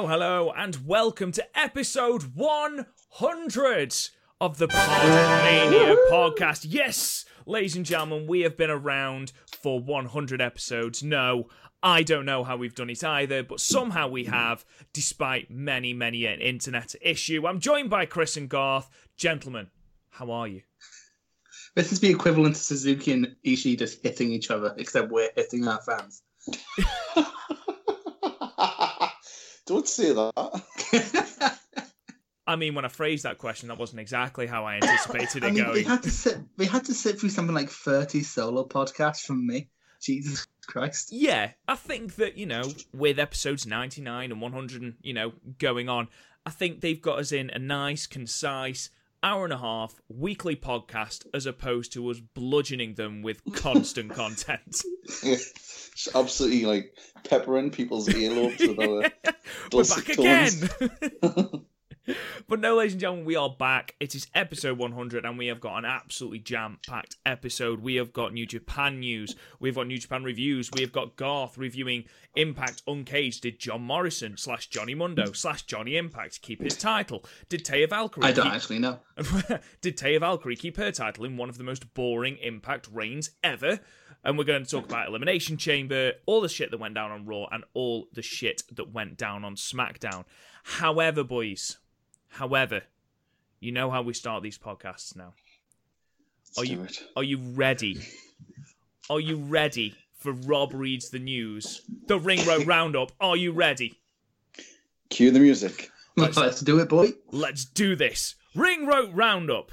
Hello, hello, and welcome to episode 100 of the Podmania podcast. Yes, ladies and gentlemen, we have been around for 100 episodes. No, I don't know how we've done it either, but somehow we have, despite many, many an internet issue. I'm joined by Chris and Garth. Gentlemen, how are you? This is the equivalent to Suzuki and Ishii just hitting each other, except we're hitting our fans. Don't say that. I mean, when I phrased that question, that wasn't exactly how I anticipated it I mean, going. had to sit. We had to sit through something like thirty solo podcasts from me. Jesus Christ! Yeah, I think that, you know, with episodes 99 and 100, you know, going on, I think they've got us in a nice, concise, hour and a half weekly podcast as opposed to us bludgeoning them with constant content. It's absolutely like peppering people's earlobes with our We're back tones. again! but no, ladies and gentlemen, we are back. It is episode 100, and we have got an absolutely jam packed episode. We have got New Japan news, we've got New Japan reviews, we have got Garth reviewing Impact Uncaged. Did John Morrison slash Johnny Mundo slash Johnny Impact keep his title? Did Taya Valkyrie I don't keep- actually know. Did Taya Valkyrie keep her title in one of the most boring Impact reigns ever? And we're going to talk about Elimination Chamber, all the shit that went down on Raw, and all the shit that went down on SmackDown. However, boys, however, you know how we start these podcasts now. Let's Are do you it. are you ready? Are you ready for Rob reads the news? The Ring Road Roundup. Are you ready? Cue the music. Let's do it, boy. Let's do this. Ring Road Roundup.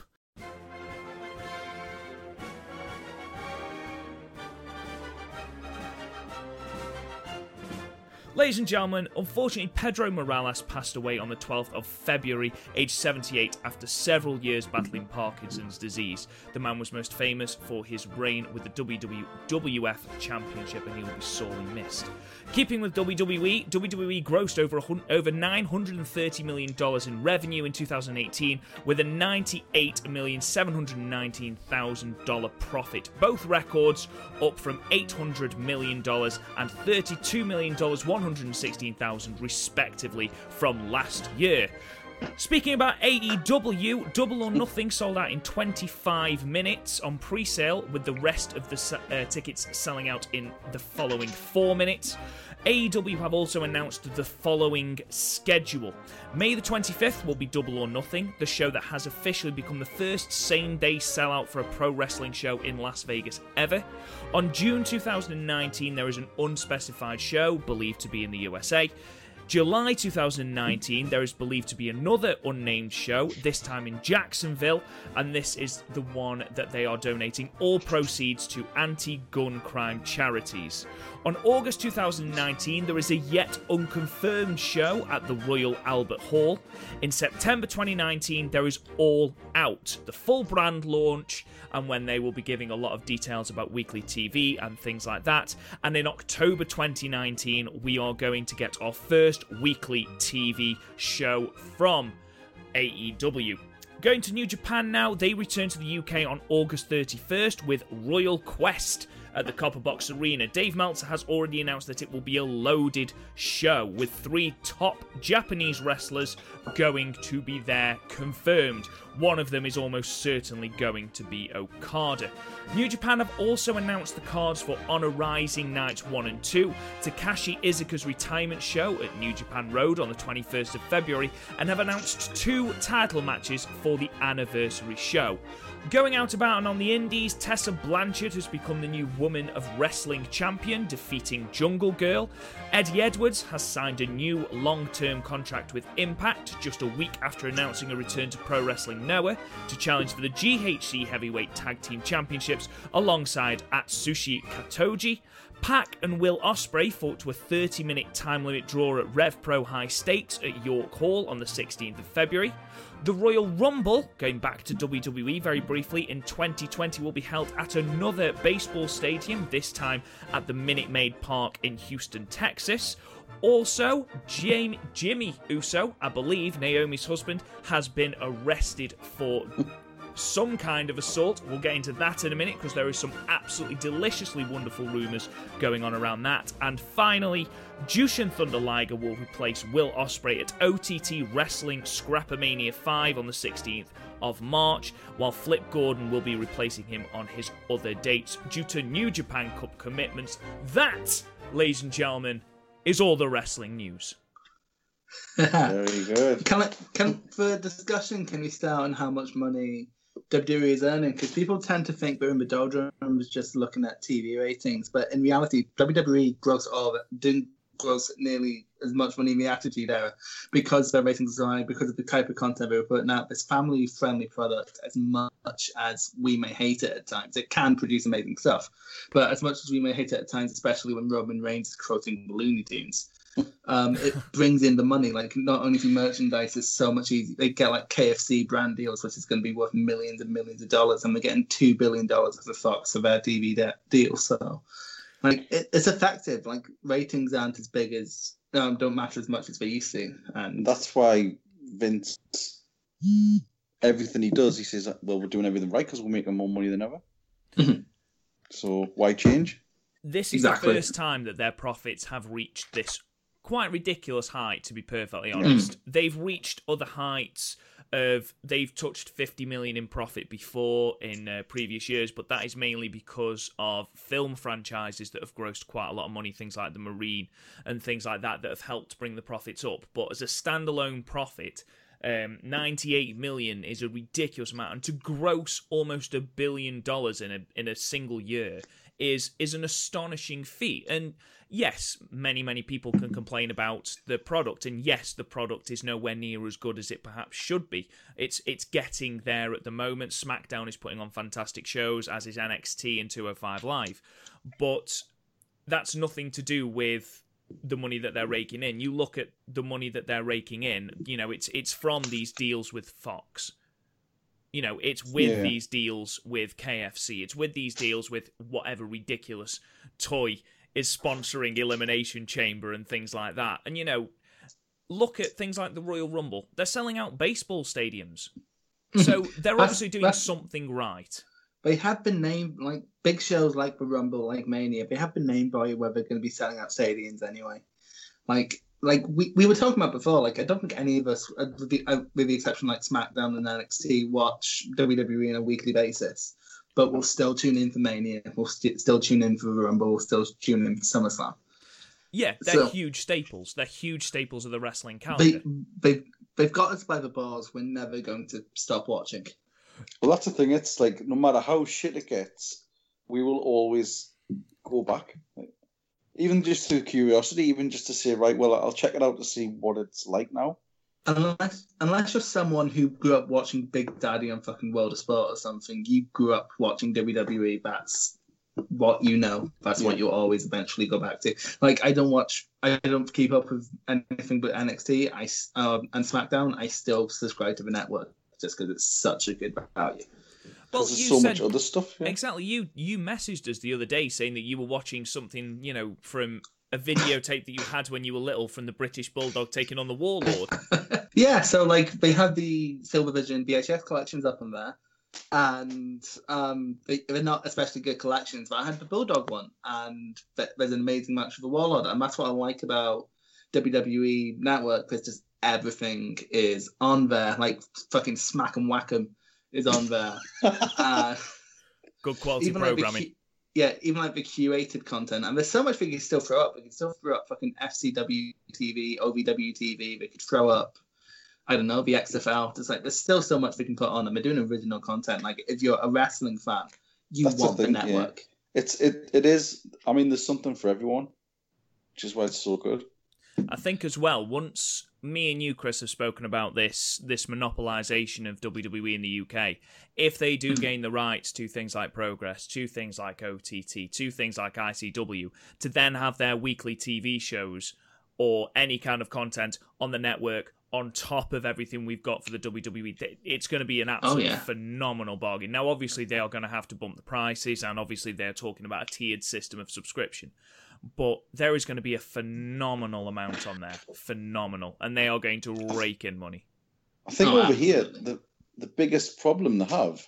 Ladies and gentlemen, unfortunately, Pedro Morales passed away on the 12th of February, aged 78, after several years battling Parkinson's disease. The man was most famous for his reign with the WWF Championship, and he will be sorely missed. Keeping with WWE, WWE grossed over over 930 million dollars in revenue in 2018, with a ninety-eight million seven hundred nineteen thousand dollar profit, both records up from 800 million dollars and 32 million dollars 100 116,000 respectively from last year. Speaking about AEW, Double or Nothing sold out in 25 minutes on pre sale, with the rest of the uh, tickets selling out in the following 4 minutes. AEW have also announced the following schedule. May the 25th will be Double or Nothing, the show that has officially become the first same day sellout for a pro wrestling show in Las Vegas ever. On June 2019, there is an unspecified show, believed to be in the USA. July 2019, there is believed to be another unnamed show, this time in Jacksonville, and this is the one that they are donating all proceeds to anti gun crime charities. On August 2019, there is a yet unconfirmed show at the Royal Albert Hall. In September 2019, there is All Out, the full brand launch, and when they will be giving a lot of details about weekly TV and things like that. And in October 2019, we are going to get our first weekly TV show from AEW. Going to New Japan now, they return to the UK on August 31st with Royal Quest at the Copper Box Arena. Dave Meltzer has already announced that it will be a loaded show with three top Japanese wrestlers going to be there confirmed. One of them is almost certainly going to be Okada. New Japan have also announced the cards for Honor Rising Nights 1 and 2, Takashi Iizuka's retirement show at New Japan Road on the 21st of February, and have announced two title matches for the anniversary show. Going out about and on the indies, Tessa Blanchard has become the new Woman of Wrestling champion, defeating Jungle Grrrl. Eddie Edwards has signed a new long term contract with Impact just a week after announcing a return to Pro Wrestling Noah to challenge for the GHC Heavyweight Tag Team Championships alongside Atsushi Kotoge. Pac and Will Ospreay fought to a 30 minute time limit draw at Rev Pro High Stakes at York Hall on the 16th of February. The Royal Rumble, going back to WWE very briefly, in 2020 will be held at another baseball stadium, this time at the Minute Maid Park in Houston, Texas. Also, Jim, Jimmy Uso, I believe Naomi's husband, has been arrested for some kind of assault. We'll get into that in a minute because there is some absolutely deliciously wonderful rumours going on around that. And finally, Jushin Thunder Liger will replace Will Ospreay at OTT Wrestling Scrappermania 5 on the 16th of March, while Flip Gordon will be replacing him on his other dates due to New Japan Cup commitments. That, ladies and gentlemen, is all the wrestling news. Very good. Can I, can for discussion? Can we start on how much money WWE is earning? Because people tend to think in the doldrums just looking at TV ratings, but in reality, WWE gross all didn't gross nearly as much money in the Attitude Era because their ratings are high, because of the type of content they were putting out. This family-friendly product, as much as we may hate it at times, it can produce amazing stuff. But as much as we may hate it at times, especially when Roman Reigns is quoting Looney Tunes, um, it brings in the money. Like not only for merchandise is so much easy. They get like KFC brand deals, which is going to be worth millions and millions of dollars, and they're getting two billion dollars as a Fox for their DVD deal. So, like, it, it's effective. Like ratings aren't as big as um, don't matter as much as they used to, and That's why Vince, everything he does, he says, "Well, we're doing everything right because we're making more money than ever." Mhm. So why change? This is Exactly. the first time that their profits have reached this quite ridiculous height, to be perfectly honest. They've reached other heights of they've touched 50 million in profit before in uh, previous years, but that is mainly because of film franchises that have grossed quite a lot of money, things like The Marine and things like that, that have helped bring the profits up. But as a standalone profit, um, 98 million is a ridiculous amount, and to gross almost a billion dollars in a in a single year is is an astonishing feat. And yes, many many people can complain about the product, and yes, the product is nowhere near as good as it perhaps should be. It's it's getting there at the moment. SmackDown is putting on fantastic shows, as is NXT and 205 Live, but that's nothing to do with the money that they're raking in. You look at the money that they're raking in. You know, it's it's from these deals with Fox. You know, it's with Yeah. these deals with KFC. It's with these deals with whatever ridiculous toy is sponsoring Elimination Chamber and things like that. And you know, look at things like the Royal Rumble. They're selling out baseball stadiums. So they're obviously doing something right. they have been named like big shows like the Rumble, like Mania. They have been named by where they're going to be selling out stadiums anyway. Like, like we, we were talking about before. Like, I don't think any of us, uh, with the, uh, with the exception like SmackDown and NXT, watch WWE on a weekly basis. But we'll still tune in for Mania. We'll st- still tune in for the Rumble. We'll still tune in for SummerSlam. Yeah, they're So- huge staples. They're huge staples of the wrestling They, calendar. they, they've got us by the balls. We're never going to stop watching. Well, that's the thing. It's like no matter how shit it gets, we will always go back. Like, even just through curiosity, even just to say, right, well, I'll check it out to see what it's like now. Unless, unless you're someone who grew up watching Big Daddy on fucking World of Sport or something, you grew up watching WWE. That's what you know. That's what you'll always eventually go back to. Like I don't watch, I don't keep up with anything but NXT. I, um, and SmackDown. I still subscribe to the network just because it's such a good value. Well, there's you so said much other stuff. Yeah. exactly. You you messaged us the other day saying that you were watching something, you know, from a videotape that you had when you were little from the British Bulldog taking on the Warlord. yeah, so like they have the Silver Vision VHS collections up on there, and um, they, they're not especially good collections. But I had the Bulldog one, and there's an amazing match with the Warlord, and that's what I like about WWE Network. There's just everything is on there. Like fucking smack and whack 'em is on there. uh, Good quality even like the programming. cu- yeah, even like the curated content, and there's so much we can still throw up. We can still throw up fucking FCW TV, OVW TV. We could throw up, I don't know, the XFL. There's like there's still so much we can put on, and we're doing original content. Like if you're a wrestling fan, you That's want the, thing, yeah. network. It's it it is. I mean, there's something for everyone, which is why it's so good. I think as well. Once me and you, Chris, have spoken about this this monopolization of WWE in the UK, if they do gain the rights to things like Progress, to things like OTT, to things like ICW, to then have their weekly TV shows or any kind of content on the network on top of everything we've got for the WWE, it's going to be an oh, absolute yeah. phenomenal bargain. Now, obviously, they are going to have to bump the prices, and obviously, they're talking about a tiered system of subscription but there is going to be a phenomenal amount on there, phenomenal, and they are going to rake in money. I think Oh, over wow. here the the biggest problem they have,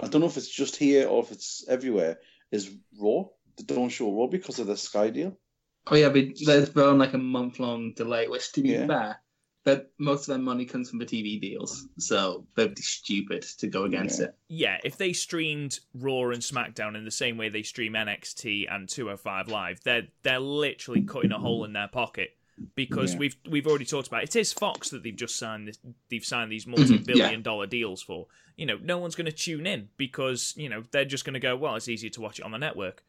I don't know if it's just here or if it's everywhere, is Raw. They don't show Raw because of the Sky deal. Oh yeah, but there's been on like a month long delay, which to be Yeah. fair, that most of their money comes from the TV deals, so they'd be stupid to go against Yeah. it. Yeah, if they streamed Raw and SmackDown in the same way they stream NXT and 205 Live, they're they're literally cutting a hole in their pocket because Yeah. we've we've already talked about it. it is Fox that they've just signed this, they've signed these mm-hmm. multi-billion dollar deals for. You know, no one's going to tune in because you know they're just going to go, well, it's easier to watch it on the network.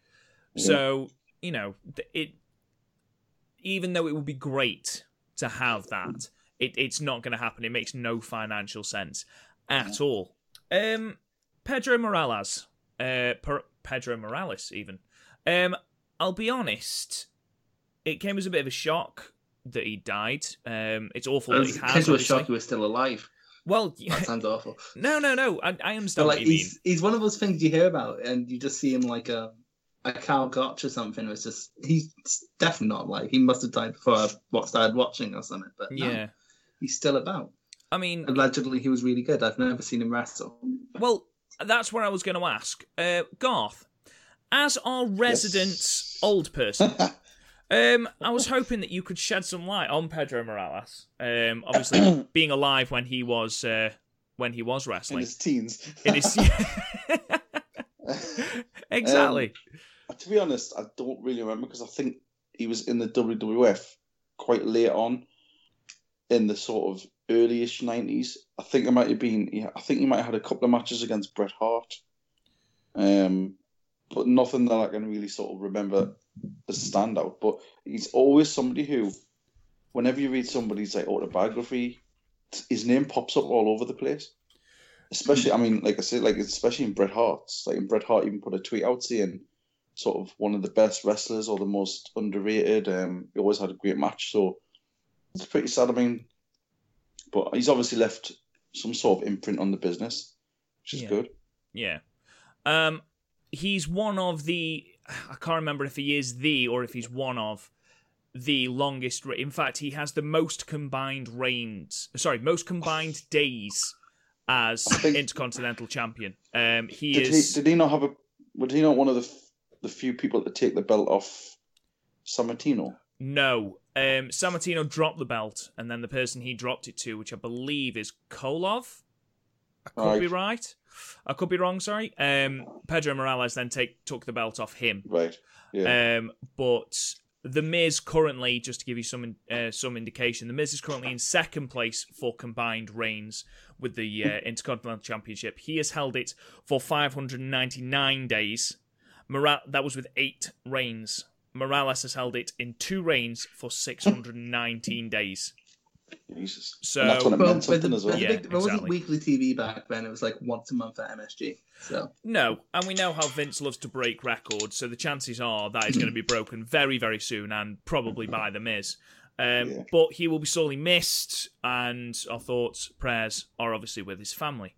So you know, it even though it would be great to have that, it, it's not going to happen. It makes no financial sense at all. Um, Pedro Morales, uh, per- Pedro Morales, even. Um, I'll be honest, it came as a bit of a shock that he died. Um, it's awful that he has. Obviously. shocked he was still alive. Well, That sounds awful. no, no, no. I, I But understand like what you mean. he's he's one of those things you hear about, and you just see him like a a Karl Gotch or something. It's just he's definitely not alive. He must have died before I started watching or something. But no, Yeah, he's still about. I mean, Allegedly, he was really good. I've never seen him wrestle. Well, that's where I was going to ask. Uh, Garth, as our resident old person, um, I was hoping that you could shed some light on Pedro Morales. Um, obviously, being alive when he was uh, when he was wrestling in his teens. It is exactly. Um, to be honest, I don't really remember because I think he was in the WWF quite late on in the sort of earlyish nineties. I think it might have been. yeah, I think he might have had a couple of matches against Bret Hart, um, but nothing that I can really sort of remember as a standout. But he's always somebody who, whenever you read somebody's like autobiography, his name pops up all over the place. Especially, I mean, like I said, like especially in Bret Hart's. Like in Bret Hart, even put a tweet out saying sort of one of the best wrestlers or the most underrated. Um, he always had a great match, so it's pretty sad. I mean, but he's obviously left some sort of imprint on the business, which is Yeah. good. Yeah. Um, he's one of the. I can't remember if he is the or if he's one of the longest. In fact, he has the most combined reigns. Sorry, most combined days as think- Intercontinental Champion. Um, he Did is. he? Did he not have a? Was he not one of the the few people to take the belt off Sammartino? No. Um, Sammartino dropped the belt, and then the person he dropped it to, which I believe is Koloff. I could Right. be right. I could be wrong. Sorry. Um, Pedro Morales then take took the belt off him. Right. Yeah. Um, but the Miz currently, just to give you some uh, some indication, the Miz is currently in second place for combined reigns with the uh, Intercontinental Championship. He has held it for 599 days. Mora- that was with eight reigns. Morales has held it in two reigns for 619 days. Jesus. so- and that's when it Well, meant but something the, as well. but Yeah, big, there wasn't weekly TV back then. It was like once a month at MSG. So No, and we know how Vince loves to break records, so the chances are that is going to be broken very, very soon, and probably by the Miz. Um, Yeah. But he will be sorely missed, and our thoughts, prayers are obviously with his family.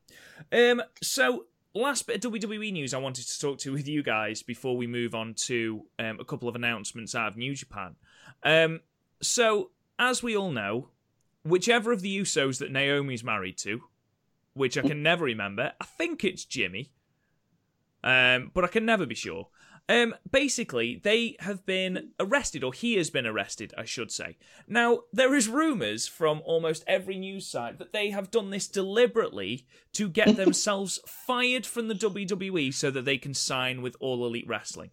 Um, so, last bit of WWE news I wanted to talk to with you guys before we move on to um, a couple of announcements out of New Japan. Um, so, as we all know, whichever of the Usos that Naomi's married to, which I can never remember, I think it's Jimmy, um, but I can never be sure. Um, basically, they have been arrested, or he has been arrested, I should say. Now, there is rumours from almost every news site that they have done this deliberately to get themselves fired from the WWE so that they can sign with All Elite Wrestling.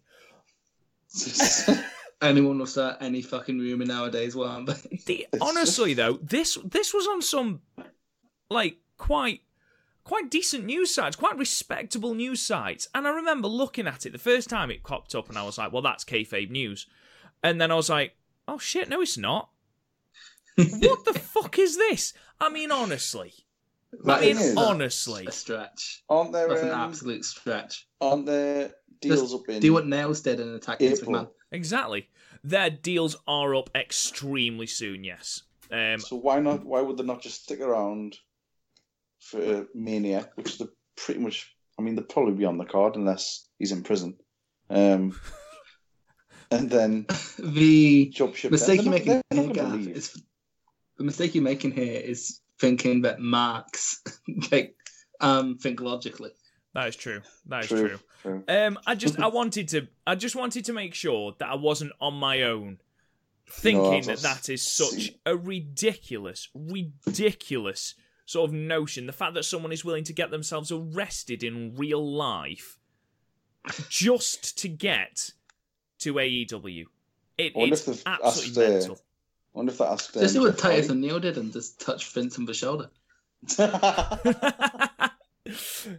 Anyone will start any fucking rumor nowadays, won't they? The, honestly, though, this this was on some like quite quite decent news sites, quite respectable news sites. And I remember looking at it the first time it popped up, and I was like, "Well, that's kayfabe news." And then I was like, "Oh shit, no, it's not." what the fuck is this? I mean, honestly. That I mean, is honestly. a stretch. Aren't there? That's an um, absolute stretch. Aren't there deals Just up in? Do what Nailz did and attack Vince April. Exactly. Their deals are up extremely soon, yes. Um, So why not? Why would they not just stick around for Mania, which they pretty much? I mean, they'll probably be on the card unless he's in prison. Um, and then The job ship. mistake you're making they're here, Gav, is the mistake you're making here is thinking that Marks like um think logically. that is true. That is True, true. true. Um, I just I wanted to I just wanted to make sure that I wasn't on my own thinking that that's- that is such a ridiculous, ridiculous sort of notion. The fact that someone is willing to get themselves arrested in real life just to get to AEW. It, I wonder it's if they've absolutely asked, uh, mental. I wonder if that asked. Just um, do what Titus Hardy. and Neil did and just touch Vince on the shoulder.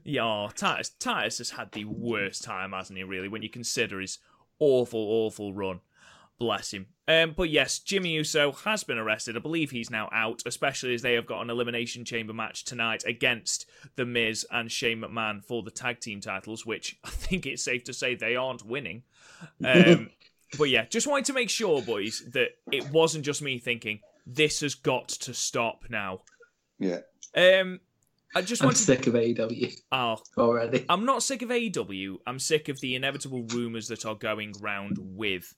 yeah, Titus, Titus has had the worst time, hasn't he? Really, when you consider his awful, awful run. Bless him. Um, but yes, Jimmy Uso has been arrested. I believe he's now out, especially as they have got an elimination chamber match tonight against The Miz and Shane McMahon for the tag team titles, which I think it's safe to say they aren't winning. Um, but yeah, just wanted to make sure, boys, that it wasn't just me thinking this has got to stop now. yeah. Um, I just I'm wanted. sick of AEW Oh, already. I'm not sick of AEW. I'm sick of the inevitable rumors that are going round with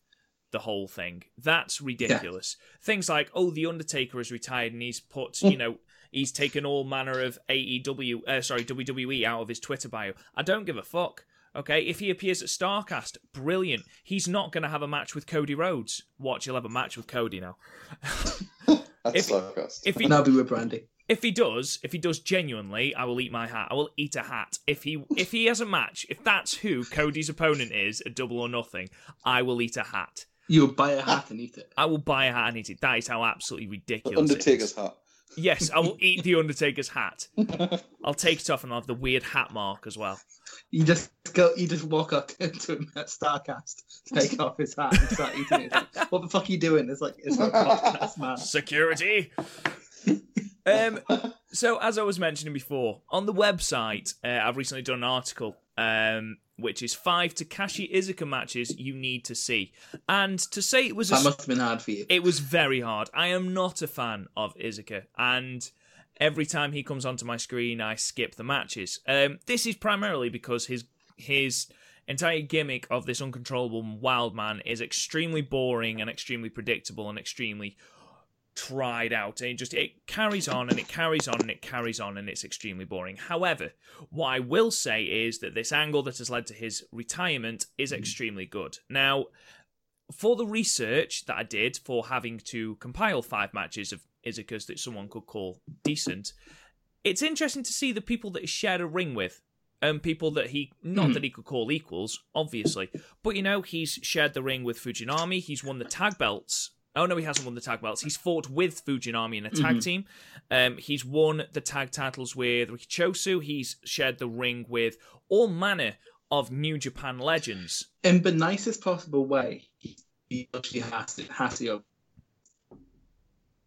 the whole thing. That's ridiculous. Things like, oh, the Undertaker has retired and he's put, you know, he's taken all manner of AEW, uh, sorry, WWE out of his Twitter bio. I don't give a fuck. Okay, if he appears at Starcast, brilliant. He's not going to have a match with Cody Rhodes. Watch, he'll have a match with Cody now. That's If- sarcastic. If he And I'll be with Brandi. if he does, if he does genuinely, I will eat my hat. I will eat a hat. If he if he has a match, if that's who Cody's opponent is a Double or Nothing, I will eat a hat. You'll buy a hat and eat it. I will buy a hat and eat it. That is how absolutely ridiculous. Undertaker's is. hat. Yes, I will eat the Undertaker's hat. I'll take it off and I'll have the weird hat mark as well. You just go. You just walk up to him at Starcast, take off his hat, and start eating it. Like, what the fuck are you doing? It's like it's like podcast, man. Security. um, so as I was mentioning before, on the website, uh, I've recently done an article, um, which is five Takashi Iizuka matches you need to see, and to say it was a must have been hard for you. it was very hard. I am not a fan of Iizuka, and every time he comes onto my screen, I skip the matches. Um, this is primarily because his his entire gimmick of this uncontrollable wild man is extremely boring and extremely predictable and extremely tried out and it just it carries on and it carries on and it carries on and it's extremely boring however what i will say is that this angle that has led to his retirement is mm-hmm. extremely good now for the research that I did for having to compile five matches of Iizuka's that someone could call decent, it's interesting to see the people that he shared a ring with. And people that he, not mm-hmm. that he could call equals, obviously, but you know, he's shared the ring with Fujinami, he's won the tag belts. Oh no, he hasn't won the tag belts. He's fought with Fujinami in a tag team. Um, he's won the tag titles with Riki Choshu. He's shared the ring with all manner of New Japan legends. In the nicest possible way, he actually has to has to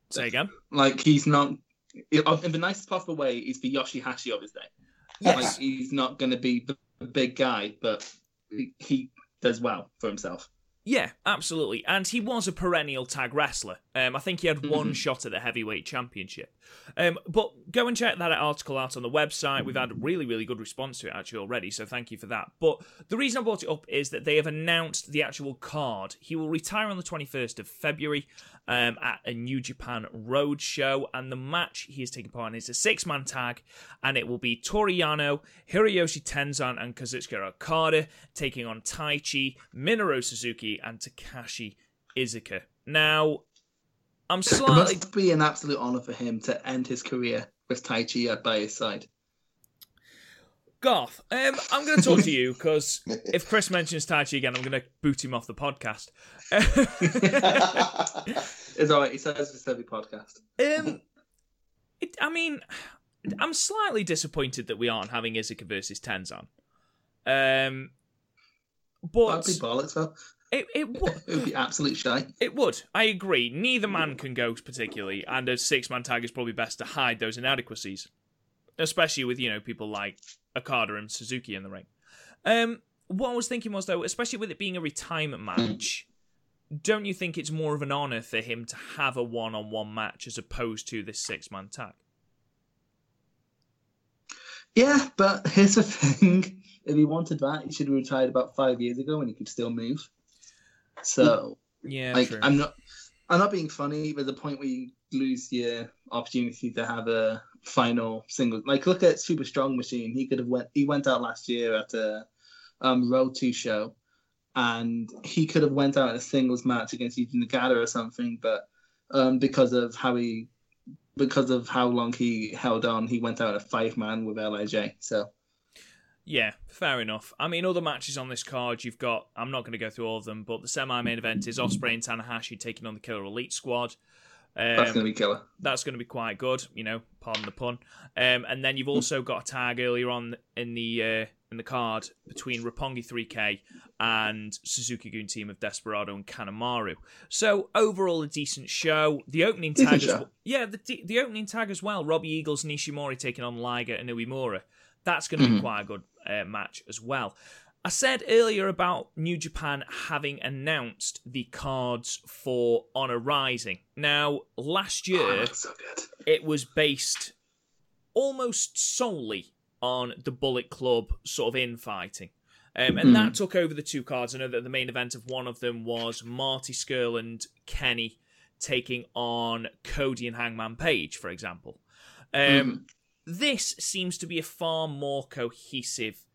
Say again. like he's not. In the nicest possible way, he's the Yoshihashi of his day. Yes. Like he's not going to be the, the big guy, but he, he does well for himself. Yeah, absolutely. And he was a perennial tag wrestler. Um, I think he had one shot at the heavyweight championship. Um, but go and check that article out on the website. We've had a really, really good response to it actually already, so thank you for that. But the reason I brought it up is that they have announced the actual card. He will retire on the 21st of February um, at a New Japan Road show, and the match he is taking part in is a six man tag, and it will be Toru Yano, Hiroyoshi Tenzan, and Kazuchika Okada taking on Taichi, Minoru Suzuki, and Takashi Iizuka. Now, I'm It must be an absolute honor for him to end his career with Taichi by his side. Garth. Um, I'm going to talk to you because if Chris mentions Taichi again, I'm going to boot him off the podcast. it's alright. He says this every podcast. um, it, I mean, I'm slightly disappointed that we aren't having Iizuka versus Tenzan. Um, but That'd be bollocks, though. It it would. It would be absolute shy. It would. I agree. Neither man can go particularly, and a six-man tag is probably best to hide those inadequacies, especially with you know people like Okada and Suzuki in the ring. Um, what I was thinking was though, especially with it being a retirement match, don't you think it's more of an honor for him to have a one-on-one match as opposed to this six-man tag? Yeah, but here's the thing: if he wanted that, he should have retired about five years ago when he could still move. So, Yeah, like, true. I'm not, I'm not being funny, but the point where you lose your opportunity to have a final single, like, look at Super Strong Machine. He could have went, he went out last year at a um, Road Two show, and he could have went out in a singles match against Yuji Nagata or something, but um, because of how he because of how long he held on, he went out a five man with Lij. So Yeah, fair enough. I mean, other matches on this card, you've got. I'm not going to go through all of them, but the semi-main event is Ospreay and Tanahashi taking on the Killer Elite Squad. Um, that's gonna be killer. that's going to be quite good. You know, pardon the pun. Um, and then you've also got a tag earlier on in the uh, in the card between Roppongi 3K and Suzuki Gun team of Desperado and Kanemaru. So overall, a decent show. The opening Decent tag, as show. yeah, the the opening tag as well. Robbie Eagles Nishimori taking on Liger and Uemura. That's going to be Mhm. quite a good uh, match as well. I said earlier about New Japan having announced the cards for Honor Rising. Now, last Oh, year, that's so it was based almost solely on the Bullet Club sort of infighting. Um, and that took over the two cards. I know that the main event of one of them was Marty Scurll and Kenny taking on Cody and Hangman Page, for example. Um, Mhm. This seems to be a far more cohesive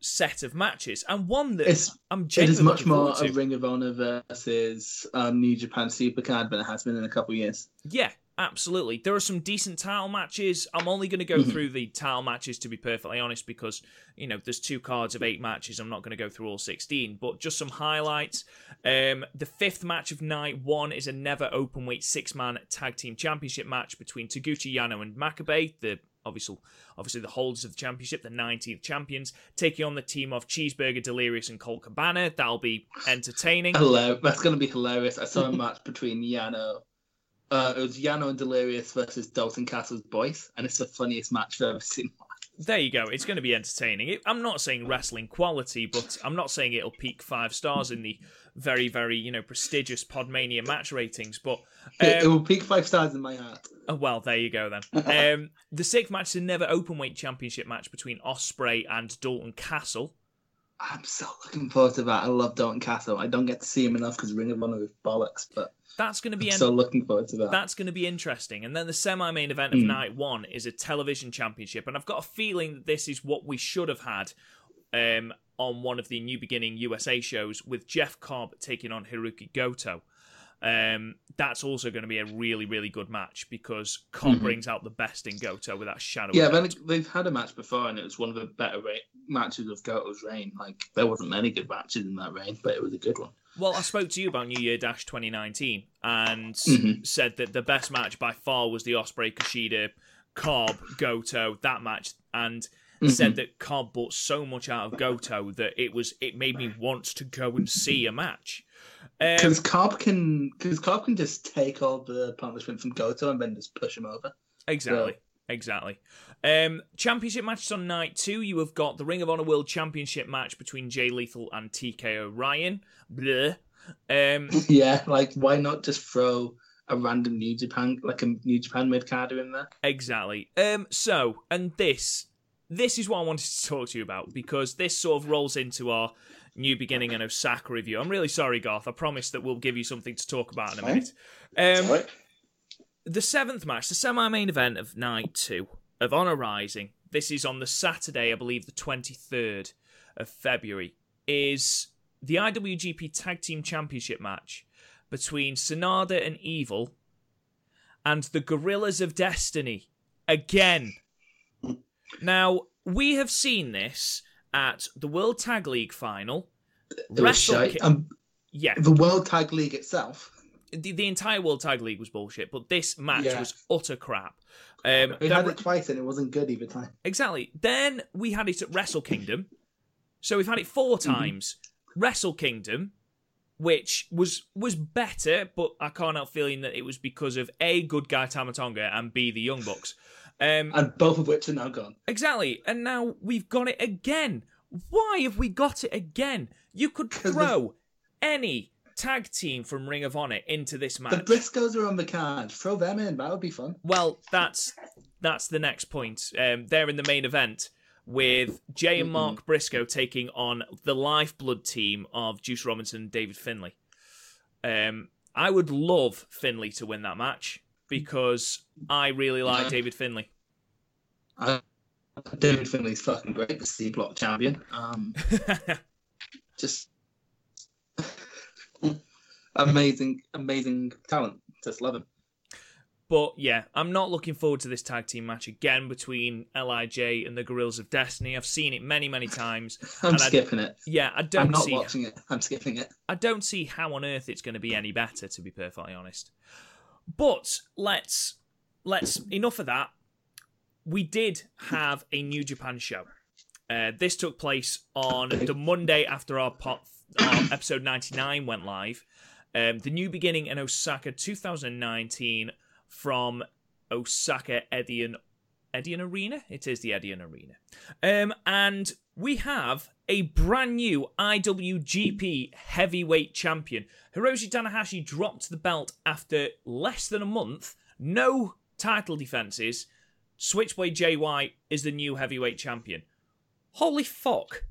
set of matches, and one that It's I'm it is much more forward a. Ring of Honor versus um, New Japan Supercard than it has been in a couple of years. Yeah, absolutely. There are some decent title matches. I'm only going to go Mhm. through the title matches to be perfectly honest because, you know, there's two cards of eight matches. I'm not going to go through all 16, but just some highlights. Um, the fifth match of night one is a never open weight six man tag team championship match between Taguchi Yano and Makabe, the obviously obviously the holders of the championship, the 19th champions, taking on the team of Cheeseburger, Delirious, and Colt Cabana. That'll be entertaining. Hello, that's going to be hilarious. I saw a match between Yano. Uh, it was Yano and Delirious versus Dalton Castle's boys, and it's the funniest match I've ever seen. There you go. It's going to be entertaining. I'm not saying wrestling quality, but I'm not saying it'll peak five stars in the very, very you know prestigious Podmania match ratings. But it, it um, will peak five stars in my heart. oh, well, there you go then. um, the sixth match is a never open weight championship match between Ospreay and Dalton Castle. I'm so looking forward to that. I love Dalton Castle. I don't get to see him enough because Ring of Honor is bollocks, but That's going to be I'm en- so looking forward to that. That's going to be interesting. And then the semi main event of Mm. night one is a television championship. And I've got a feeling that this is what we should have had um, on one of the New Beginning USA shows with Jeff Cobb taking on Hiroki Goto. Um, that's also going to be a really, really good match because Cobb Mhm. brings out the best in Goto with that shadow Yeah, but they've had a match before, and it was one of the better ra- matches of Goto's reign. Like there wasn't many good matches in that reign, but it was a good one. Well, I spoke to you about New Year Dash 2019 and Mhm. said that the best match by far was the Ospreay Kushida Cobb Goto that match, and said that Cobb brought so much out of Goto that it was it made me want to go and see a match. Um, Because Cobb can, because Cobb can just take all the punishment from Goto and then just push him over. exactly, exactly. Um, championship matches on night two. You have got the Ring of Honor World Championship match between Jay Lethal and TK. Bleh. Um, Yeah, like why not just throw a random New Japan, like a New Japan mid carder in there? Exactly. Um. So, and this, this is what I wanted to talk to you about because this sort of rolls into our new beginning and Osaka review. I'm really sorry, Garth. I promise that we'll give you something to talk about in a minute. Um, the seventh match, the semi-main event of night two of Honor Rising. This is on the Saturday, I believe, the 23rd of February. Is the IWGP Tag Team Championship match between Sanada and Evil and the Gorillas of Destiny again. Now we have seen this at the World Tag League final. It was Wrestle shite. Um, Yeah, the World Tag League itself, the, the entire World Tag League was bullshit, but this match Yeah. was utter crap. Um, we had it twice and it wasn't good either time. Exactly. Then we had it at Wrestle Kingdom. So we've had it 4 Mm-hmm. times. Wrestle Kingdom, which was was better, but I can't help feeling that it was because of A, good guy Tama Tonga, and B, the Young Bucks. Um, And both of which are now gone. exactly. And now we've got it again. Why have we got it again? You could 'Cause the- throw any tag team from Ring of Honor into this match. The Briscoes are on the card. Throw them in. That would be fun. Well, that's that's the next point. Um, they're in the main event with Jay and Mark Briscoe taking on the lifeblood team of Juice Robinson and David Finlay. Um, I would love Finlay to win that match because I really like. David Finlay. Uh, David Finlay's fucking great, the C block champion. Um, just amazing, amazing talent. Just love him. But yeah, I'm not looking forward to this tag team match again between Lij and the Gorillas of Destiny. I've seen it many, many times. I'm And I- skipping it. Yeah, I don't I'm not see watching it. I'm skipping it. I don't see how on earth it's going to be any better, to be perfectly honest. But let's let's enough of that. We did have a New Japan show. Uh, this took place on the Monday after our, pot, our episode 99 went live. Um, the New Beginning in Osaka 2019 from Osaka Edion Edion Arena. It is the Edion Arena. Um, and we have a brand new IWGP heavyweight champion. Hiroshi Tanahashi dropped the belt after less than a month. No title defenses. Switchblade White is the new heavyweight champion. Holy fuck.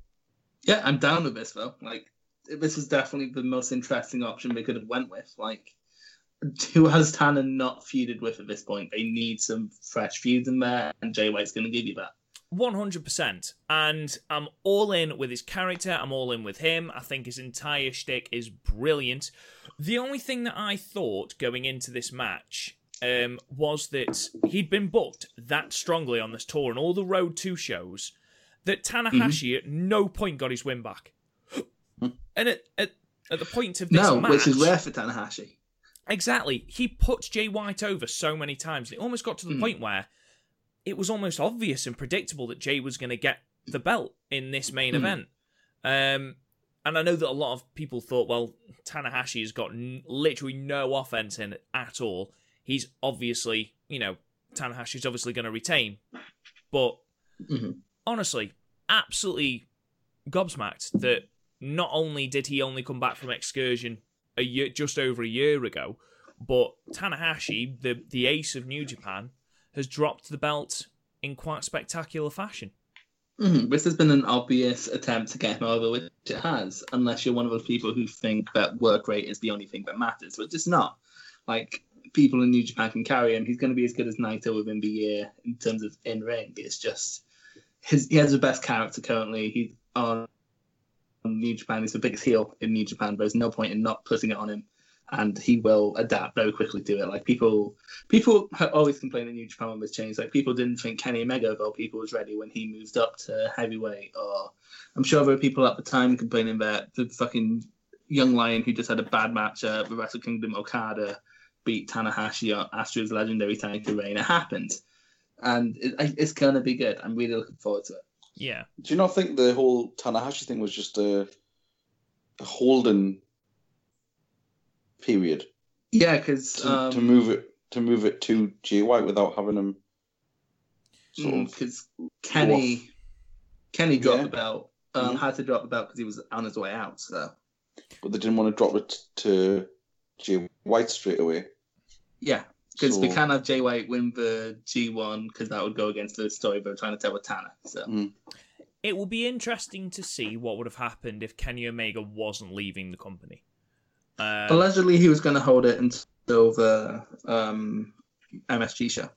Yeah, I'm down with this though. Like, this is definitely the most interesting option they could have went with. Like, who has Tanner not feuded with at this point? They need some fresh feuds in there, and Jay White's going to give you that. 100%. And I'm all in with his character. I'm all in with him. I think his entire shtick is brilliant. The only thing that I thought going into this match um, was that he'd been booked that strongly on this tour and all the Road 2 shows that Tanahashi at no point got his win back. and at, at, at the point of this No, match... which is rare for Tanahashi. Exactly. He put Jay White over so many times. It almost got to the Hmm. point where it was almost obvious and predictable that Jay was going to get the belt in this main Hmm. event. Um, and I know that a lot of people thought, well, Tanahashi has got n- literally no offense in it at all. He's obviously, you know, Tanahashi's obviously going to retain. But Mhm. honestly, absolutely gobsmacked that not only did he only come back from excursion a year, just over a year ago, but Tanahashi, the the ace of New Japan, has dropped the belt in quite spectacular fashion. Mhm. This has been an obvious attempt to get him over, which it has, unless you're one of those people who think that work rate is the only thing that matters, which it's not. Like, people in New Japan can carry him. He's going to be as good as Naito within the year in terms of in ring. It's just, his he has the best character currently. He's on New Japan. He's the biggest heel in New Japan. There's no point in not putting it on him. And he will adapt very quickly to it. Like people, people ha- always complain that New Japan when this changed. Like people didn't think Kenny Omega of all people was ready when he moved up to heavyweight. Or I'm sure there were people at the time complaining that the fucking young lion who just had a bad match at the Wrestle Kingdom Okada beat Tanahashi uh, on Astro's legendary title reign. It happened, and it, it's gonna be good. I'm really looking forward to it. Yeah, Do you not think the whole Tanahashi thing was just a, a holding period Yeah, because to, um, to move it to move it to Jay White without having him because Kenny Kenny dropped Yeah. the belt. Um, Mhm. had to drop the belt because he was on his way out. So but they didn't want to drop it to Jay White straight away. Yeah, because we can't have Jay White win the G1 because that would go against the story they're trying to tell with Tanner. So Mm. It will be interesting to see what would have happened if Kenny Omega wasn't leaving the company. Uh, allegedly, he was going to hold it until the um, MSG show.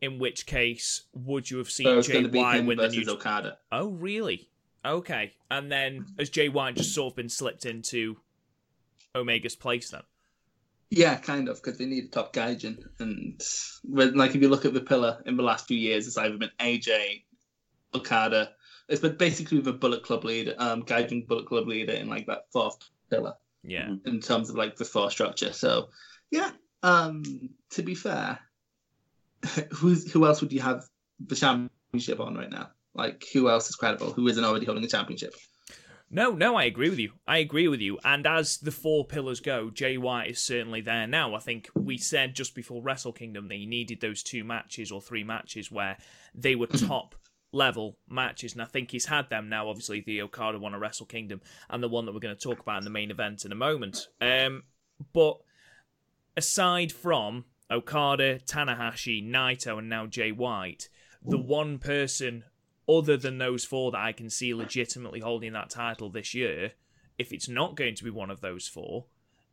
in which case, would you have seen it's Jay going to be White win the new? Okada. Oh, really? Okay. And then has Jay White just sort of been slipped into Omega's place then? Yeah, kind of, because they need a top gaijin. And when, like, if you look at the pillar in the last few years, it's either been AJ, Okada. It's been basically the Bullet Club leader, um, gaijin Bullet Club leader in like that fourth pillar Yeah. in terms of like the force structure. So, yeah. Um, to be fair, who's who else would you have the championship on right now? Like, who else is credible? Who isn't already holding the championship? No, no, I agree with you. I agree with you. And as the four pillars go, Jay White is certainly there now. I think we said just before Wrestle Kingdom that he needed those two matches or three matches where they were top level matches, and I think he's had them now. Obviously, the Okada one at Wrestle Kingdom and the one that we're going to talk about in the main event in a moment. Um, but aside from Okada, Tanahashi, Naito, and now Jay White, the one person other than those four that I can see legitimately holding that title this year, if it's not going to be one of those four,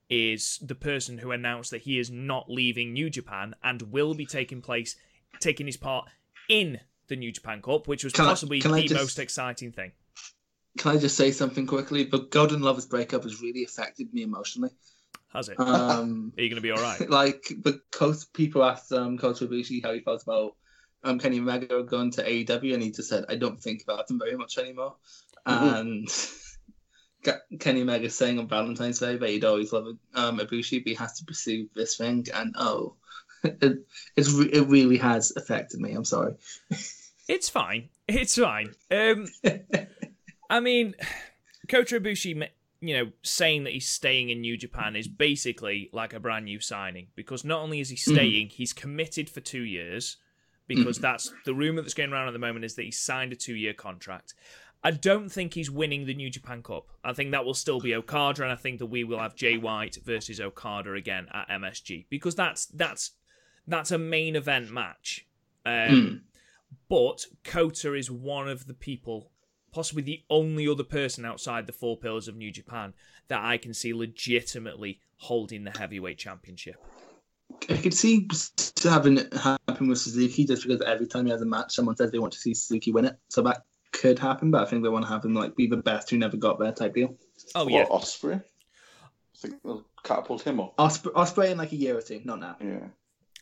is the person who announced that he is not leaving New Japan and will be taking place, taking his part in the New Japan Cup, which was Can possibly I the just- most exciting thing. Can I just say something quickly? The Golden Lovers breakup has really affected me emotionally. Has it? Um, Are you going to be all right? like coach people asked um Kota Ibushi how he felt about um Kenny Omega going to AEW and he just said I don't think about him very much anymore Mhm. and Ke- Kenny Omega saying on Valentine's Day that he'd always love um Ibushi but he has to pursue this thing and oh it it's it really has affected me I'm sorry It's fine. It's fine. Um, I mean, Kota Ibushi, you know, saying that he's staying in New Japan is basically like a brand new signing because not only is he staying, he's committed for two years because that's the rumor that's going around at the moment is that he signed a two-year contract. I don't think he's winning the New Japan Cup. I think that will still be Okada, and I think that we will have Jay White versus Okada again at MSG because that's that's that's a main event match. Um, Mm. but Kota is one of the people, possibly the only other person outside the four pillars of New Japan that I can see legitimately holding the heavyweight championship. I could see to having it happen with Suzuki just because every time he has a match someone says they want to see Suzuki win it so that could happen but I think they want to have him like be the best who never got there type deal Oh What, yeah, Ospreay. I think they'll catapult him up. Ospreay, Ospreay in like a year or two not now Yeah.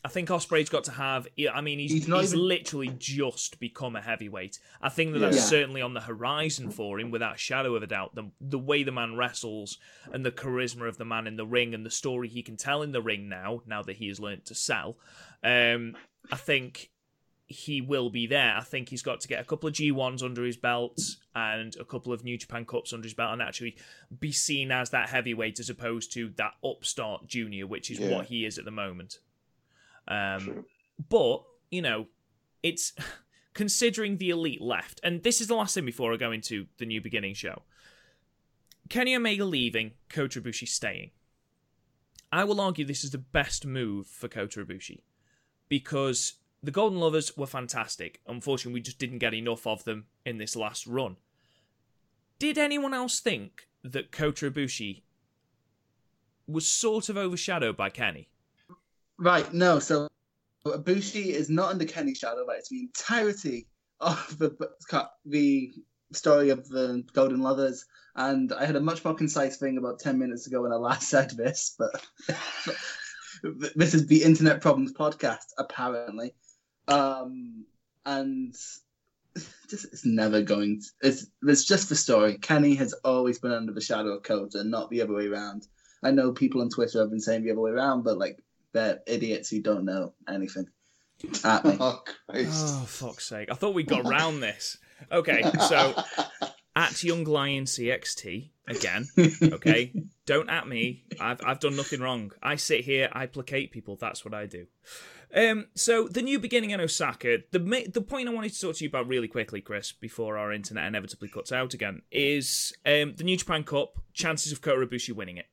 I think Ospreay's got to have. I mean, he's He's he's, even- literally just become a heavyweight. I think that Yeah. that's certainly on the horizon for him, without a shadow of a doubt. The the way the man wrestles and the charisma of the man in the ring and the story he can tell in the ring now, now that he has learnt to sell, um, I think he will be there. I think he's got to get a couple of G1s under his belt and a couple of New Japan Cups under his belt and actually be seen as that heavyweight as opposed to that upstart junior, which is Yeah. what he is at the moment. Um, True. but, you know, it's considering the elite left, and this is the last thing before I go into the new beginning show. Kenny Omega leaving, Kota Ibushi staying. I will argue this is the best move for Kota Ibushi because the Golden Lovers were fantastic. Unfortunately, we just didn't get enough of them in this last run. Did anyone else think that Kota Ibushi was sort of overshadowed by Kenny? Right, no. So Ibushi is not under Kenny's shadow, but it's the entirety of the the story of the Golden Lovers. And I had a much more concise thing about ten minutes ago when I last said this, but this is the Internet Problems podcast, apparently. Um, and just it's never going. To, it's it's just the story. Kenny has always been under the shadow of Kota, not the other way around. I know people on Twitter have been saying the other way around, but like they're idiots who don't know anything. At me. Oh, Christ. Oh, fuck's sake. I thought we got round this. Okay, so at Young Lion CXT, again, okay? Don't at me. I've, I've done nothing wrong. I sit here, I placate people. That's what I do. Um, so the new beginning in Osaka. The ma- the point I wanted to talk to you about really quickly, Chris, before our internet inevitably cuts out again, is um, the New Japan Cup. Chances of Kota Ibushi winning it.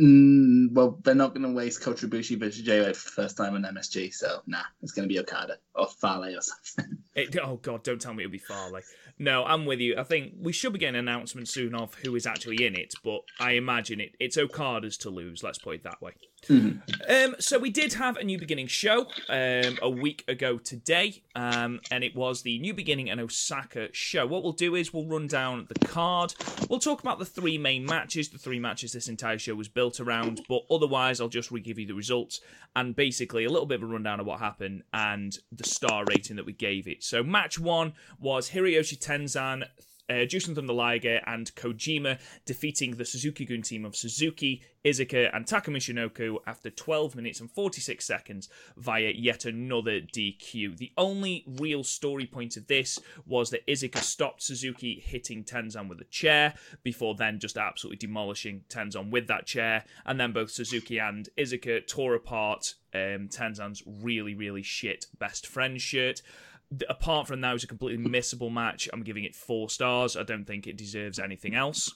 Mm, well, they're not going to waste Kota Ibushi versus White for the first time on MSG, so nah, it's going to be Okada or Fale or something. It, oh God, don't tell me it'll be Fale. No, I'm with you. I think we should be getting an announcement soon of who is actually in it, but I imagine it it's Okada's to lose. Let's put it that way. Um, so we did have a New Beginning show um, a week ago today, um, and it was the New Beginning and Osaka show. What we'll do is we'll run down the card. We'll talk about the three main matches, the three matches this entire show was built around, but otherwise I'll just re-give you the results and basically a little bit of a rundown of what happened and the star rating that we gave it. So match one was Hiroyoshi Tenzan uh, Jushin Thunder Liger and Kojima defeating the Suzuki Gun team of Suzuki, Iizuka, and Taka Michinoku after 12 minutes and 46 seconds via yet another DQ. The only real story point of this was that Iizuka stopped Suzuki hitting Tenzan with a chair before then just absolutely demolishing Tenzan with that chair, and then both Suzuki and Iizuka tore apart um, Tenzan's really, really shit best friend shirt apart from that, it was a completely missable match. I'm giving it four stars. I don't think it deserves anything else.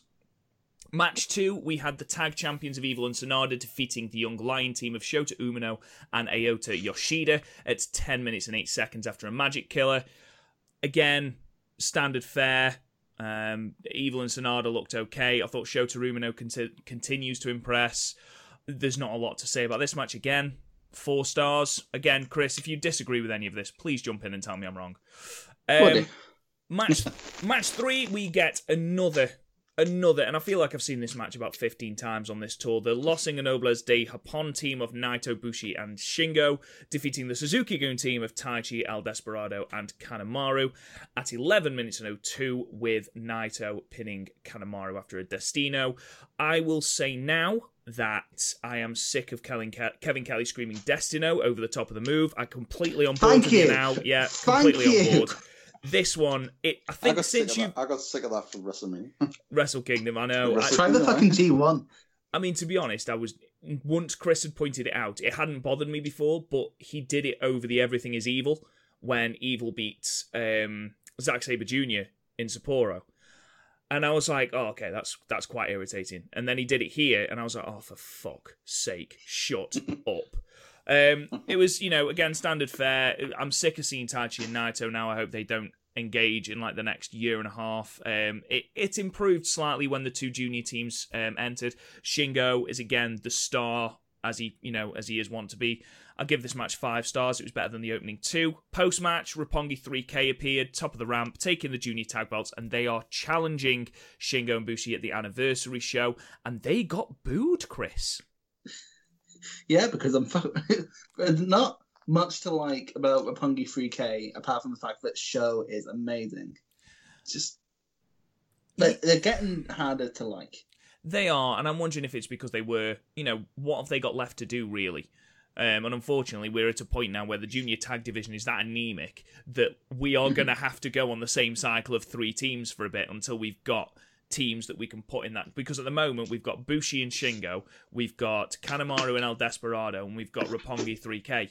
Match two, we had the tag champions of Evil and Sanada defeating the Young Lion team of Shota Umino and Aota Yoshida at 10 minutes and 8 seconds after a Magic Killer. Again, standard fare. Um, Evil and Sanada looked okay. I thought Shota Umino conti- continues to impress. There's not a lot to say about this match again four stars. Again, Chris, if you disagree with any of this, please jump in and tell me I'm wrong. Um, match match three, we get another another, and I feel like I've seen this match about 15 times on this tour. The Los Ingobernables de Japón team of Naito, Bushi, and Shingo defeating the Suzuki Gun team of Taichi, El Desperado, and Kanemaru at 11 minutes and 02 with Naito pinning Kanemaru after a Destino. I will say now that I am sick of Kevin, Kevin Kelly screaming Destino over the top of the move. I completely on board Thank you. you now. Yeah, Thank completely on board. This one, it I I think got, sick since of you that. I got sick of that from WrestleMania. Wrestle Kingdom, I know. I, Try the fucking G1. I mean, to be honest, I was once Chris had pointed it out, it hadn't bothered me before, but he did it over the Everything Is Evil when Evil beats um, Zack Sabre Jr. in Sapporo, and I was like, oh, okay, that's that's quite irritating. And then he did it here, and I was like, oh, for fuck sake, shut up. Um, it was, you know, again, standard fare. I'm sick of seeing Taichi and Naito now. I hope they don't engage in like the next year and a half. Um, it it improved slightly when the two junior teams um, entered. Shingo is again the star as he you know as he is want to be. I'll give this match five stars. It was better than the opening two. Post match, Roppongi 3K appeared top of the ramp, taking the junior tag belts, and they are challenging Shingo and Bushi at the anniversary show, and they got booed, Chris. Yeah, because I'm fu- not much to like about Roppongi 3K apart from the fact that show is amazing. It's just like, they're getting harder to like. They are, and I'm wondering if it's because they were, you know, what have they got left to do really? Um, and unfortunately, we're at a point now where the junior tag division is that anemic that we are going to have to go on the same cycle of three teams for a bit until we've got teams that we can put in that. Because at the moment, we've got Bushi and Shingo, we've got Kanemaru and El Desperado, and we've got Roppongi 3K.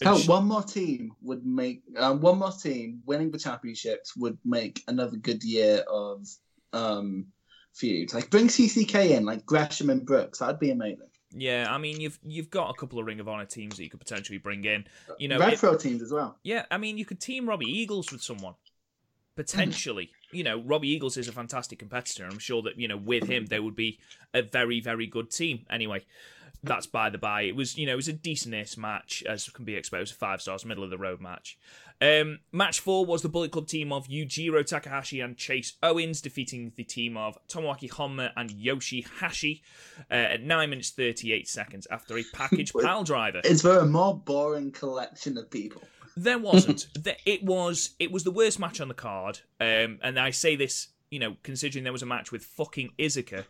And Hell, Sh- one more team would make um, one more team winning the championships would make another good year of um feuds. Like bring CCK in, like Gresham and Brookes. That'd be amazing. yeah, I mean, you've you've got a couple of Ring of Honor teams that you could potentially bring in. You know, Red it- Pro teams as well. Yeah, I mean, you could team Robbie Eagles with someone. Potentially. You know, Robbie Eagles is a fantastic competitor. I'm sure that, you know, with him, they would be a very, very good team. Anyway, that's by the by. It was, you know, it was a decentish match, as can be expected. Five stars, middle of the road match. Um, match four was the Bullet Club team of Yujiro Takahashi and Chase Owens defeating the team of Tomoaki Honma and Yoshi Hashi uh, at 9 minutes 38 seconds after a package pile driver. Is there a more boring collection of people? There wasn't. It was. It was the worst match on the card. Um, and I say this, you know, considering there was a match with fucking Iizuka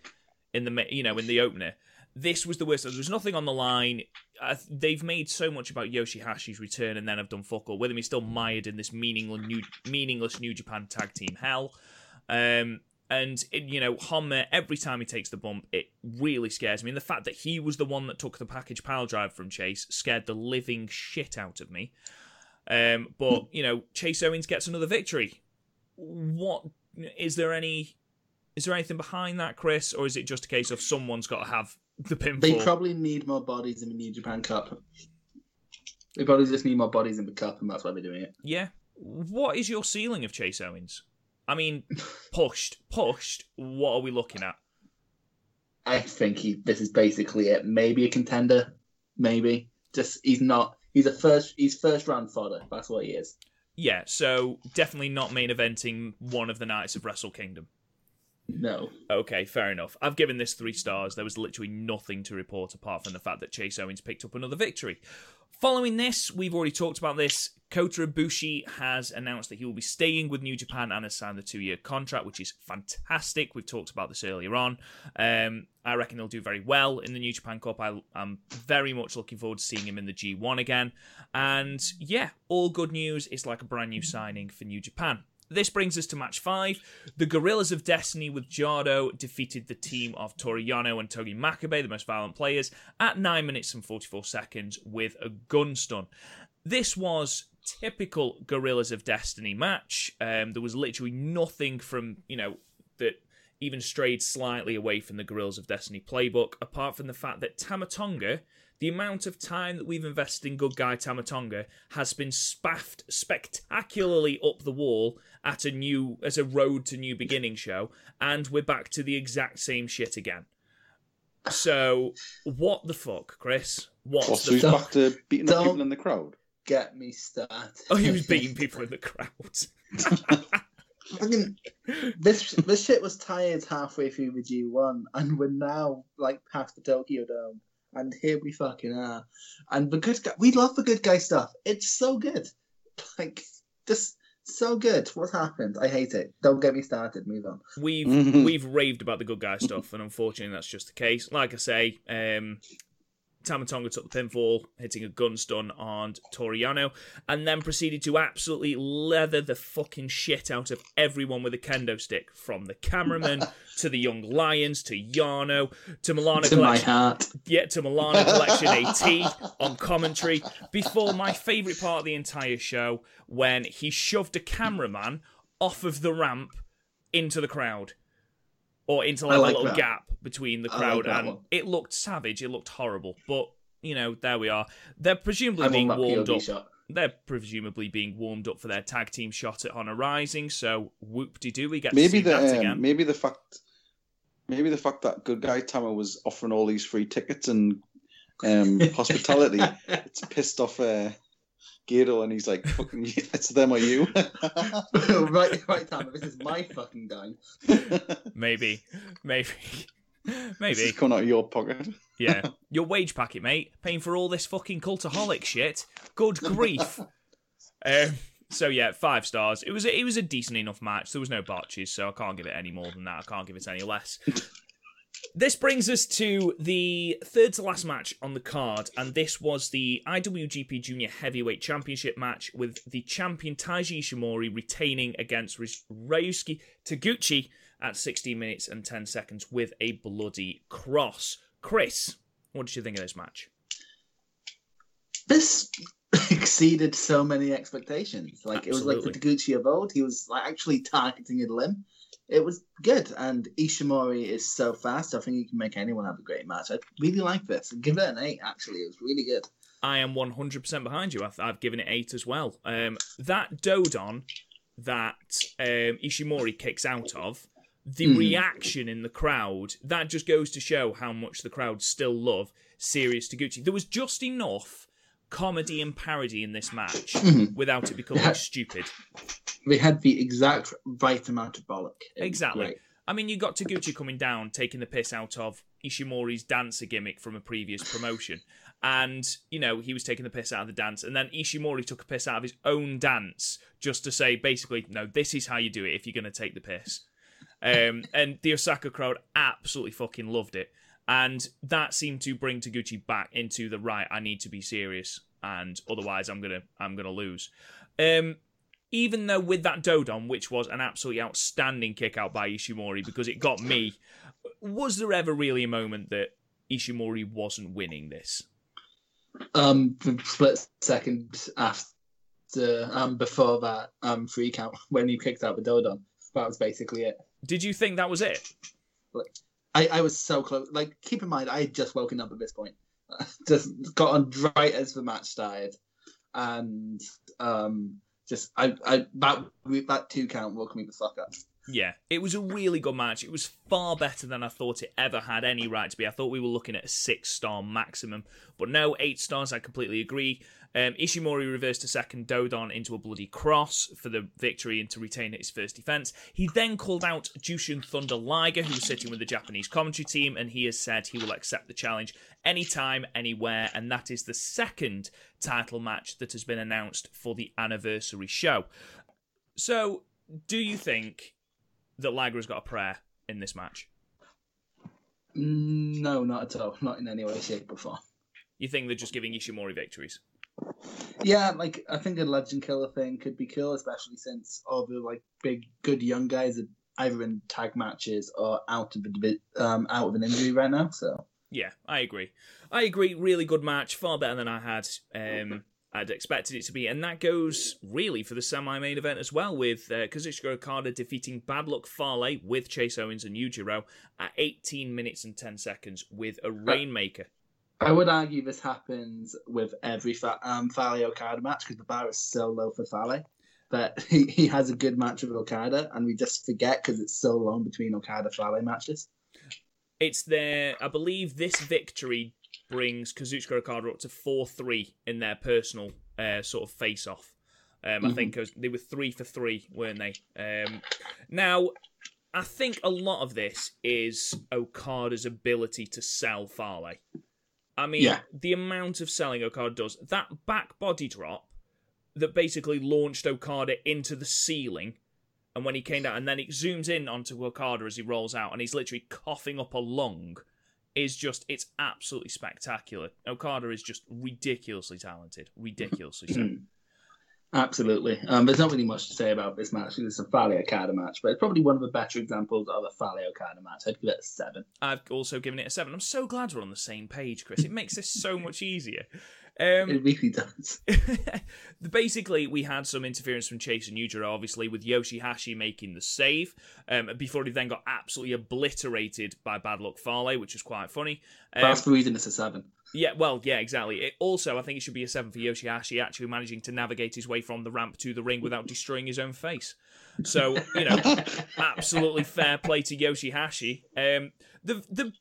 in the, you know, in the opener. This was the worst. There was nothing on the line. Uh, they've made so much about Yoshihashi's return, and then have done fuck all with him. He's still mired in this meaningless new, meaningless New Japan tag team hell. Um, And it, you know, Honma, every time he takes the bump, it really scares me. And the fact that he was the one that took the package pile drive from Chase scared the living shit out of me. Um, but you know, Chase Owens gets another victory. What is there any? Is there anything behind that, Chris, or is it just a case of someone's got to have the pinfall? They probably need more bodies in the New Japan Cup. They probably just need more bodies in the cup, and that's why they're doing it. Yeah. What is your ceiling of Chase Owens? I mean, pushed, pushed. What are we looking at? I think he. This is basically it. Maybe a contender. Maybe just he's not. He's a first. He's first round fodder. That's what he is. Yeah, so definitely not main eventing one of the nights of Wrestle Kingdom. No. Okay, fair enough. I've given this three stars. There was literally nothing to report apart from the fact that Chase Owens picked up another victory. Following this, we've already talked about this. Kota Ibushi has announced that he will be staying with New Japan and has signed the two-year contract, which is fantastic. We've talked about this earlier on. Um, I reckon he'll do very well in the New Japan Cup. I, am very much looking forward to seeing him in the G1 again. And yeah, all good news. It's like a brand new signing for New Japan. This brings us to match five. The Gorillas of Destiny with Jado defeated the team of Toru Yano and Togi Makabe, the most violent players, at 9 minutes and 44 seconds with a gun stun. This was typical Gorillas of Destiny match. Um, there was literally nothing from, you know, that even strayed slightly away from the Gorillas of Destiny playbook, apart from the fact that Tama Tonga, the amount of time that we've invested in Good Guy Tama Tonga, has been spaffed spectacularly up the wall at a new as a road to new beginning show, and we're back to the exact same shit again. So what the fuck, Chris? What's What, so the he's fuck? back to beating up Don't- people in the crowd? Get me started. Oh, he was beating people in the crowd. Fucking this this shit was tired halfway through the G one, and we're now like past the Tokyo Dome, and here we fucking are. And the good guy, we love the good guy stuff. It's so good, like just so good. What's happened? I hate it. Don't get me started. Move on. We've we've raved about the good guy stuff, and unfortunately, that's just the case. Like I say, um, Tama Tonga took the pinfall, hitting a gun stun on Toru Yano, and then proceeded to absolutely leather the fucking shit out of everyone with a kendo stick, from the cameraman to the young lions to Yano to Milano to my Collection, heart. yeah, to Milano Collection AT on commentary. Before my favourite part of the entire show, when he shoved a cameraman off of the ramp into the crowd. Or into like I a like little that. gap between the crowd like and one. it looked savage, it looked horrible. But, you know, there we are. They're presumably I being warmed POV up. shot. They're presumably being warmed up for their tag team shot at Honor Rising, so whoop de doo, we get to Maybe see the that um, again. maybe the fact maybe the fact that good guy Tama was offering all these free tickets and um, hospitality, it's pissed off uh, Jado, and he's like, "Fucking, it's them or you." right, right, Tom. This is my fucking dime. Maybe. Maybe. Maybe. is coming out of your pocket. Yeah. Your wage packet, mate. Paying for all this fucking cultaholic shit. Good grief. um, so yeah, five stars. It was a, it was a decent enough match. There was no botches, so I can't give it any more than that. I can't give it any less. This brings us to the third to last match on the card, and this was the IWGP Junior Heavyweight Championship match with the champion Taiji Ishimori retaining against Ry- Ryusuke Taguchi at 16 minutes and 10 seconds with a bloody cross. Chris, what did you think of this match? This exceeded so many expectations. Like it was like the Taguchi of old. He was like actually targeting a limb. It was good, and Ishimori is so fast. I think he can make anyone have a great match. I really like this. Give it an eight. Actually, it was really good. I am 100% behind you. I've, I've given it 8 as well. Um, that Dodon that um, Ishimori kicks out of, the Mm. reaction in the crowd, that just goes to show how much the crowd still love Serious Taguchi. There was just enough comedy and parody in this match Mhm. without it becoming stupid. They had the exact right amount of bollock. Exactly. I mean, you got Taguchi coming down, taking the piss out of Ishimori's dancer gimmick from a previous promotion. And, you know, he was taking the piss out of the dance. And then Ishimori took a piss out of his own dance just to say, basically, no, this is how you do it if you're going to take the piss. Um, and the Osaka crowd absolutely fucking loved it. And that seemed to bring Taguchi back into the right, I need to be serious. And otherwise, I'm gonna I'm gonna lose. Um, even though with that Dodon, which was an absolutely outstanding kick out by Ishimori because it got me, was there ever really a moment that Ishimori wasn't winning this? Um, split second after, um, before that um free count when he kicked out the Dodon, that was basically it. Did you think that was it? I, I was so close. Like, keep in mind, I had just woken up at this point. just got on right as the match started, and um, just I, I that that two count woke me the fuck up. Yeah, it was a really good match. It was far better than I thought it ever had any right to be. I thought we were looking at a six star maximum, but no, eight stars. I completely agree. Um, Ishimori reversed a second Dodon into a bloody cross for the victory and to retain his first defense. He then called out Jushin Thunder Liger, who was sitting with the Japanese commentary team, and he has said he will accept the challenge anytime, anywhere, and that is the second title match that has been announced for the anniversary show. So, do you think that Liger has got a prayer in this match? Mm, No, not at all. Not in any way, shape, or form. You think they're just giving Ishimori victories? Yeah, like I think a legend killer thing could be cool, especially since all the like big good young guys are either in tag matches or out of a divi- um out of an injury right now. So Yeah, I agree. I agree. Really good match, far better than I had um, I'd expected it to be, and that goes really for the semi-main event as well, with uh, Kazuchika Okada defeating Bad Luck Fale with Chase Owens and Yujiro at 18 minutes and 10 seconds with a Rainmaker. I would argue this happens with every fa- um, Fale Okada match because the bar is so low for Fale that he, he has a good match with Okada, and we just forget because it's so long between Okada Fale matches. It's their, I believe, this victory brings Kazuchika Okada up to four three in their personal uh, sort of face off. Um, I think 'cause they were three for three, weren't they? Um, now, I think a lot of this is Okada's ability to sell Fale. I mean, Yeah. the amount of selling Okada does, that back body drop that basically launched Okada into the ceiling. And when he came down, and then it zooms in onto Okada as he rolls out, and he's literally coughing up a lung, is just, it's absolutely spectacular. Okada is just ridiculously talented. Ridiculously so. Hmm. Absolutely. Um, there's not really much to say about this match. It's a Fale Okada match, but it's probably one of the better examples of a Fale Okada match. I'd give it a seven. I've also given it a seven. I'm so glad we're on the same page, Chris. It makes this so much easier. Um, It really does. Basically, we had some interference from Chase and Yujiro, obviously, with Yoshihashi making the save um, before he then got absolutely obliterated by Bad Luck Fale, which was quite funny. Um, That's the reason it's a seven. yeah, well, yeah, exactly. It also, I think it should be a seven for Yoshihashi, actually managing to navigate his way from the ramp to the ring without destroying his own face. So, you know, absolutely fair play to Yoshihashi. Um, the the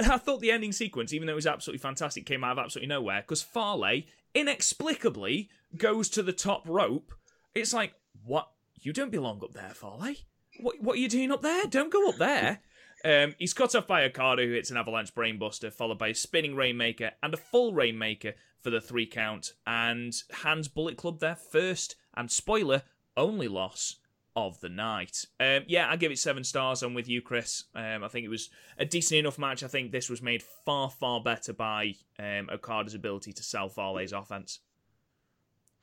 I thought the ending sequence, even though it was absolutely fantastic, came out of absolutely nowhere because Fale inexplicably goes to the top rope. It's like, what? You don't belong up there, Fale. What? What are you doing up there? Don't go up there. Um, he's cut off by Okada, who hits an avalanche brainbuster, followed by a spinning rainmaker and a full rainmaker for the three count, and hands Bullet Club their first and spoiler only loss of the night. Um, yeah, I give it seven stars. I'm with you, Chris. Um, I think it was a decent enough match. I think this was made far, far better by um, Okada's ability to sell Fale's offense.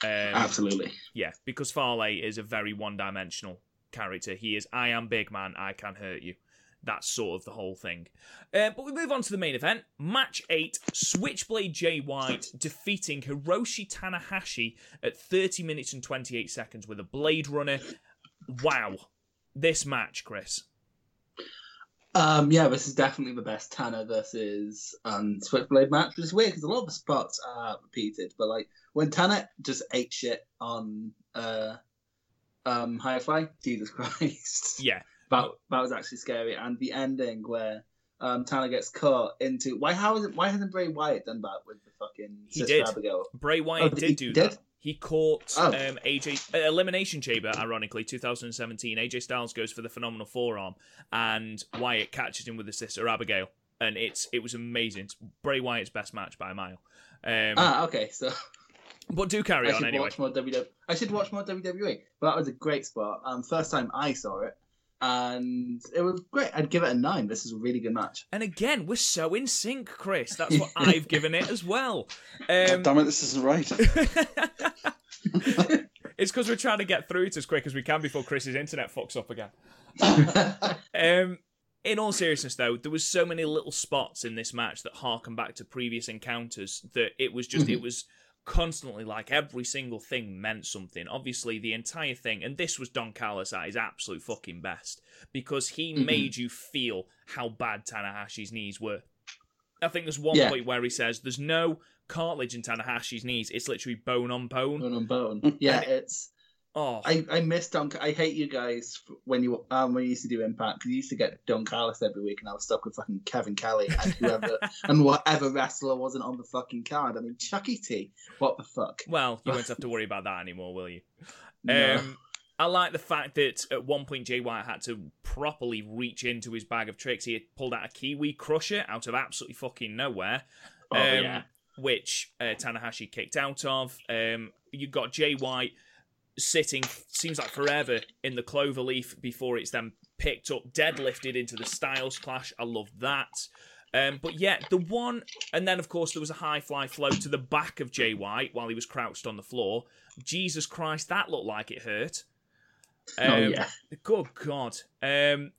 Um, Absolutely. yeah, because Fale is a very one-dimensional character. He is, I am big man, I can hurt you. That's sort of the whole thing. Uh, but we move on to the main event. Match 8, Switchblade Jay White defeating Hiroshi Tanahashi at 30 minutes and 28 seconds with a Blade Runner. Wow. This match, Chris. Um, yeah, this is definitely the best Tana versus um, Switchblade match, which is weird because a lot of the spots are repeated, but like when Tana just ate shit on uh, um, High Fly, Jesus Christ, Yeah. that that was actually scary. And the ending where um, Tana gets caught into why how is it why hasn't Bray Wyatt done that with the fucking He Sister did. Abigail? Bray Wyatt Oh, did he do did? that. He caught Oh. um, AJ uh, Elimination Chamber, ironically, 2017. AJ Styles goes for the phenomenal forearm, and Wyatt catches him with his sister Abigail, and it's it was amazing. It's Bray Wyatt's best match by a mile. Um, Ah, okay, so but do carry I on should anyway. watch more WWE. I should watch more WWE. But that was a great spot. Um, first time I saw it, and it was great. I'd give it a nine. This is a really good match. And again, we're so in sync, Chris. That's what I've given it as well. Um, Damn it, this isn't right. It's because we're trying to get through it as quick as we can before Chris's internet fucks up again. um, in all seriousness, though, there was so many little spots in this match that harken back to previous encounters that it was just it was constantly like every single thing meant something. Obviously, the entire thing, and this was Don Callis at his absolute fucking best because he mm-hmm. made you feel how bad Tanahashi's knees were. I think there's one Yeah. point where he says there's no cartilage in Tanahashi's knees; it's literally bone on bone. bone on bone. Yeah, it's. Oh, I, I miss Don. I hate you guys when you um when you used to do Impact because you used to get Don Callis every week, and I was stuck with fucking Kevin Kelly and whoever and whatever wrestler wasn't on the fucking card. I mean, Chuckie T. What the fuck? well, you won't have to worry about that anymore, will you? No. Um, I like the fact that at one point Jay White had to properly reach into his bag of tricks. He had pulled out a Kiwi Crusher out of absolutely fucking nowhere, Oh, um, yeah. which uh, Tanahashi kicked out of. Um, you got Jay White sitting, seems like forever, in the clover leaf before it's then picked up, deadlifted into the Styles Clash. I love that. Um, but yeah, the one, and then of course there was a high fly float to the back of Jay White while he was crouched on the floor. Jesus Christ, that looked like it hurt. oh Um, yeah. Good God. Um,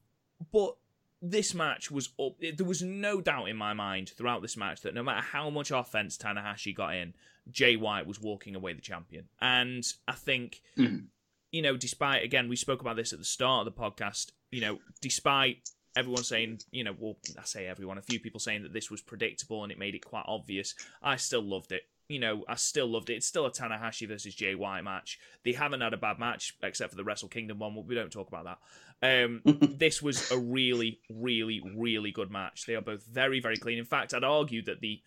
but this match was up. There was no doubt in my mind throughout this match that no matter how much offense Tanahashi got in, Jay White was walking away the champion. And I think, Mhm. you know, despite, again, we spoke about this at the start of the podcast, you know, despite everyone saying, you know, well, I say everyone, a few people saying that this was predictable and it made it quite obvious, I still loved it. You know, I still loved it. It's still a Tanahashi versus Jay White match. They haven't had a bad match except for the Wrestle Kingdom one. but We don't talk about that. Um, this was a really, really, really good match. They are both very, very clean. In fact, I'd argue that the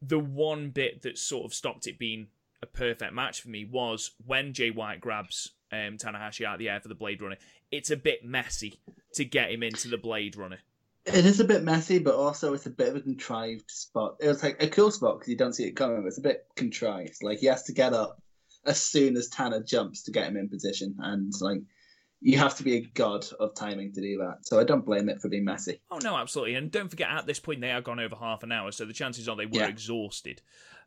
the one bit that sort of stopped it being a perfect match for me was when Jay White grabs um, Tanahashi out of the air for the Blade Runner. It's a bit messy to get him into the Blade Runner. It is a bit messy, but also it's a bit of a contrived spot. It was like a cool spot because you don't see it coming, but it's a bit contrived. Like he has to get up as soon as Tana jumps to get him in position, and like you have to be a god of timing to do that. So I don't blame it for being messy. Oh no, absolutely. And don't forget, at this point, they are gone over half an hour, so the chances are they were Yeah. exhausted.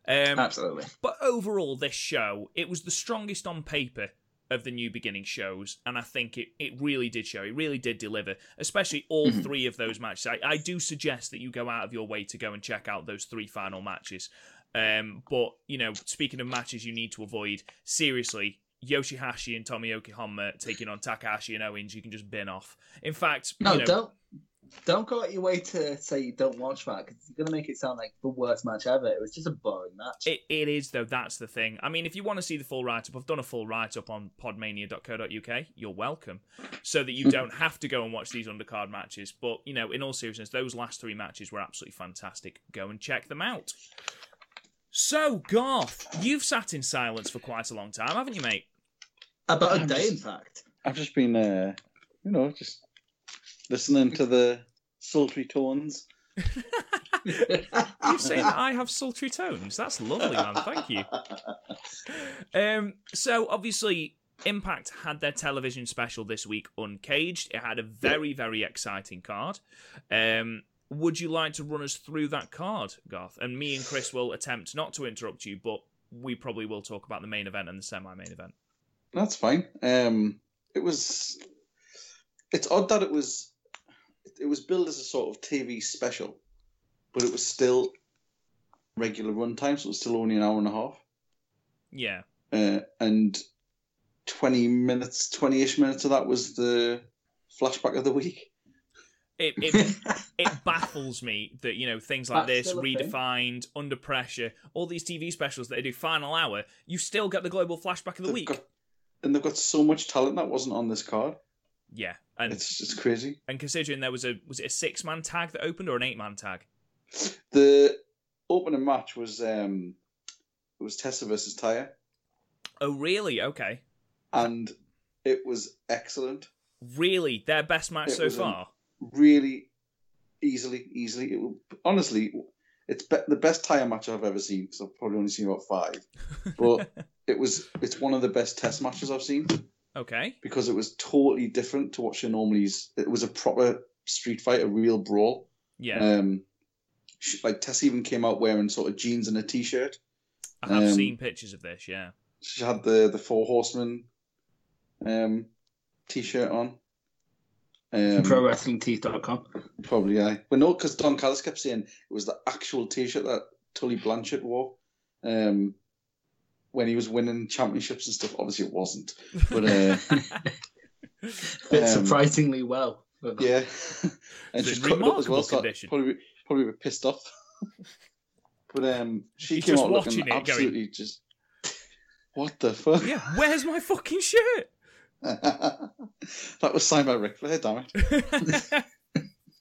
Um, Absolutely. But overall, this show, it was the strongest on paper of the new beginning shows, and I think it, it really did show. It really did deliver, especially all three of those matches. I, I do suggest that you go out of your way to go and check out those three final matches. Um, but, you know, speaking of matches you need to avoid, seriously, Yoshihashi and Tomoaki Honma taking on Takahashi and Owens, you can just bin off. In fact, No, you know, don't don't go out your way to say you don't watch that because you're gonna make it sound like the worst match ever. It was just a boring match. It, it is though. That's the thing. I mean, if you want to see the full write up, I've done a full write up on podmania.co.uk. You're welcome, so that you don't have to go and watch these undercard matches. But you know, in all seriousness, those last three matches were absolutely fantastic. Go and check them out. So, Garth, you've sat in silence for quite a long time, haven't you, mate? About a I'm day, in fact. I've just been, uh, you know, just listening to the sultry tones. You say that I have sultry tones. That's lovely, man. Thank you. Um, so obviously, Impact had their television special this week, Uncaged. It had a very, very exciting card. Um, would you like to run us through that card, Garth? And me and Chris will attempt not to interrupt you, but we probably will talk about the main event and the semi-main event. That's fine. Um, it was. It's odd that it was. It was billed as a sort of TV special, but it was still regular runtime, so it was still only an hour and a half. Yeah, Uh, and twenty minutes, twenty-ish minutes of that was the flashback of the week. it it, it baffles me that you know things like That's this, still a thing? redefined, under pressure, all these TV specials that they do final hour, you still get the global flashback of the They've week. And they've got so much talent that wasn't on this card. Yeah, and It's it's crazy. and considering there was a was it a six man tag that opened or an eight man tag? The opening match was um, it was Tessa versus Taya, Oh really? Okay, and it was excellent. really their best match It so far. Really, easily, easily. It, honestly, it's be- the best Taya match I've ever seen because I've probably only seen about five. But it was it's one of the best test matches I've seen okay, because it was totally different to what she normally is. It was a proper street fight, a real brawl. yeah, Um, she, like Tess even came out wearing sort of jeans and a t-shirt. I have um, seen pictures of this. Yeah, She had the the four horsemen um, t-shirt on. Um, ProWrestlingTees.com. Probably, yeah. But no, because Don Callis kept saying it was the actual T-shirt that Tully Blanchard wore um, when he was winning championships and stuff. Obviously, it wasn't. But uh, Fits Um, surprisingly well. yeah, and It's she's in cut it up as well. So condition. probably probably a bit pissed off. but um, she He's came just out watching looking it going- absolutely just. What the fuck? yeah, where's my fucking shirt? that was signed by Ric Flair, damn it.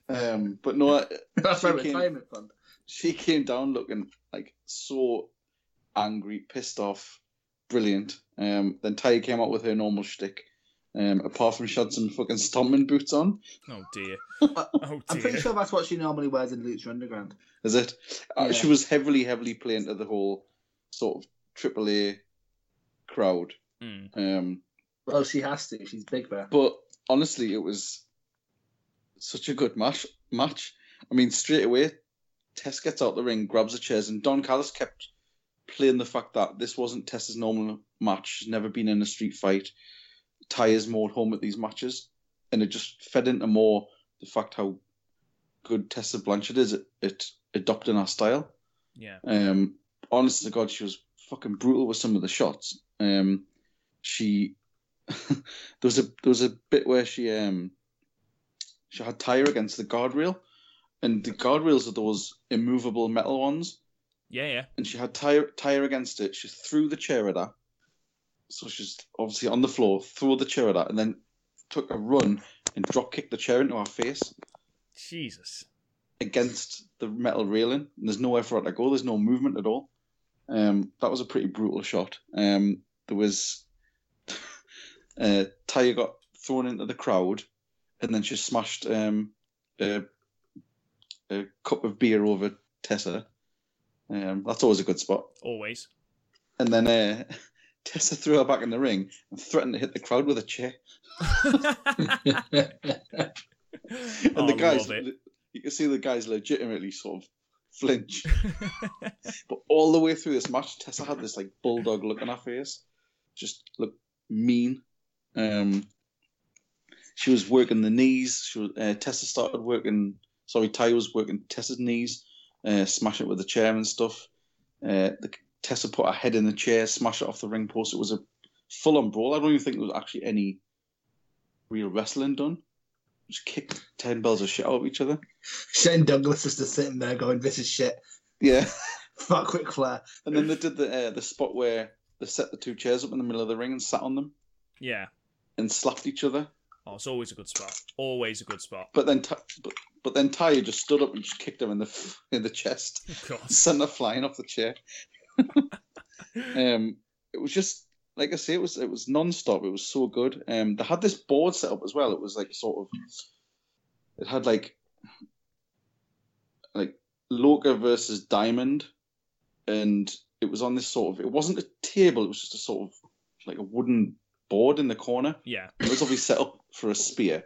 Um, but no, That's my She came- retirement fund. she came down looking like so angry, pissed off, brilliant. Um, then Ty came out with her normal shtick. Um, apart from she had some fucking stomping boots on. oh dear. Oh I'm pretty sure that's what she normally wears in Lucha Underground. Is it? Uh, Yeah. She was heavily, heavily playing to the whole sort of AAA crowd. Mm. Um, Well, she has to. She's big there. but honestly, it was such a good match. Match. I mean, straight away, Tess gets out the ring, grabs the chairs, and Don Callis kept playing the fact that this wasn't Tess's normal match. She's never been in a street fight. Ty is more at home at these matches, and it just fed into more the fact how good Tessa Blanchard is at, at adopting our style. Yeah. Um, honest to God, she was fucking brutal with some of the shots. Um, she there was a there was a bit where she um she had Taya against the guardrail, and the guardrails are those immovable metal ones, Yeah, yeah. and she had Taya Taya against it. She threw the chair at her, so she's obviously on the floor, threw the chair at her, and then took a run and drop kicked the chair into her face Jesus. against the metal railing. And there's nowhere for it to go. There's no movement at all. Um, that was a pretty brutal shot. Um, there was uh, Taya got thrown into the crowd, and then she smashed um, a, a cup of beer over Tessa. Um, that's always a good spot. Always. And then uh, Tessa threw her back in the ring and threatened to hit the crowd with a chair. And Oh, the guys, you can see the guys legitimately sort of flinch. but all the way through this match, Tessa had this like bulldog look on her face, just looked mean. Um, she was working the knees. She was, uh, Tessa started working. Sorry, Ty was working Tessa's knees, uh, smash it with the chair and stuff. Uh, the, Tessa put her head in the chair, smash it off the ring post. It was a full on brawl. I don't even think there was actually any real wrestling done. Just kicked ten bells of shit out of each other. Shane Douglas is just sitting there going, "This is shit." Yeah. Fuck quick flair. And then they did the uh, the spot where they set the two chairs up in the middle of the ring and sat on them yeah. And slapped each other. Oh, it's always a good spot. Always a good spot. But then, but, but then Ty just stood up and just kicked him in the in the chest, sent her flying off the chair. um, it was just like I say, it was it was non-stop. It was so good. Um, they had this board set up as well. It was like sort of, it had like, like Loka versus Diamond, and it was on this sort of. It wasn't a table. It was just a sort of like a wooden board in the corner. Yeah. It was obviously set up for a spear.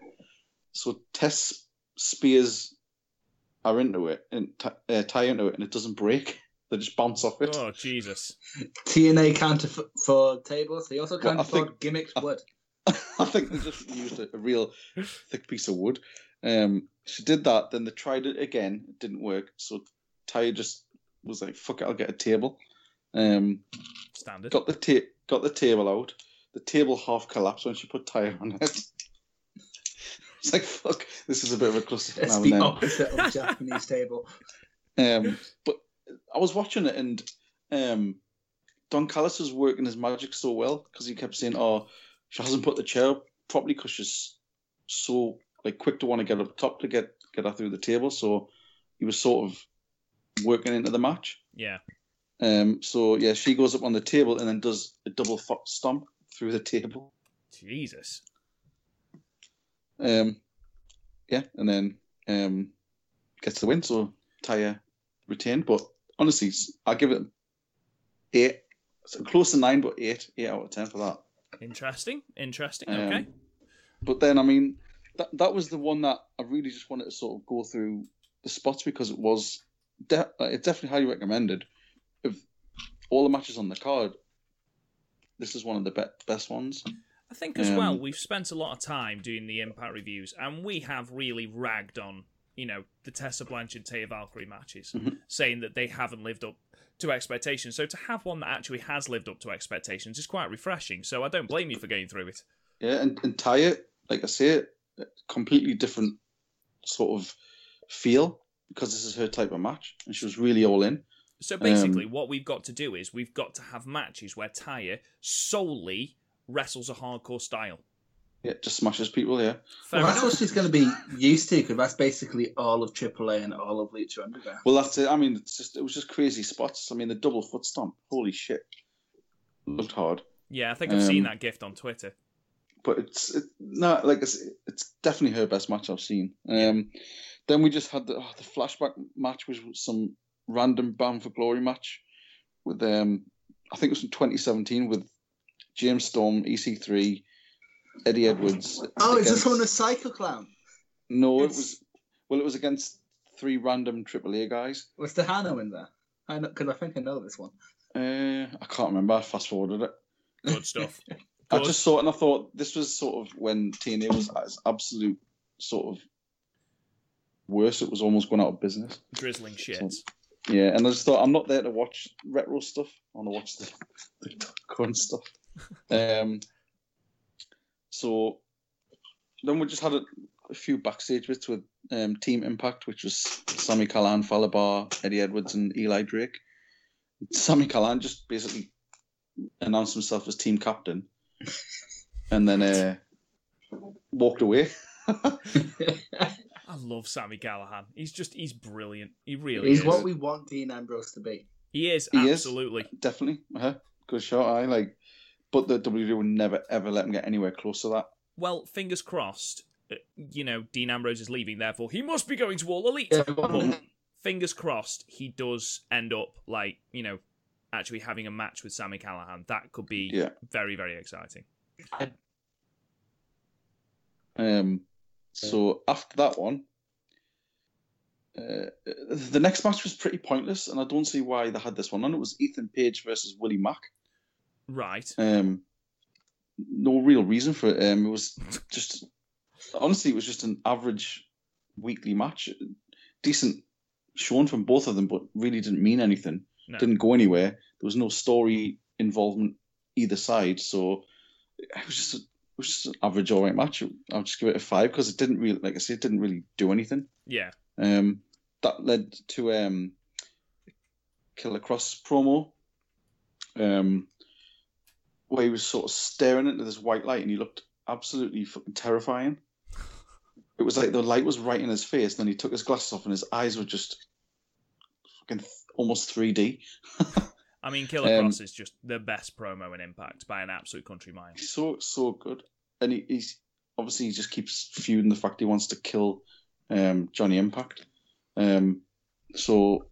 So Tess spears are into it and t- uh, tie into it, and it doesn't break. They just bounce off it. Oh, Jesus. TNA can't aff- afford tables. They also can't Well, I afford think- gimmicks I- wood. I think they just used a, a real thick piece of wood. Um, she did that, then they tried it again. It didn't work. So Ty just was like, "Fuck it, I'll get a table." Um, Standard. got the ta- got the table out. The table half collapsed when she put Taya on it. It's like, "Fuck, this is a bit of a cluster." It's now and the then. opposite of Japanese table. Um, but I was watching it, and um, Don Callis was working his magic so well because he kept saying, "Oh, she hasn't put the chair up properly because she's so like quick to want to get up top to get get her through the table." So he was sort of working into the match. Yeah. Um, so yeah, she goes up on the table and then does a double foot stomp through the table. Jesus. Um, yeah, and then um, gets the win. So Taya retained, but honestly, I give it eight. So close to nine, but eight, eight out of ten for that. Interesting. Interesting. Um, Okay. But then, I mean, that that was the one that I really just wanted to sort of go through the spots because it was de- it's definitely highly recommended. If all the matches on the card, this is one of the be- best ones. I think as well, Um, we've spent a lot of time doing the Impact reviews, and we have really ragged on, you know, the Tessa Blanchard Taya Valkyrie matches, Mhm. saying that they haven't lived up to expectations. So to have one that actually has lived up to expectations is quite refreshing. So I don't blame you for going through it. Yeah, and, and Taya, like I say, it. completely different sort of feel because this is her type of match, and she was really all in. So basically, Um, what we've got to do is we've got to have matches where Taya solely wrestles a hardcore style. Yeah, just smashes people. Yeah, Fair well, that's what she's going to be used to because that's basically all of AAA and all of Lucha Underground. well, that's it. I mean, it's just it was just crazy spots. I mean, the double foot stomp, holy shit, looked hard. Yeah, I think I've seen um, that gift on Twitter. but it's it, no like it's, it's definitely her best match I've seen. Um, then we just had the, oh, the flashback match, which was some random Bound for Glory match with um, I think it was in 2017 with James Storm, EC3, Eddie Edwards. Oh, is this against- one with Psycho Clown? No, it was well, it was against three random AAA guys. Was Texano in there? I know because I think I know this one. Uh, I can't remember. I fast forwarded it. Good stuff. I just saw it and I thought this was sort of when TNA was at its absolute sort of worst. It was almost going out of business. drizzling shits. Yeah, and I just thought I'm not there to watch retro stuff. I want to watch the, the current stuff. Um, so then we just had a, a few backstage bits with um, Team Impact, which was Sami Callihan, Falabar, Eddie Edwards, and Eli Drake. Sami Callihan just basically announced himself as team captain, and then uh, walked away. I love Sami Callihan. He's just he's brilliant. He really He's is. what we want Dean Ambrose to be. He is He is. absolutely. Definitely, uh-huh. good shot. I like, but the WWE would never ever let him get anywhere close to that. Well, fingers crossed. uh, You know, Dean Ambrose is leaving, therefore he must be going to All Elite. Yeah, But fingers crossed, he does end up like you know, actually having a match with Sami Callihan. That could be Yeah. very very exciting. Um, so after that one, uh, the next match was pretty pointless, and I don't see why they had this one on. It was Ethan Page versus Willie Mack. Right. Um, no real reason for it. Um, it was just honestly, it was just an average weekly match. Decent shown from both of them, but really didn't mean anything. No. Didn't go anywhere. There was no story involvement either side, so it was just was just an average all right match. I'll just give it a five because it didn't really, like I said, it didn't really do anything. Yeah. Um, that led to um, Killer Kross promo, um, where he was sort of staring into this white light and he looked absolutely fucking terrifying. It was like the light was right in his face, and then he took his glasses off and his eyes were just fucking th- almost 3D. I mean, Killer Um, Kross is just the best promo in Impact by an absolute country mile. He's so so good, and he, he's obviously he just keeps feuding the fact he wants to kill um, Johnny Impact. Um, so,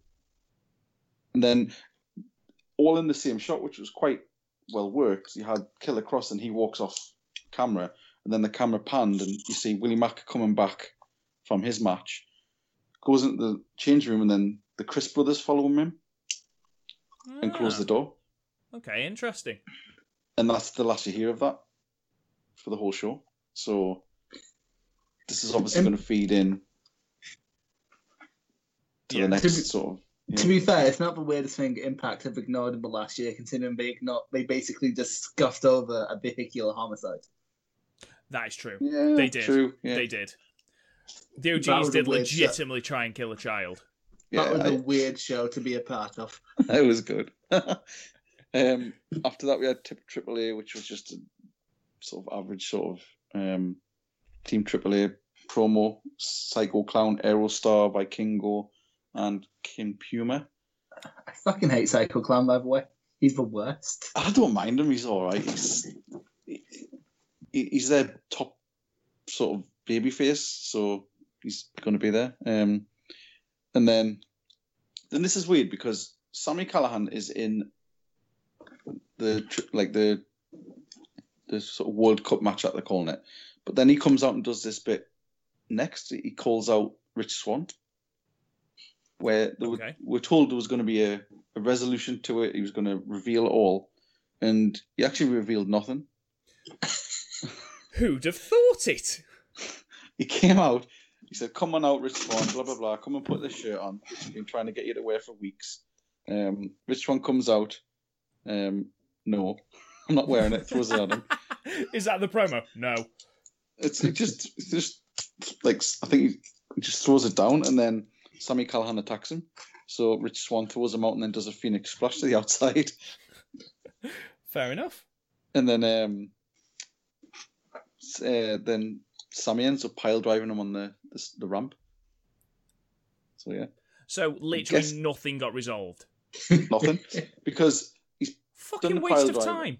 and then all in the same shot, which was quite well worked. You had Killer Kross, and he walks off camera, and then the camera panned, and you see Willie Mack coming back from his match, goes into the change room, and then the Crist brothers following him and close Ah, the door. Okay, interesting. and that's the last you hear of that for the whole show. So this is obviously Um, going to feed in to Yeah. the next To be- sort of. Yeah. To be fair, it's not the weirdest thing Impact have ignored in the last year, considering they ignored, they basically just scuffed over a vehicular homicide. That is true. Yeah, They did. True. Yeah. They did. The That OGs did weird shot. legitimately try and kill a child. Yeah, that was I- a weird show to be a part of. it was good. um, after that, we had Tip AAA, which was just a sort of average sort of um, Team AAA promo. Psycho Clown, Aerostar, Vikingo, and Kim Puma. I fucking hate Psycho Clown, by the way. He's the worst. I don't mind him. He's all right. He's he- he's their top sort of baby face, so he's going to be there. Um, and then then this is weird because Sami Callihan is in the like the the sort of World Cup match that they're calling it, but then he comes out and does this bit next. He calls out Rich Swann, where they were, we're told there was going to be a, a resolution to it. He was going to reveal it all, and he actually revealed nothing. Who'd have thought it? He came out. He said, "Come on out, Rich Swann. Blah blah blah. Come and put this shirt on. Been trying to get you to wear for weeks." Um, which one comes out. Um, no, I'm not wearing it. Throws it on him. Is that the promo? No. It's it just it's just like I think he just throws it down, and then Sami Callihan attacks him. So Rich Swann throws him out, and then does a Phoenix splash to the outside, Fair enough. and then um, uh, then Sami ends up pile driving him on the the, the ramp. So yeah, So literally Guess- nothing got resolved. Nothing because he's Fucking waste of driver. time.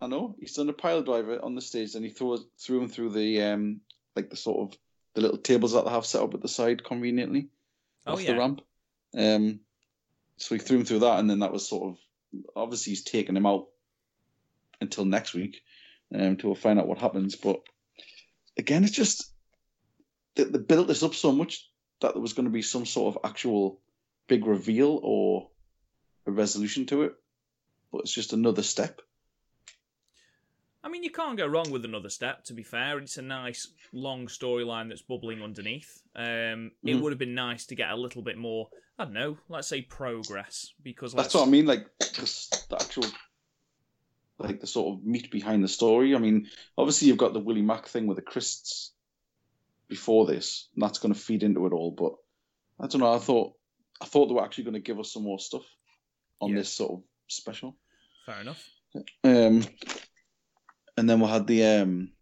I know he's done a pile driver on the stage, and he throws threw him through the um like the sort of the little tables that they have set up at the side conveniently Oh off yeah. the ramp. Um, so he threw him through that, and then that was sort of obviously he's taking him out until next week um, to find out what happens. But again, it's just they, they built this up so much that there was going to be some sort of actual big reveal or a resolution to it, but it's just another step. I mean, you can't go wrong with another step. To be fair, it's a nice long storyline that's bubbling underneath. Um, It Mhm. would have been nice to get a little bit more. I don't know. Let's say progress because That's let's, what I mean, like just the actual, like the sort of meat behind the story. I mean, obviously you've got the Willie Mack thing with the Crists before this, and that's going to feed into it all. But I don't know. I thought, I thought they were actually going to give us some more stuff on Yeah. this sort of special. Fair enough. Um, and then we had the um,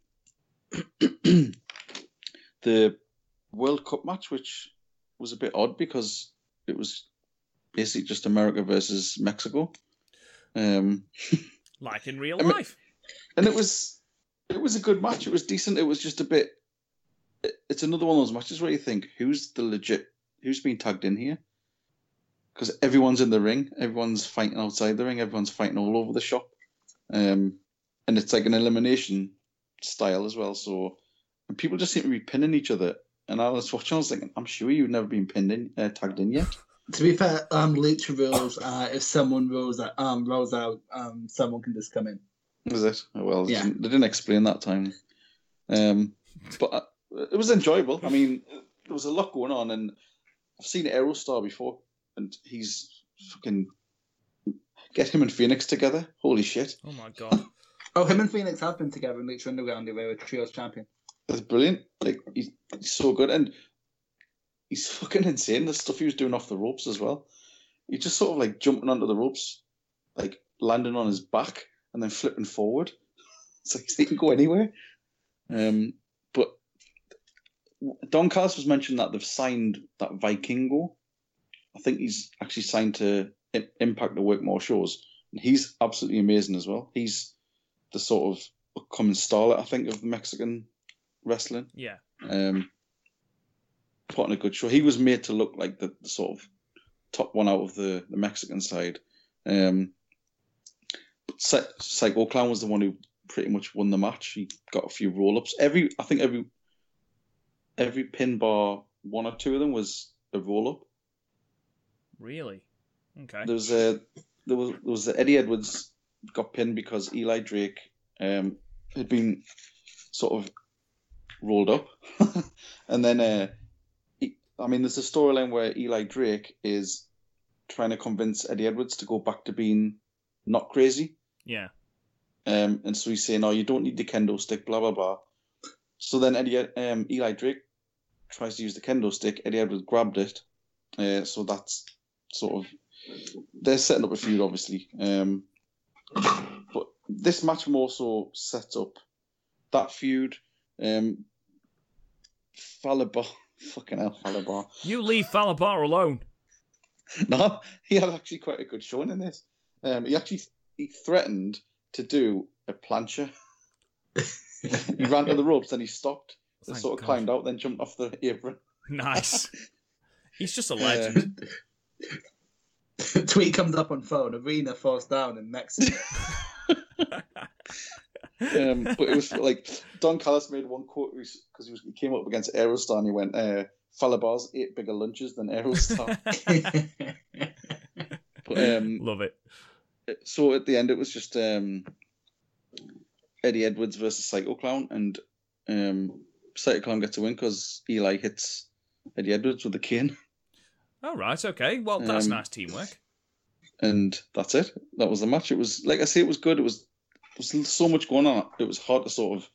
the World Cup match, which was a bit odd because it was basically just America versus Mexico. Um, Like in real I mean- life. and it was it was a good match. It was decent. It was just a bit. It's another one of those matches where you think, who's the legit, who's been tagged in here? Because everyone's in the ring, everyone's fighting outside the ring, everyone's fighting all over the shop, um, and it's like an elimination style as well. So, and people just seem to be pinning each other. And I was watching, I was thinking, I'm sure you've never been pinned in, uh, tagged in yet. To be fair, um, Lucha rules uh, if someone rolls out, um, rolls out, um, someone can just come in. Was it? Oh, well, they Yeah. didn't- they didn't explain that time. Um, but uh, it was enjoyable. I mean, there was a lot going on, and I've seen Aerostar before, and he's fucking get him and Phoenix together. Holy shit, Oh my god. Oh, him and Phoenix have been together in Lucha Underground. They were a trios champion. that's brilliant. Like he's, he's so good, and he's fucking insane. The stuff he was doing off the ropes as well. He just sort of like jumping onto the ropes, like landing on his back and then flipping forward. It's like he can go anywhere. Um, but Don Callis was mentioned that they've signed that Vikingo. I think he's actually signed to Impact to work more shows. And he's absolutely amazing as well. He's the sort of upcoming starlet, I think, of Mexican wrestling. Yeah. Um, put on a good show. He was made to look like the, the sort of top one out of the, the Mexican side. Um, but Psy- Psycho Clown was the one who pretty much won the match. He got a few roll ups. Every I think every every pin bar, one or two of them was a roll up. Really? Okay. There was a there was there was Eddie Edwards got pinned because Eli Drake um, had been sort of rolled up, and then uh, he, I mean, there's a storyline where Eli Drake is trying to convince Eddie Edwards to go back to being not crazy, Yeah. um, and so he's saying, "Oh, you don't need the kendo stick," blah blah blah. So then Eddie um, Eli Drake tries to use the kendo stick. Eddie Edwards grabbed it, uh, so that's sort of they're setting up a feud, obviously. Um, but this match more so set up that feud. Um, Fallah Bahh, fucking hell, Fallah Bahh. You leave Fallah Bahh alone. No, he had actually quite a good showing in this. Um, he actually he threatened to do a plancha. he ran to the ropes, then he stopped. Thank sort of God. climbed out, then jumped off the apron. Nice. He's just a legend. Tweet comes up on phone. Arena falls down in Mexico. Um, but it was like Don Callis made one quote because he, was- he came up against Aerostar and he went, uh, Fallah Bahh's ate bigger lunches than Aerostar. but, um, Love it. so at the end, it was just um, Eddie Edwards versus Psycho Clown, and um, Clown gets a win because Eli hits Eddie Edwards with the cane, Oh right, okay. Well, that's Um, nice teamwork. and that's it. That was the match. It was like I say, it was good. It was there was so much going on. It was hard to sort of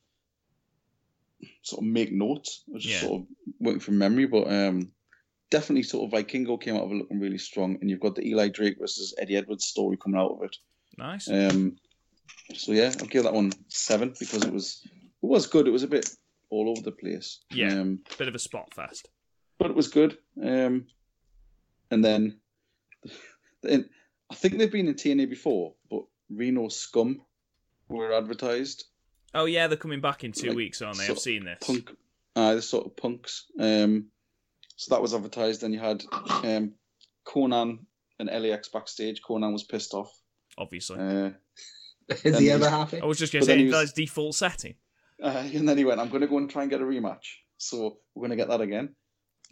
sort of make notes. I was just Yeah. sort of working from memory, but um, definitely sort of Vikingo came out of it looking really strong, and you've got the Eli Drake versus Eddie Edwards story coming out of it. Nice. Um, so yeah, I'll give that one seven because it was it was good. It was a bit all over the place. Yeah. Um, Bit of a spot fest. but it was good. Um, and then, then I think they've been in TNA before, but Reno Scum were advertised. Oh yeah, they're coming back in two Like, weeks, aren't they? I've seen this. Punk, uh, the sort of punks. Um, so that was advertised. Then you had um, Konnan and LAX backstage. Konnan was pissed off. Obviously. Uh, Is he he- ever happy? I was just going to say he was- that's default setting. uh, and then he went, "I'm going to go and try and get a rematch." So we're going to get that again.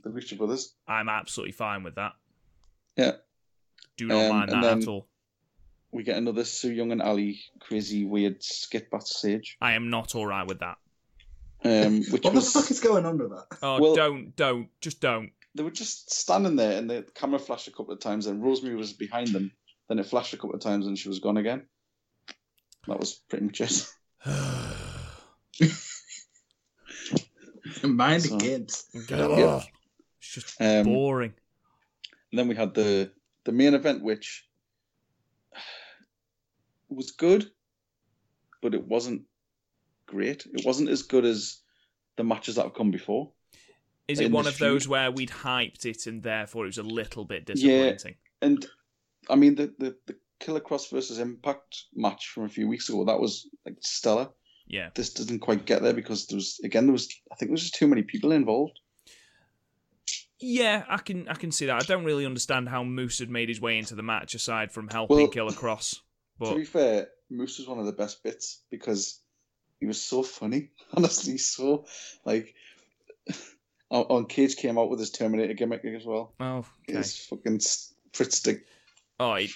The Lucha Brothers. I'm absolutely fine with that. Yeah. Do not Um, mind that then- at all. We get another Su Yung and Allie crazy weird skit backstage. I am not all right with that. um, which What the fuck is going on with that? Oh, Well- don't, don't, just don't. they were just standing there, and the camera flashed a couple of times, and Rosemary was behind them. Then it flashed a couple of times, and she was gone again. That was pretty much it. Mind So- the kids. Ugh. It's just Um, boring. And then we had the the main event, which was good, but it wasn't great. It wasn't as good as the matches that have come before. Is it one of those feud. where we'd hyped it and therefore it was a little bit disappointing? Yeah. And I mean, the the, the Killer Kross versus Impact match from a few weeks ago that was like stellar. Yeah. This doesn't quite get there because there was again there was I think there was just too many people involved. Yeah, I can I can see that. I don't really understand how Moose had made his way into the match aside from helping Well, Killer Kross. But To be fair, Moose was one of the best bits because he was so funny. Honestly, so like on, Cage came out with his Terminator gimmick as well. oh, okay. His fucking s- Fritz stick. Oh, it,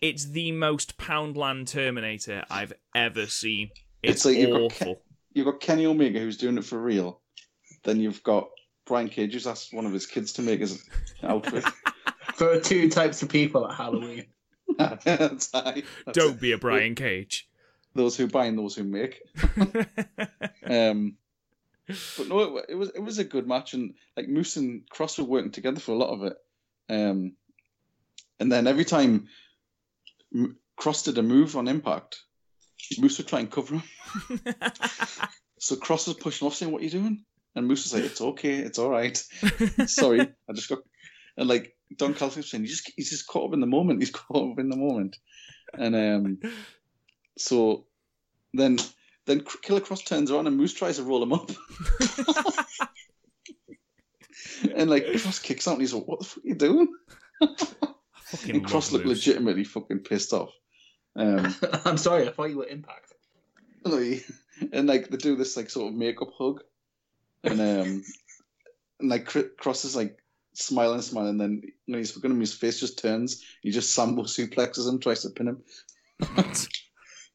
it's the most Poundland Terminator I've ever seen. It's, It's like you've got awful. You've got Kenny Omega who's doing it for real. Then you've got Brian Cage who's asked one of his kids to make his outfit. There are two types of people at Halloween. That's right. That's Don't it. be a Brian Cage. Those who buy and those who make. Um, but no, it, it was it was a good match, and like Moose and Kross were working together for a lot of it. Um, and then every time M- Kross did a move on Impact, Moose would try and cover him. So Kross was pushing off, saying, "What are you doing?" And Moose was like, "It's okay, it's all right. Sorry, I just got." And like Don Callis was saying, "He just he's just caught up in the moment. He's caught up in the moment." And um, so then then Killer Kross turns around and Moose tries to roll him up. and like Kross kicks out and he's like, What the fuck are you doing? And Kross love looked Moose. legitimately fucking pissed off. Um I'm sorry, I thought you were Impact. and like they do this like sort of makeup hug. And um and like Cr- Kross is like smiling, smiling, and then when he's looking at him, his face just turns. He just sambo suplexes him, tries to pin him.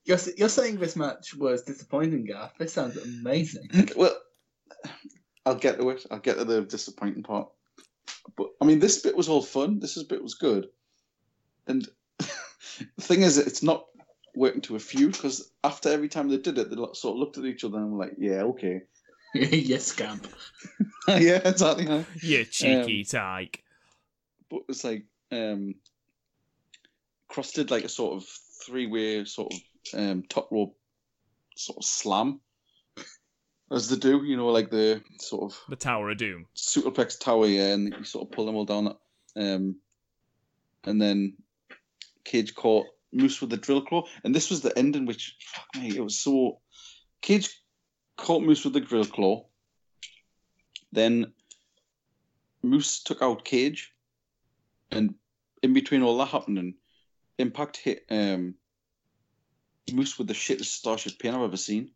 You're, you're saying this match was disappointing, Garth. This sounds amazing. Well, I'll get to it. I'll get to the disappointing part. But I mean, this bit was all fun. This bit was good. And the thing is, it's not working to a feud because after every time they did it, they sort of looked at each other and were like, "Yeah, okay, you scamp. yeah, exactly." huh?" You cheeky Um, tyke. But it's like um, Kross did like a sort of three-way sort of um, top rope sort of slam, as they do. You know, like the sort of The Tower of Doom. superplex tower, yeah, and you sort of pull them all down. Um, and then Cage caught Moose with the drill claw, and this was the ending, which fuck me, it was so. Cage caught Moose with the drill claw. Then Moose took out Cage, and in between all that happening, Impact hit um, Moose with the shittest Starship pain I've ever seen.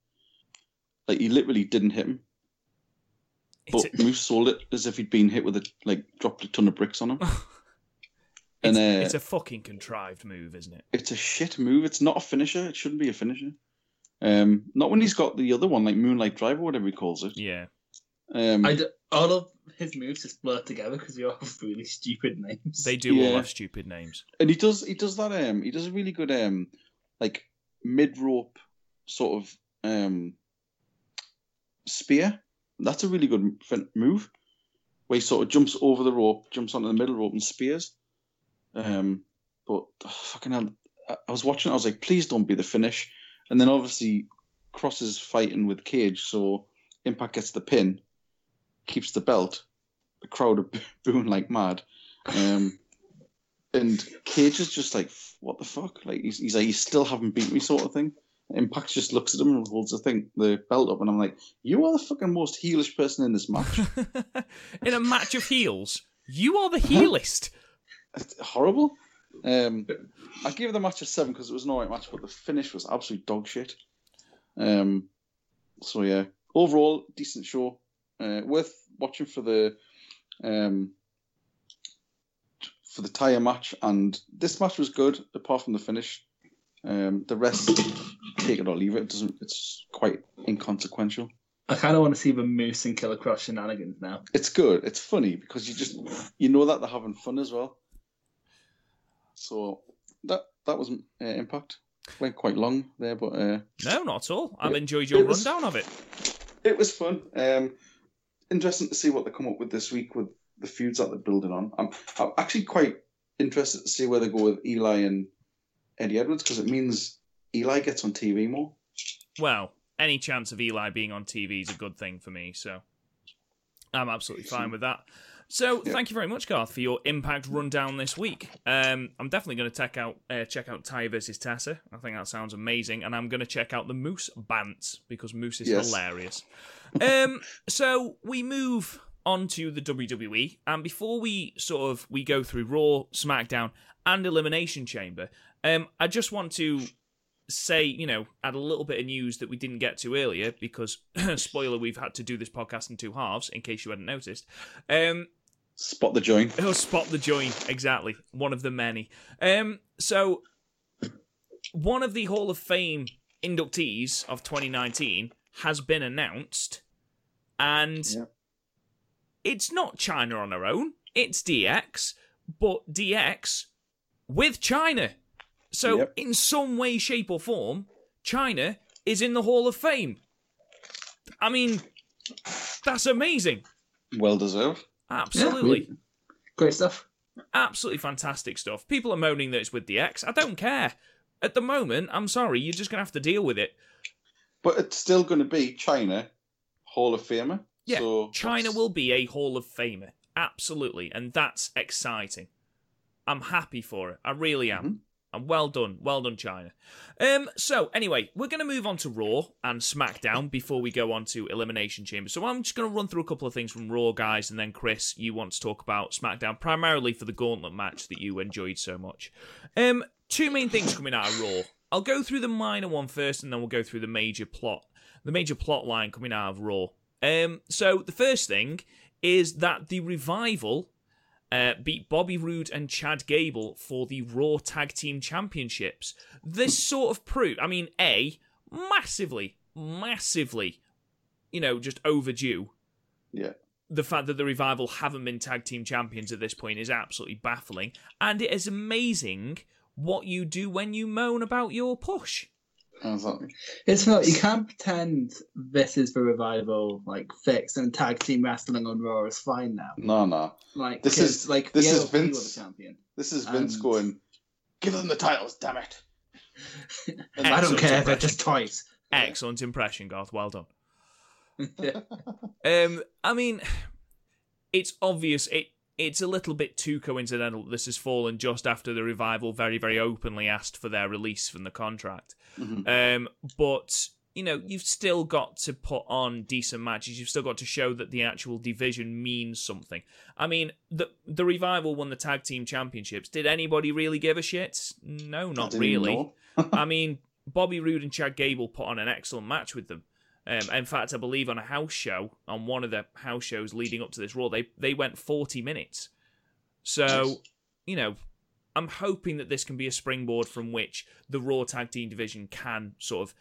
Like he literally didn't hit him. But a, Moose sold it as if he'd been hit with a like dropped a ton of bricks on him. it's, and uh, it's a fucking contrived move, isn't it? it's a shit move. It's not a finisher. It shouldn't be a finisher. Um, not when he's got the other one, like Moonlight Drive or whatever he calls it. Yeah. Um, I d- all of his moves just blur together because they all have really stupid names. They do all have stupid names. and he does he does that um he does a really good um like mid rope sort of um spear. That's a really good move. Where he sort of jumps over the rope, jumps onto the middle rope and spears. Um, but oh, fucking hell, I, I was watching. I was like, please don't be the finish. And then obviously, Kross is fighting with Cage, so Impact gets the pin, keeps the belt. The crowd are booing like mad. Um, and Cage is just like, what the fuck? Like he's, he's like, you still haven't beat me, sort of thing. Impact just looks at him and holds the thing, the belt up, and I'm like, you are the fucking most heelish person in this match. In a match of heels, you are the heelist. It's horrible. Um, I gave the match a seven because it was an alright match, but the finish was absolute dog shit. Um, so yeah, overall decent show, uh, worth watching for the um, for the tire match, and this match was good apart from the finish. Um, the rest, take it or leave it. it doesn't it's quite inconsequential. I kind of want to see the Moose and Killer Kross shenanigans now. It's good. It's funny because you just you know that they're having fun as well. So that that was uh, impact. Went quite long there, but uh, No, not at all. I've It- enjoyed your was- rundown of it. it was fun. Um, interesting to see what they come up with this week with the feuds that they're building on. I'm, I'm actually quite interested to see where they go with Eli and Eddie Edwards because it means Eli gets on TV more. Well, any chance of Eli being on TV is a good thing for me, so I'm absolutely fine with that. So, Yeah. thank you very much, Garth, for your impact rundown this week. Um, I'm definitely going to check out uh, check out Ty versus Tessa. I think that sounds amazing, and I'm going to check out the Moose Bants because Moose is Yes. hilarious. Um, so we move on to the WWE, and before we sort of we go through Raw, SmackDown, and Elimination Chamber, um, I just want to say, you know, add a little bit of news that we didn't get to earlier because, spoiler, we've had to do this podcast in two halves, in case you hadn't noticed. Um, Spot the joint. Oh, spot the joint. Exactly. One of the many. Um, so, one of the Hall of Fame inductees of 2019 has been announced, and Yeah. it's not Chyna on her own. It's DX, but DX with Chyna. So, Yep. in some way, shape, or form, Chyna is in the Hall of Fame. I mean, that's amazing. Well deserved. Absolutely. Great stuff. absolutely fantastic stuff. People are moaning that it's with the X. I don't care. At the moment, I'm sorry, you're just gonna have to deal with it. But it's still going to be Chyna Hall of Famer. Yeah, so Chyna that's- will be a Hall of Famer, absolutely, and that's exciting. I'm happy for it. I really am. Mhm. And well done, well done, Chyna. Um, so anyway, we're going to move on to Raw and SmackDown before we go on to Elimination Chamber. So I'm just going to run through a couple of things from Raw, guys, and then Chris, you want to talk about SmackDown primarily for the Gauntlet match that you enjoyed so much. Um, two main things coming out of Raw. I'll go through the minor one first, and then we'll go through the major plot, the major plot line coming out of Raw. Um, so the first thing is that the revival uh, beat Bobby Roode and Chad Gable for the Raw Tag Team Championships. This sort of proved, I mean, A, massively, massively, you know, just overdue. Yeah. The fact that the revival haven't been tag team champions at this point is absolutely baffling. And it is amazing what you do when you moan about your push. Exactly. It's not. You can't pretend this is the revival, like fixed and tag team wrestling on Raw is fine now. No, no. Like this is- like this the is LP were Vince. the champion. This is Vince And- going, give them the titles, damn it. I don't Excellent care. They're just toys. Excellent impression, Garth. Well done. Yeah. Um, I mean, it's obvious. It it's a little bit too coincidental. that This has fallen just after the revival very very openly asked for their release from the contract. Mhm. Um, but you know, you've still got to put on decent matches. You've still got to show that the actual division means something. I mean, the the revival won the tag team championships. Did anybody really give a shit? No, not really. I mean, Bobby Roode and Chad Gable put on an excellent match with them. Um, in fact, I believe on a house show, on one of the house shows leading up to this Raw, they they went forty minutes. So, you know, I'm hoping that this can be a springboard from which the Raw tag team division can sort of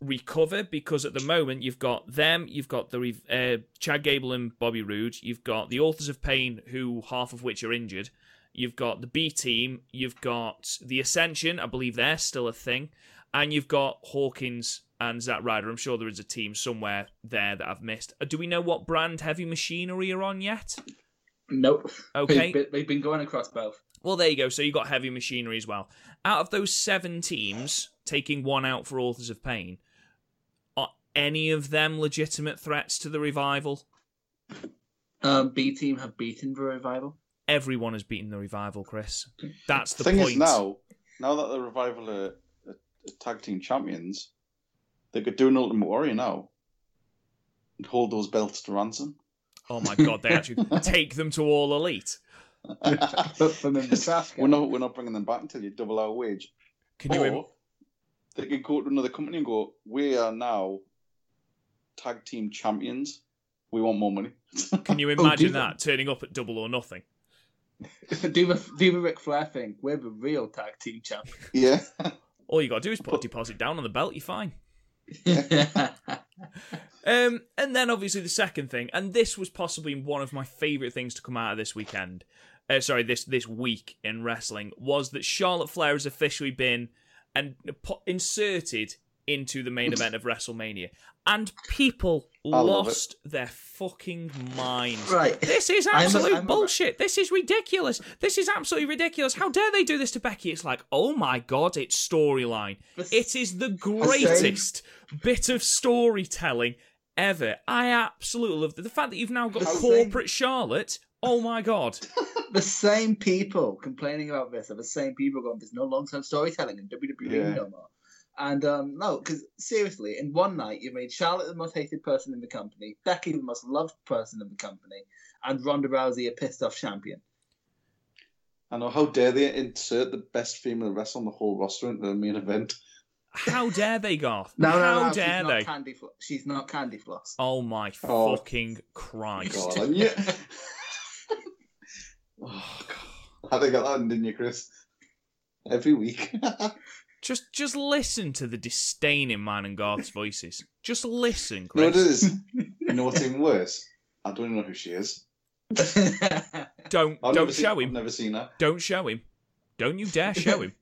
recover because at the moment you've got them, you've got the uh, Chad Gable and Bobby Roode, you've got the Authors of Pain, who half of which are injured. You've got the B team, you've got the Ascension, I believe they're still a thing, and you've got Hawkins and Zack Ryder. I'm sure there is a team somewhere there that I've missed. Uh, Do we know what brand Heavy Machinery are on yet? Nope. Okay. They've been, going across both. Well, there you go. So you got Heavy Machinery as well. Out of those seven teams, taking one out for Authors of Pain, are any of them legitimate threats to the revival? Um, B team have beaten the revival. Everyone has beaten the revival, Chris. That's the thing point. is now, now that the revival are, are, are tag team champions, they could do an Ultimate Warrior now and hold those belts to ransom. Oh my god, they actually take them to all elite. Put them in the trash we're not we're not bringing them back until you double our wage. Can you? or Im- they could go to another company and go, "We are now tag team champions. We want more money." can you oh, imagine they? that turning up at Double or Nothing? do the do the Ric Flair thing. We're the real tag team champions. yeah, All you got to do is put a deposit down on the belt. You're fine. Um, and then obviously the second thing, and this was possibly one of my favourite things to come out of this weekend. Uh, sorry, this this week in wrestling was that Charlotte Flair has officially been and inserted into the main event of WrestleMania, and people love it. lost their fucking minds. Right. This is I'm a- absolute I'm a- bullshit. This is ridiculous. This is absolutely ridiculous. How dare they do this to Becky? It's like, oh my god, it's storyline. It is the greatest bit of storytelling ever. I absolutely love the, the fact that you've now got The same- corporate Charlotte. Oh my god. the same people complaining about this are the same people going, "There's no long-term storytelling in WWE Yeah. no more." And um, no, because seriously, in one night you made Charlotte the most hated person in the company, Becky the most loved person in the company, and Ronda Rousey a pissed off champion. I know. How dare they insert the best female wrestler on the whole roster into the main event? How dare they, Garth? No, no, How no, dare she's they? Not Candy Flo- she's not Candy Floss. Oh my Oh. fucking Christ. God, and you... oh, God. I think I that, in, didn't you, Chris? Every week. Just just listen to the disdain in mine and Garth's voices. Just listen, Chris. no, it Chris. is. You know what's even worse? I don't even know who she is. Don't I've don't seen, show I've him. never seen her. Don't show him. Don't you dare show him.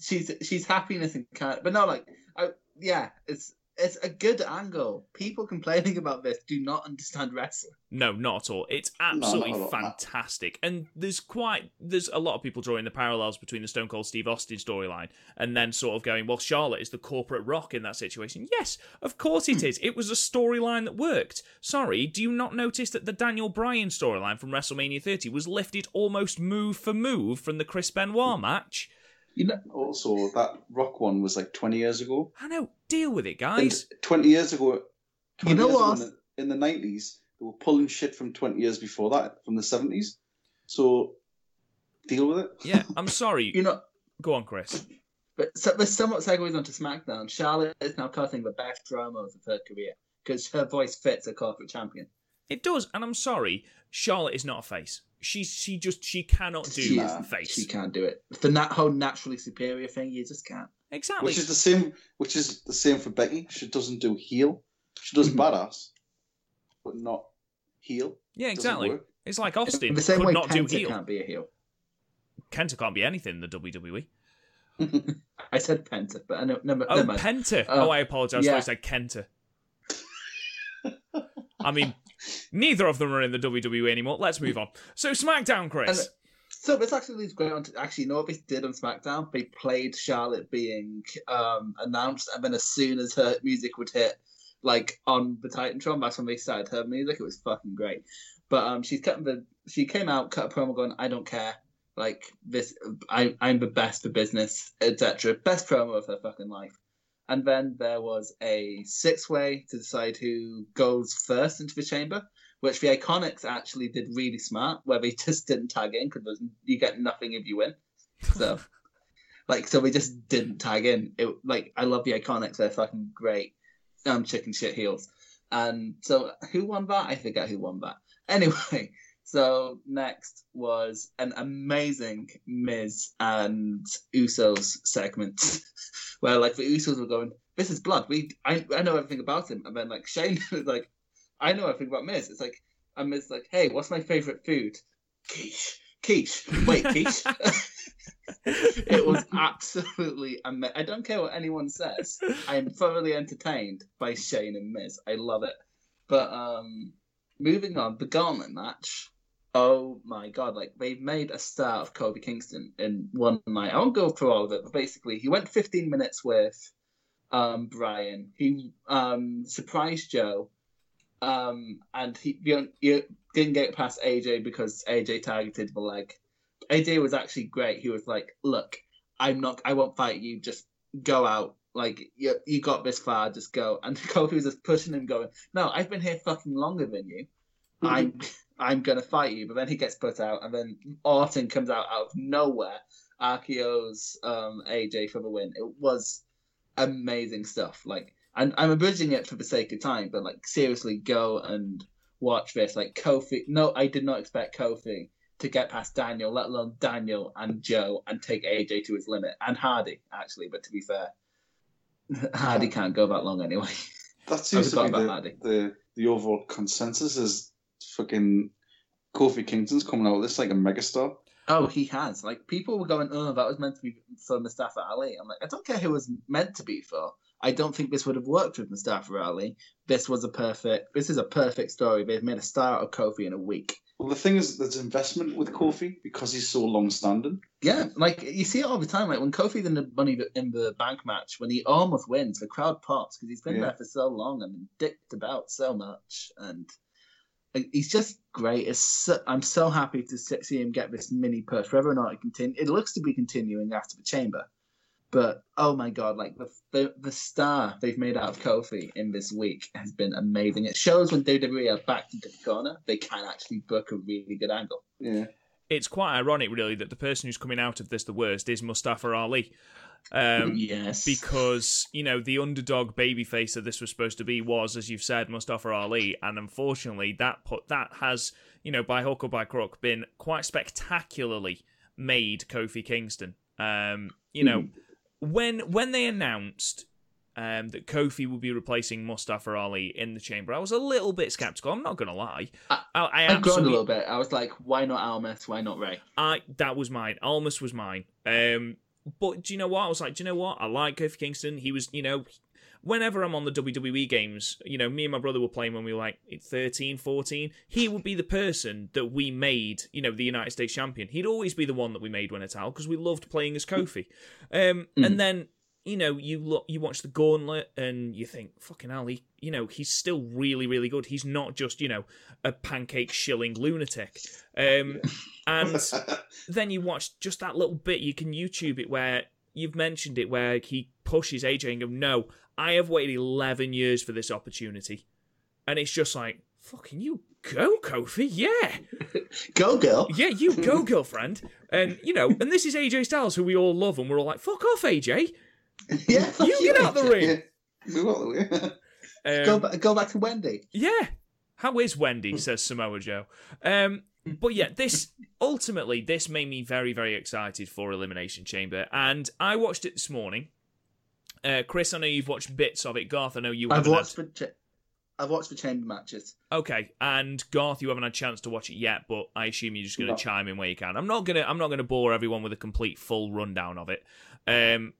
she's she's happiness and kind, but no, like, I, yeah, it's it's a good angle. People complaining about this do not understand wrestling. No, not at all. It's not absolutely at all. fantastic. And there's quite there's a lot of people drawing the parallels between the Stone Cold Steve Austin storyline and then sort of going, well, Charlotte is the corporate rock in that situation. Yes, of course it is. It was a storyline that worked. Sorry, do you not notice that the Daniel Bryan storyline from WrestleMania 30 was lifted almost move for move from the Chris Benoit mm. match? You know, Also, that rock one was like 20 years ago. I know, deal with it, And guys. 20 years ago, 20 know years what? in, the, in the 90s, they were pulling shit from 20 years before that, from the 70s. So, deal with it. Yeah, I'm sorry. you know, Go on, Chris. but so, this somewhat segues onto SmackDown. Charlotte is now cutting the best promos of her career because her voice fits a corporate champion. It does, and I'm sorry. Charlotte is not a face. She she just she cannot do She a is- face. She can't do it. The nat- whole naturally superior thing, you just can't. Exactly. Which is the same. Which is the same for Becky. She doesn't do heel. She does Mhm. badass, but not heel. yeah, exactly. It's like Austin the same could way not do Penta heel. can't be a heel. Kenta can't be anything in the WWE. I said Penta, but I know, never, Oh, never mind. Penta. Oh, oh, I apologize. Yeah. I said Kenta. I mean, neither of them are in the WWE anymore. Let's move on. So, SmackDown, Chris. So this actually leads to actually, know what they did on SmackDown? They played Charlotte being um, announced, and then as soon as her music would hit, like on the Titantron, that's when they started her music. It was fucking great. But um, she's cutting the. She came out, cut a promo, going, "I don't care. Like this, I, I'm the best for business, etc." Best promo of her fucking life. And then there was a six-way to decide who goes first into the chamber which the Iconics actually did really smart, where they just didn't tag in because you get nothing if you win. So, like, so we just didn't tag in. It like I love the Iconics; they're fucking great. Um, chicken shit heels. And so, who won that? I forget who won that. Anyway, so next was an amazing Miz and Usos segment, where like the Usos were going, this is blood. We I, I know everything about him. And then like Shane is like, I know everything about Miz. It's like and Miz like, hey, what's my favorite food? Quiche. Quiche. Wait, quiche. it was absolutely amazing. I don't care what anyone says. I am thoroughly entertained by Shane and Miz. I love it. But um moving on, the gauntlet match. Oh my god! Like they've made a star of Kofi Kingston in one night. I won't go through all of it, but basically, he went 15 minutes with um, Bryan. He um, surprised Joe, um, and he you, you didn't get past AJ because AJ targeted the leg. AJ was actually great. He was like, "Look, I'm not. I won't fight you. Just go out. Like you, you got this far. Just go." And Kofi was just pushing him, going, "No, I've been here fucking longer than you. I'm, I'm gonna fight you." But then he gets put out, and then Orton comes out out of nowhere. RKO's um, AJ for the win. It was amazing stuff. Like, and I'm abridging it for the sake of time, but like seriously, go and watch this. Like Kofi. No, I did not expect Kofi to get past Daniel, let alone Daniel and Joe, and take AJ to his limit, and Hardy actually. But to be fair, Hardy can't go that long anyway. That seems to be the, the, the overall consensus is fucking Kofi Kingston's coming out with this like a megastar. Oh, he has. Like people were going, "Oh, that was meant to be for Mustafa Ali." I'm like, I don't care who it was meant to be for. I don't think this would have worked with Mustafa Ali. This was a perfect. This is a perfect story. They've made a star out of Kofi in a week. Well, the thing is, there's investment with Kofi because he's so long-standing. Yeah, like you see it all the time. Like when Kofi's in the money in the bank match, when he almost wins, the crowd pops because he's been yeah. there for so long and dicked about so much, and he's just great. It's so, I'm so happy to see him get this mini push, whether or not it continue. It looks to be continuing after the chamber. But oh my god, like the, the the star they've made out of Kofi in this week has been amazing. It shows when WWE are backed into the corner, they can actually book a really good angle. Yeah. It's quite ironic, really, that the person who's coming out of this the worst is Mustafa Ali. Um, yes. Because, you know, the underdog babyface that this was supposed to be was, as you've said, Mustafa Ali. And unfortunately, that put that has, you know, by hook or by crook, been quite spectacularly made Kofi Kingston. Um, you know, mm when when they announced um, that Kofi would be replacing Mustafa Ali in the chamber, I was a little bit skeptical. I'm not going to lie. I, I, I absolutely... a little bit. I was like, why not Almas? Why not Rey? I that was mine. Almas was mine. Um, but do you know what? I was like, do you know what? I like Kofi Kingston. He was, you know, whenever I'm on the WWE games, you know, me and my brother were playing when we were like 13, 14. He would be the person that we made, you know, the United States champion. He'd always be the one that we made win a title because we loved playing as Kofi. Um, mm. And then, you know, you look, you watch the Gauntlet and you think, fucking hell, he, you know, he's still really, really good. He's not just, you know, a pancake shilling lunatic. Um, and then you watch just that little bit. You can YouTube it where you've mentioned it, where he pushes AJ and go, no, I have waited 11 years for this opportunity. And it's just like, fucking you go, Kofi. Yeah. go, girl. Yeah, you go, girlfriend. And, you know, and this is AJ Styles, who we all love, and we're all like, fuck off, AJ. Yeah. You get out the ring. um, go, back, go back to Wendy. Yeah. How is Wendy? says Samoa Joe. Um, but yeah, this ultimately this made me very very excited for Elimination Chamber, and I watched it this morning. Uh, Chris, I know you've watched bits of it. Garth, I know you. I've watched had... the. I've watched the chamber matches. Okay, and Garth, you haven't had a chance to watch it yet, but I assume you're just going to no. chime in where you can. I'm not gonna. I'm not going to bore everyone with a complete full rundown of it. Um,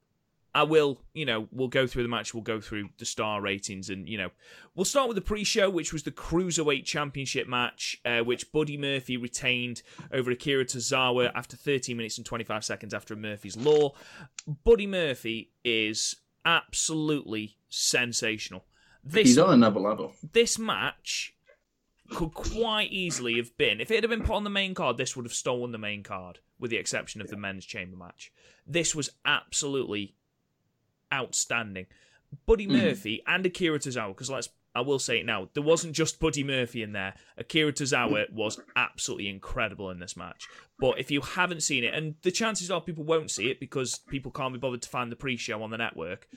I will, you know, we'll go through the match, we'll go through the star ratings, and, you know, we'll start with the pre show, which was the Cruiserweight Championship match, uh, which Buddy Murphy retained over Akira Tozawa after 13 minutes and 25 seconds after Murphy's Law. Buddy Murphy is absolutely sensational. This, He's on another level. This match could quite easily have been, if it had been put on the main card, this would have stolen the main card, with the exception of the men's chamber match. This was absolutely outstanding. Buddy mm. Murphy and Akira Tozawa, because let's I will say it now. There wasn't just Buddy Murphy in there. Akira Tozawa was absolutely incredible in this match. But if you haven't seen it, and the chances are people won't see it because people can't be bothered to find the pre-show on the network,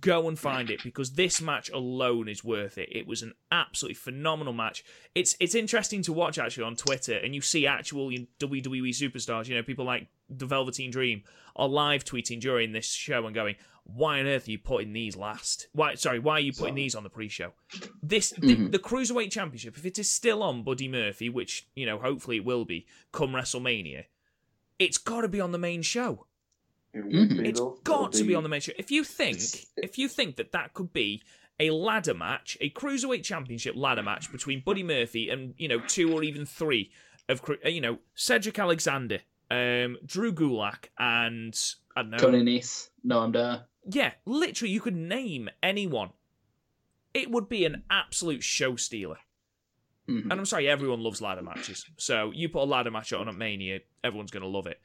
go and find it because this match alone is worth it. It was an absolutely phenomenal match. It's it's interesting to watch actually on Twitter, and you see actual WWE superstars. You know, people like the Velveteen Dream are live tweeting during this show and going, why on earth are you putting these last? Why? Sorry, why are you putting these on the pre-show? This the, the cruiserweight championship. If it is still on Buddy Murphy, which you know hopefully it will be come WrestleMania, it's got to be on the main show. It would be, It's got It'll to be on the main show. If you think, if you think that that could be a ladder match, a cruiserweight championship ladder match between Buddy Murphy and you know two or even three of you know Cedric Alexander, um, Drew Gulak, and I don't know, Tony Nese, no, I'm there. Yeah, literally you could name anyone. It would be an absolute show stealer. Mhm. And I'm sorry, everyone loves ladder matches. So you put a ladder match on at Mania, everyone's going to love it.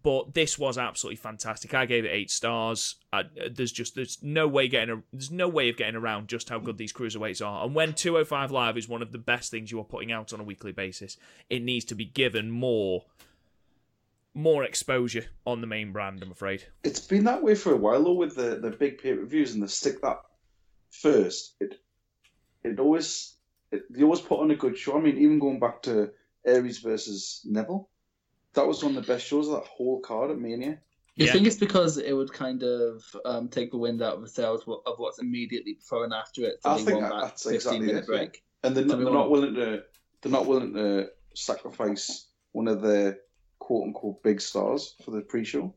But this was absolutely fantastic. I gave it eight stars. I, there's just there's no way getting a, there's no way of getting around just how good these cruiserweights are. And when 205 Live is one of the best things you are putting out on a weekly basis, it needs to be given more more exposure on the main brand. I'm afraid. It's been that way for a while though with the, the big pay per views and the stick that first. It it always it, they always put on a good show. I mean, even going back to Aries versus Neville, that was one of the best shows of that whole card at Mania. You Yeah. think it's because it would kind of um, take the wind out of the sails of of what's immediately before and after it? so I they think want that- that that's 15 exactly minute it, break. And they're, So not, they're not willing to they're not willing to sacrifice one of their quote unquote big stars for the pre show.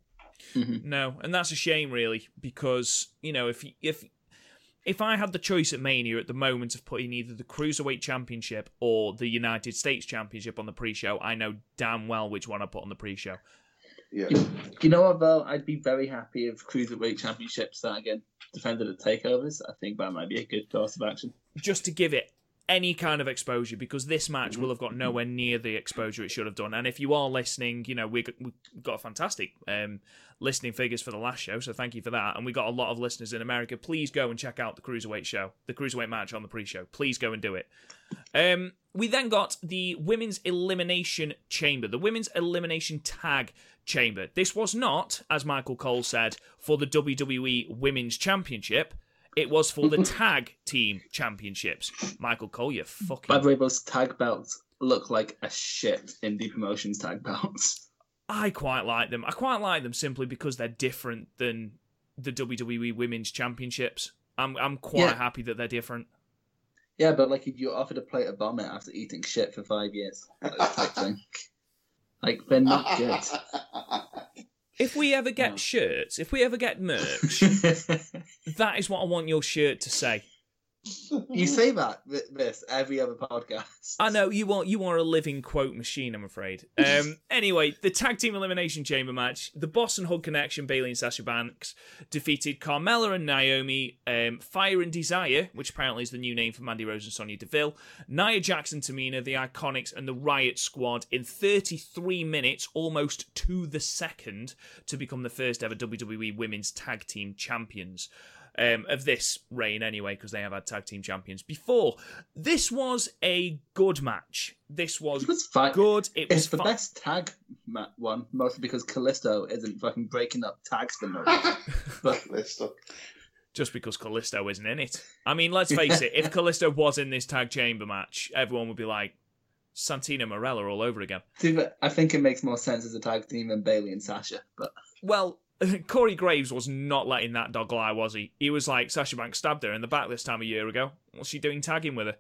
Mm-hmm. No, and that's a shame, really, because you know if if if I had the choice at Mania at the moment of putting either the Cruiserweight Championship or the United States Championship on the pre-show, I know damn well which one I put on the pre-show. Yeah. You know what, though? I'd be very happy if Cruiserweight Championship start again defended at takeovers. I think that might be a good course of action. just to give it any kind of exposure because this match Mm-hmm. will have got nowhere near the exposure it should have done. And if you are listening, you know we we got a fantastic um, listening figures for the last show, so thank you for that. And we got a lot of listeners in America. Please go and check out the cruiserweight show, the cruiserweight match on the pre-show. Please go and do it. Um, we then got the women's elimination chamber, the women's elimination tag chamber. This was not, as Michael Cole said, for the WWE Women's Championship. It was for the tag team championships. Michael Cole, you fucking. By the way, those tag belts look like a shit indie promotions tag belts. I quite like them. I quite like them simply because they're different than the WWE Women's Championships. I'm I'm quite Yeah. happy that they're different. Yeah, but like if you're offered a plate of vomit after eating shit for five years, that type thing. Like they're not good. If we ever get shirts, if we ever get merch, that is what I want your shirt to say. You say that this every other podcast. I know you are you are a living quote machine. I'm afraid. Um, anyway, the tag team elimination chamber match: the Boss and Hug Connection, Bayley and Sasha Banks defeated Carmella and Naomi, um, Fire and Desire, which apparently is the new name for Mandy Rose and Sonya Deville, Nia Jackson, Tamina, the Iconics, and the Riot Squad in 33 minutes, almost to the second, to become the first ever WWE Women's Tag Team Champions um, of this reign anyway, because they have had tag team champions before. This was a good match. This was It was fine. good. It was It's the fu- best tag ma- one, mostly because Kalisto isn't fucking breaking up tags for no reason. But Let's just because Kalisto isn't in it. I mean, let's face it. If Kalisto was in this tag chamber match, everyone would be like Santino Marella all over again. see, but I think it makes more sense as a tag team than Bayley and Sasha. But Well, Corey Graves was not letting that dog lie, was he? He was like, Sasha Banks stabbed her in the back this time a year ago. What's she doing tagging with her?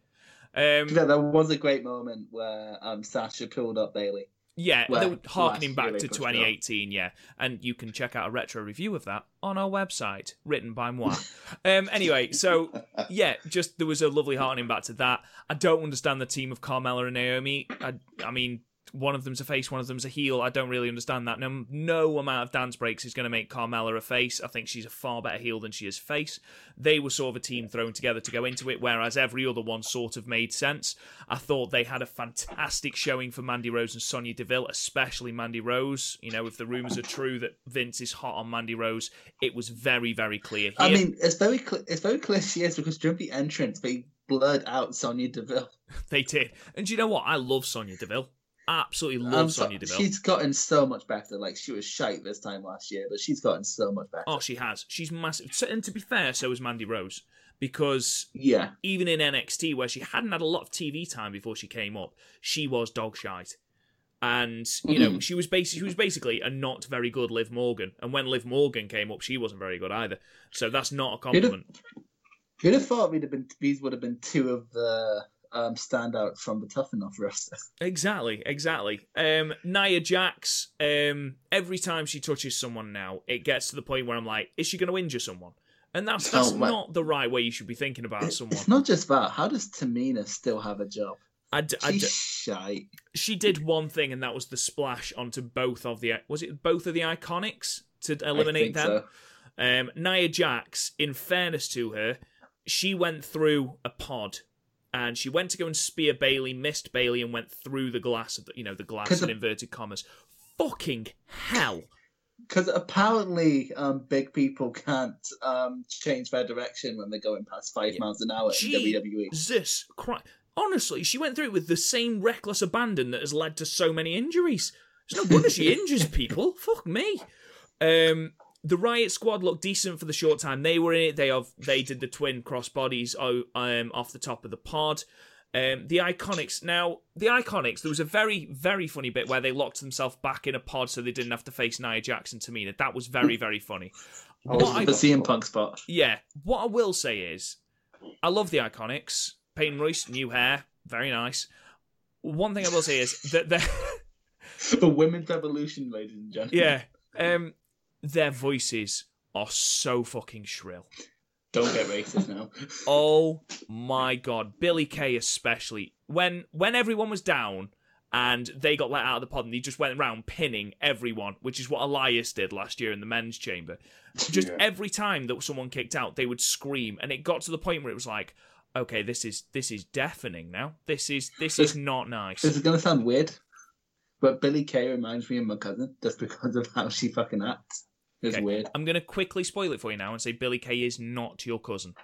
Um, yeah, there was a great moment where um, Sasha pulled up Bayley. Yeah, Well, they were harkening back year to they pushed it up. 2018, yeah. And you can check out a retro review of that on our website, written by moi. um, anyway, so, yeah, just there was a lovely harkening back to that. I don't understand the team of Carmella and Naomi. I, I mean, one of them's a face, one of them's a heel. I don't really understand that. No, no amount of dance breaks is going to make Carmella a face. I think she's a far better heel than she is face. They were sort of a team thrown together to go into it, whereas every other one sort of made sense. I thought they had a fantastic showing for Mandy Rose and Sonya Deville, especially Mandy Rose. You know, if the rumours are true that Vince is hot on Mandy Rose, it was very, very clear. I mean, it's very cl- it's very clear she is because during the entrance they blurred out Sonya Deville. they did. And do you know what? I love Sonya Deville. Absolutely love Um, so- Sonya Deville. she's gotten so much better. Like she was shite this time last year, but she's gotten so much better. Oh, she has. She's massive. And to be fair, so is Mandy Rose. Because Yeah, even in NXT, where she hadn't had a lot of TV time before she came up, she was dog shite. And you know, she was basically she was basically a not very good Liv Morgan. And when Liv Morgan came up, she wasn't very good either. So that's not a compliment. You'd have thought we'd have been these would have been two of the um, stand out from the Tough Enough roster. Exactly, exactly. Um, Nia Jax, um, every time she touches someone now, it gets to the point where I'm like, is she going to injure someone? And that's that's Oh, not the right way you should be thinking about someone. It's not just that. How does Tamina still have a job? I d- I She's d- shite. she did one thing, and that was the splash onto both of the was it both of the iconics to eliminate them. so. Um, Nia Jax, in fairness to her, she went through a pod. And she went to go and spear Bayley, missed Bayley, and went through the glass of the, you know, the glass in inverted commas. Fucking hell! Because apparently, um, big people can't um, change their direction when they're going past five miles an hour in E. WWE. Jesus Christ. Honestly, she went through it with the same reckless abandon that has led to so many injuries. It's no wonder she injures people. Fuck me. Um, the Riot Squad looked decent for the short time they were in it. They have they did the twin cross bodies oh, um, off the top of the pod. Um, the Iconics. Now, the Iconics, there was a very, very funny bit where they locked themselves back in a pod so they didn't have to face Nia Jackson Tamina. That was very, very funny. Oh, What I- The CM Punk spot. Yeah. What I will say is, I love the Iconics. Peyton Royce, new hair, very nice. One thing I will say is that they're, The women's revolution, ladies and gentlemen. yeah, um, their voices are so fucking shrill. Don't get racist now. Oh my god, Billy Kay especially. When when everyone was down and they got let out of the pod and he just went around pinning everyone, which is what Elias did last year in the men's chamber. Just Yeah. every time that someone kicked out, they would scream, and it got to the point where it was like, okay, this is this is deafening now. This is this is not nice. This is gonna sound weird, but Billy Kay reminds me of my cousin just because of how she fucking acts. It's Okay. weird. I'm gonna quickly spoil it for you now and say Billy Kay is not your cousin.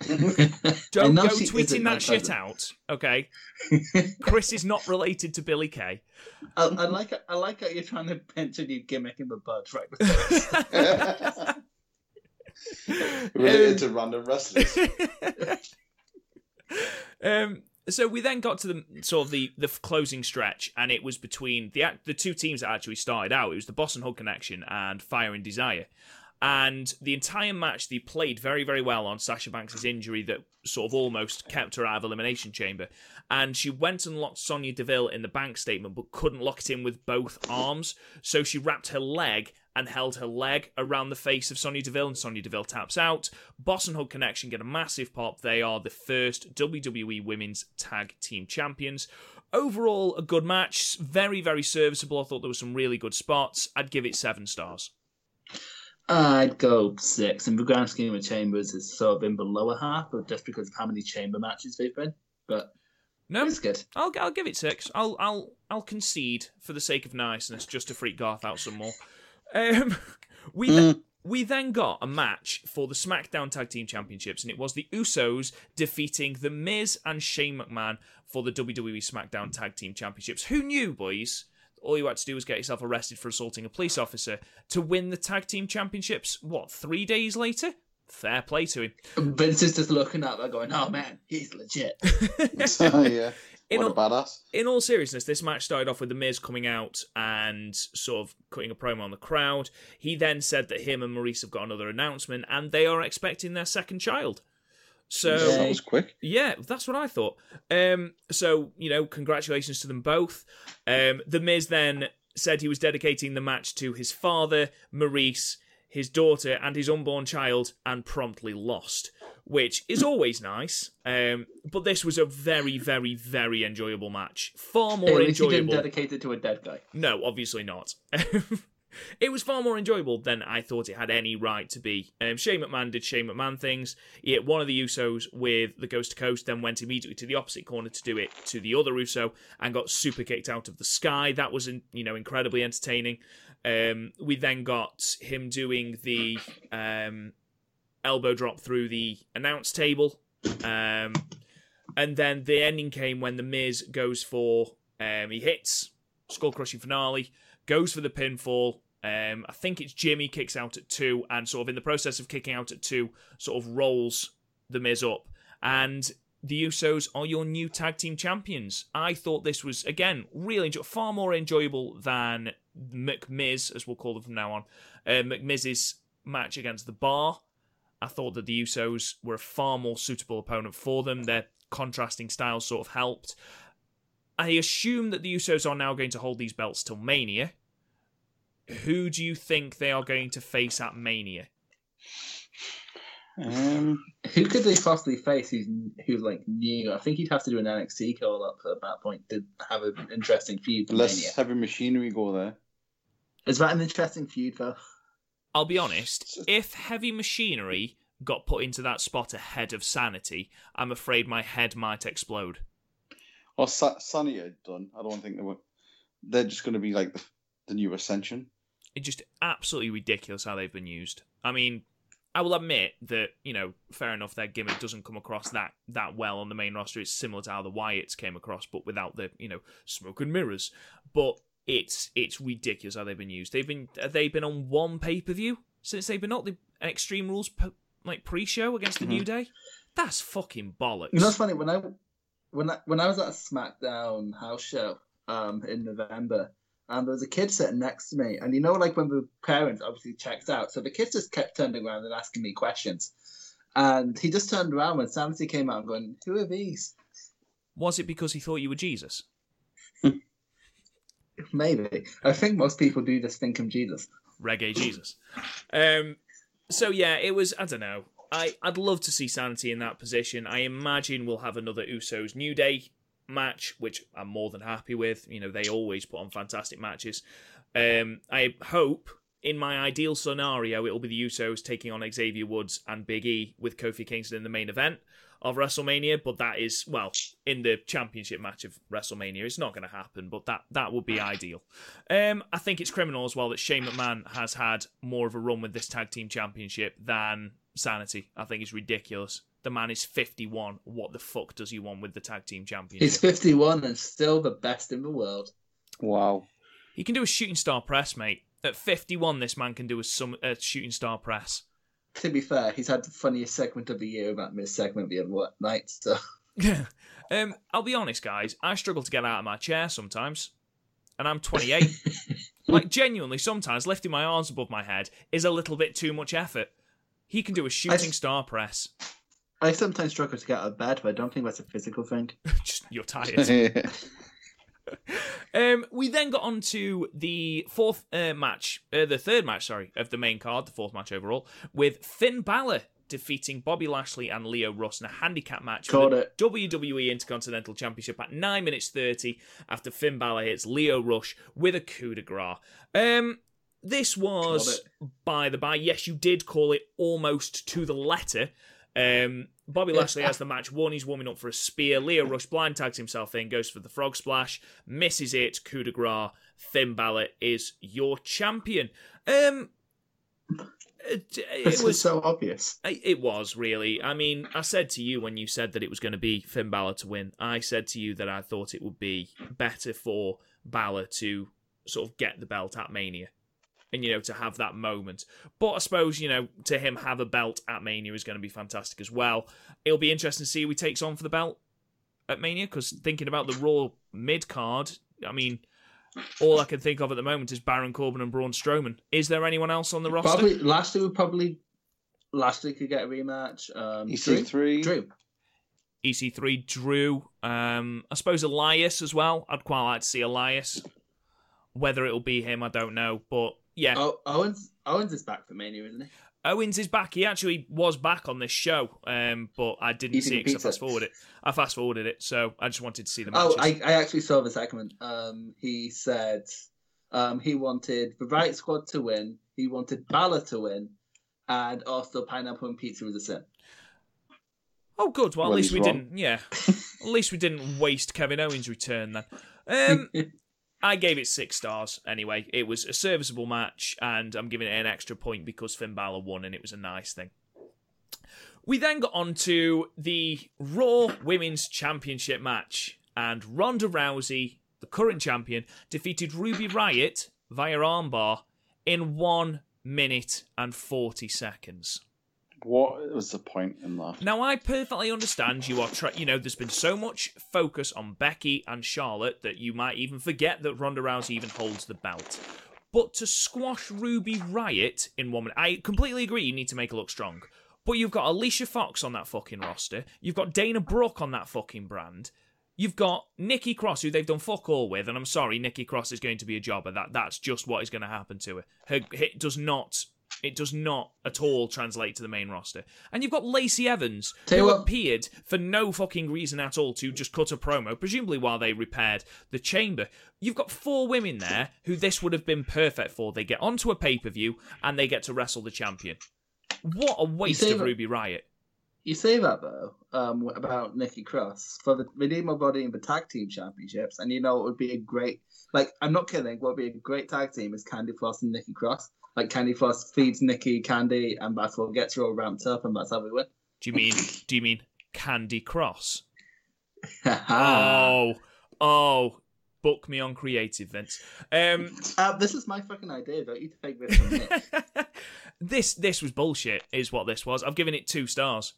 Don't go tweeting that shit cousin. out, okay? Chris is not related to Billy Kay. I, I like I like how you're trying to pinch a new gimmick in the bud right before. Related to random wrestlers. um, so we then got to the sort of the the closing stretch, and it was between the the two teams that actually started out. It was the Boss and Hug Connection and Fire and Desire. And the entire match, they played very, very well on Sasha Banks' injury that sort of almost kept her out of Elimination Chamber. And she went and locked Sonya Deville in the bank statement, but couldn't lock it in with both arms. So she wrapped her leg and held her leg around the face of Sonya Deville, and Sonya Deville taps out. Boss and Hug Connection get a massive pop. They are the first WWE Women's Tag Team Champions. Overall, a good match. Very, very serviceable. I thought there were some really good spots. I'd give it seven stars. I'd go six. In the grand scheme of Chambers, it's sort of in the lower half, but just because of how many chamber matches they've been. But No, it's good. I'll I'll give it six. I'll I'll I'll concede for the sake of niceness, just to freak Garth out some more. Um, we then, we then got a match for the SmackDown Tag Team Championships, and it was the Usos defeating the Miz and Shane McMahon for the WWE SmackDown Tag Team Championships. Who knew, boys? All you had to do was get yourself arrested for assaulting a police officer to win the tag team championships. What? Three days later? Fair play to him. Vince is just looking at that going, oh man, he's legit. yeah. In What all- badass. in all seriousness, this match started off with The Miz coming out and sort of cutting a promo on the crowd. He then said that him and Maryse have got another announcement and they are expecting their second child. So Yeah, that was quick. yeah, that's what I thought. Um, so you know, congratulations to them both. Um, the Miz then said he was dedicating the match to his father, Maryse, his daughter, and his unborn child, and promptly lost, which is always nice. Um, but this was a very, very, very enjoyable match. Far At more least he didn't enjoyable. dedicate it to a dead guy. No, obviously not. it was far more enjoyable than I thought it had any right to be. Um, Shane McMahon did Shane McMahon things. He hit one of the Usos with the Ghost to Coast, then went immediately to the opposite corner to do it to the other Uso and got super kicked out of the sky. That was, you know, incredibly entertaining. Um, we then got him doing the um, elbow drop through the announce table. Um, and then the ending came when the Miz goes for um, he hits skull crushing finale, goes for the pinfall. Um, I think it's Jimmy kicks out at two, and sort of in the process of kicking out at two, sort of rolls the Miz up. And the Usos are your new tag team champions. I thought this was again really enjoy- far more enjoyable than McMiz, as we'll call them from now on. Uh, McMiz's match against the Bar. I thought that the Usos were a far more suitable opponent for them. Their contrasting styles sort of helped. I assume that the Usos are now going to hold these belts till Mania. Who do you think they are going to face at Mania? Um, Who could they possibly face who's who's like new? I think he'd have to do an NXT call up at that point to have an interesting feud. for unless Mania. heavy machinery go there. Is that an interesting feud though? I'll be honest, if Heavy Machinery got put into that spot ahead of Sanity, I'm afraid my head might explode. Or Sa- Sunny had done. I don't think they were. They're just going to be like the, the new Ascension. It's just absolutely ridiculous how they've been used. I mean, I will admit that, you know, fair enough, their gimmick doesn't come across that, that well on the main roster. It's similar to how the Wyatts came across, but without the, you know, smoke and mirrors. But it's it's ridiculous how they've been used. They've been they've been on one pay per view since they've been not the Extreme Rules p- like pre show against the New Day. That's fucking bollocks. You know, it's funny when I when I when I was at a SmackDown house show um in November, and there was a kid sitting next to me, and you know, like when the parents obviously checked out, so the kid just kept turning around and asking me questions, and he just turned around when Sanity came out, and going, "Who are these?" Was it because he thought you were Jesus? Maybe I think most people do just think I'm Jesus. Reggae Jesus. Um, so yeah, it was. I don't know. I I'd love to see Sanity in that position. I imagine we'll have another Usos New Day match, which I'm more than happy with. You know, they always put on fantastic matches. Um, I hope. In my ideal scenario, it will be the Usos taking on Xavier Woods and Big E with Kofi Kingston in the main event of WrestleMania. But that is, well, in the championship match of WrestleMania. It's not going to happen, but that, that would be ideal. Um, I think it's criminal as well that Shane McMahon has had more of a run with this tag team championship than Sanity. I think it's ridiculous. The man is 51. What the fuck does he want with the tag team championship? He's 51 and still the best in the world. Wow. He can do a shooting star press, mate. At 51, this man can do a, some, a shooting star press. To be fair, he's had the funniest segment of the year about mid segment the other night. So yeah, um, I'll be honest, guys. I struggle to get out of my chair sometimes, and I'm 28. like genuinely, sometimes lifting my arms above my head is a little bit too much effort. He can do a shooting star press. I sometimes struggle to get out of bed, but I don't think that's a physical thing. Just you're tired. Um, we then got on to the fourth uh, match, uh, the third match, sorry, of the main card, the fourth match overall, with Finn Balor defeating Bobby Lashley and Lio Rush in a handicap match for the it. WWE Intercontinental Championship at 9 minutes 30 after Finn Balor hits Lio Rush with a coup de grace. Um, this was, by the by, yes, you did call it almost to the letter. Um, Bobby Lashley has the match won. He's warming up for a spear. Lio Rush blind tags himself in, goes for the frog splash, misses it. Coup de grace. Finn Balor is your champion. Um, it, it This was was so obvious. It was really. I mean, I said to you when you said that it was going to be Finn Balor to win. I said to you that I thought it would be better for Balor to sort of get the belt at Mania, and you know to have that moment. But I suppose you know to him have a belt at Mania is going to be fantastic as well. It'll be interesting to see who he takes on for the belt at Mania. Because thinking about the Raw mid card, I mean. All I can think of at the moment is Baron Corbin and Braun Strowman. Is there anyone else on the roster? Probably Lashley would probably Lashley could get a rematch. Um, EC3. Drew. EC3, E Drew, um, I suppose Elias as well. I'd quite like to see Elias. Whether it'll be him, I don't know. But yeah, Oh, Owens Owens is back for Mania, isn't he? Owens is back. He actually was back on this show, um, but I didn't Eating see it because I fast forwarded it. I fast forwarded it, so I just wanted to see the Oh. I, I actually saw the segment. Um, he said um, he wanted the right squad to win. He wanted Balor to win, and also pineapple and pizza was a sin. Oh, good. Well, at Well, least we wrong. didn't. Yeah, at least we didn't waste Kevin Owens' return then. Um, I gave it six stars anyway. It was a serviceable match, and I'm giving it an extra point because Finn Balor won, and it was a nice thing. We then got on to the Raw Women's Championship match, and Ronda Rousey, the current champion, defeated Ruby Riot via armbar in one minute and 40 seconds. What was the point in that? Now, I perfectly understand you are, try- you know, there's been so much focus on Becky and Charlotte that you might even forget that Ronda Rousey even holds the belt. But to squash Ruby Riot in one minute, I completely agree you need to make her look strong. But you've got Alicia Fox on that fucking roster. You've got Dana Brooke on that fucking brand. You've got Nikki Cross, who they've done fuck all with, and I'm sorry, Nikki Cross is going to be a jobber. That that's just what is going to happen to her. Her it does not it does not at all translate to the main roster. And you've got Lacey Evans, Tell who what- appeared for no fucking reason at all to just cut a promo, presumably while they repaired the chamber. You've got four women there who this would have been perfect for. They get onto a pay per view and they get to wrestle the champion. What a waste of that- Ruby Riot. You say that though um, about Nikki Cross for the Redeemer Body and the Tag Team Championships, and you know it would be a great like I'm not kidding. What would be a great tag team is Candy Floss and Nikki Cross. Like Candy Floss feeds Nikki Candy, and that's what gets her all ramped up, and that's how we win. Do you mean do you mean Candy Cross? Oh, oh, book me on creative, Vince. Um, Uh, this is my fucking idea. Don't you take this from me? this this was bullshit. Is what this was. I've given it two stars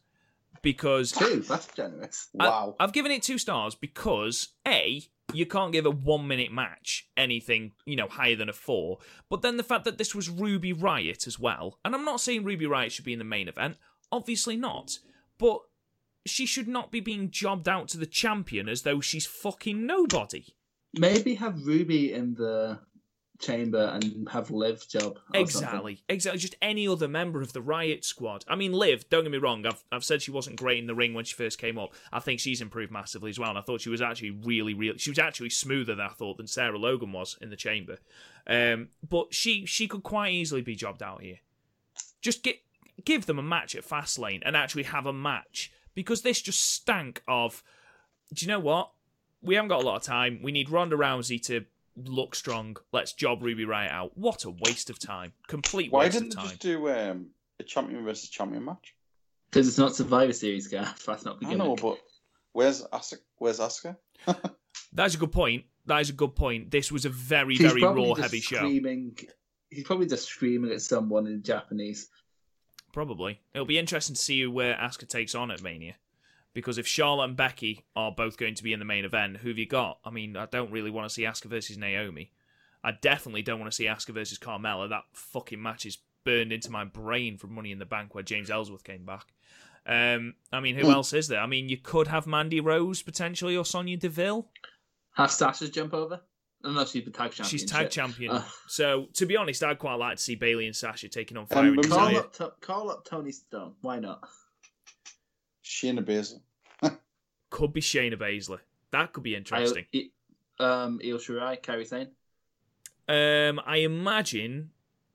because Two. That's generous. Wow. I, have given it two stars because a you can't give a one minute match anything you know higher than a four. But then the fact that this was Ruby Riot as well, and I'm not saying Ruby Riot should be in the main event, obviously not, but she should not be being jobbed out to the champion as though she's fucking nobody. Maybe have Ruby in the chamber and have Liv job. or something. Exactly, exactly. Just any other member of the Riot Squad. I mean, Liv. Don't get me wrong. I've I've said she wasn't great in the ring when she first came up. I think she's improved massively as well. And I thought she was actually really, really. She was actually smoother than I thought than Sarah Logan was in the chamber. Um, but she she could quite easily be jobbed out here. Just get give them a match at Fastlane and actually have a match because this just stank of. Do you know what? We haven't got a lot of time. We need Ronda Rousey to look strong. Let's job Ruby Riot out. What a waste of time. Complete Why waste didn't they just do um, a champion versus champion match? Because it's not Survivor Series, Gaff. That's not the I gimmick. know, but where's Asuka? Where's Asuka? That's a good point. That is a good point. This was a very, He's very raw, just heavy show. screaming. He's probably just screaming at someone in Japanese. Probably. It'll be interesting to see where Asuka takes on at Mania. Because if Charlotte and Becky are both going to be in the main event, who have you got? I mean, I don't really want to see Asuka versus Naomi. I definitely don't want to see Asuka versus Carmella. That fucking match is burned into my brain from Money in the Bank where James Ellsworth came back. Um, I mean, who Hmm. else is there? I mean, you could have Mandy Rose potentially or Sonya Deville. Have Sasha jump over? Unless she's the tag champion. She's tag champion. Ugh. so, to be honest, I'd quite like to see Bayley and Sasha taking on Fire Um, and Call Desire. up, to- call up Toni Storm. Why not? Shayna Baszler. Could be Shayna Baszler. That could be interesting. I, um, Io Shirai, Kairi Sane. Um, I imagine.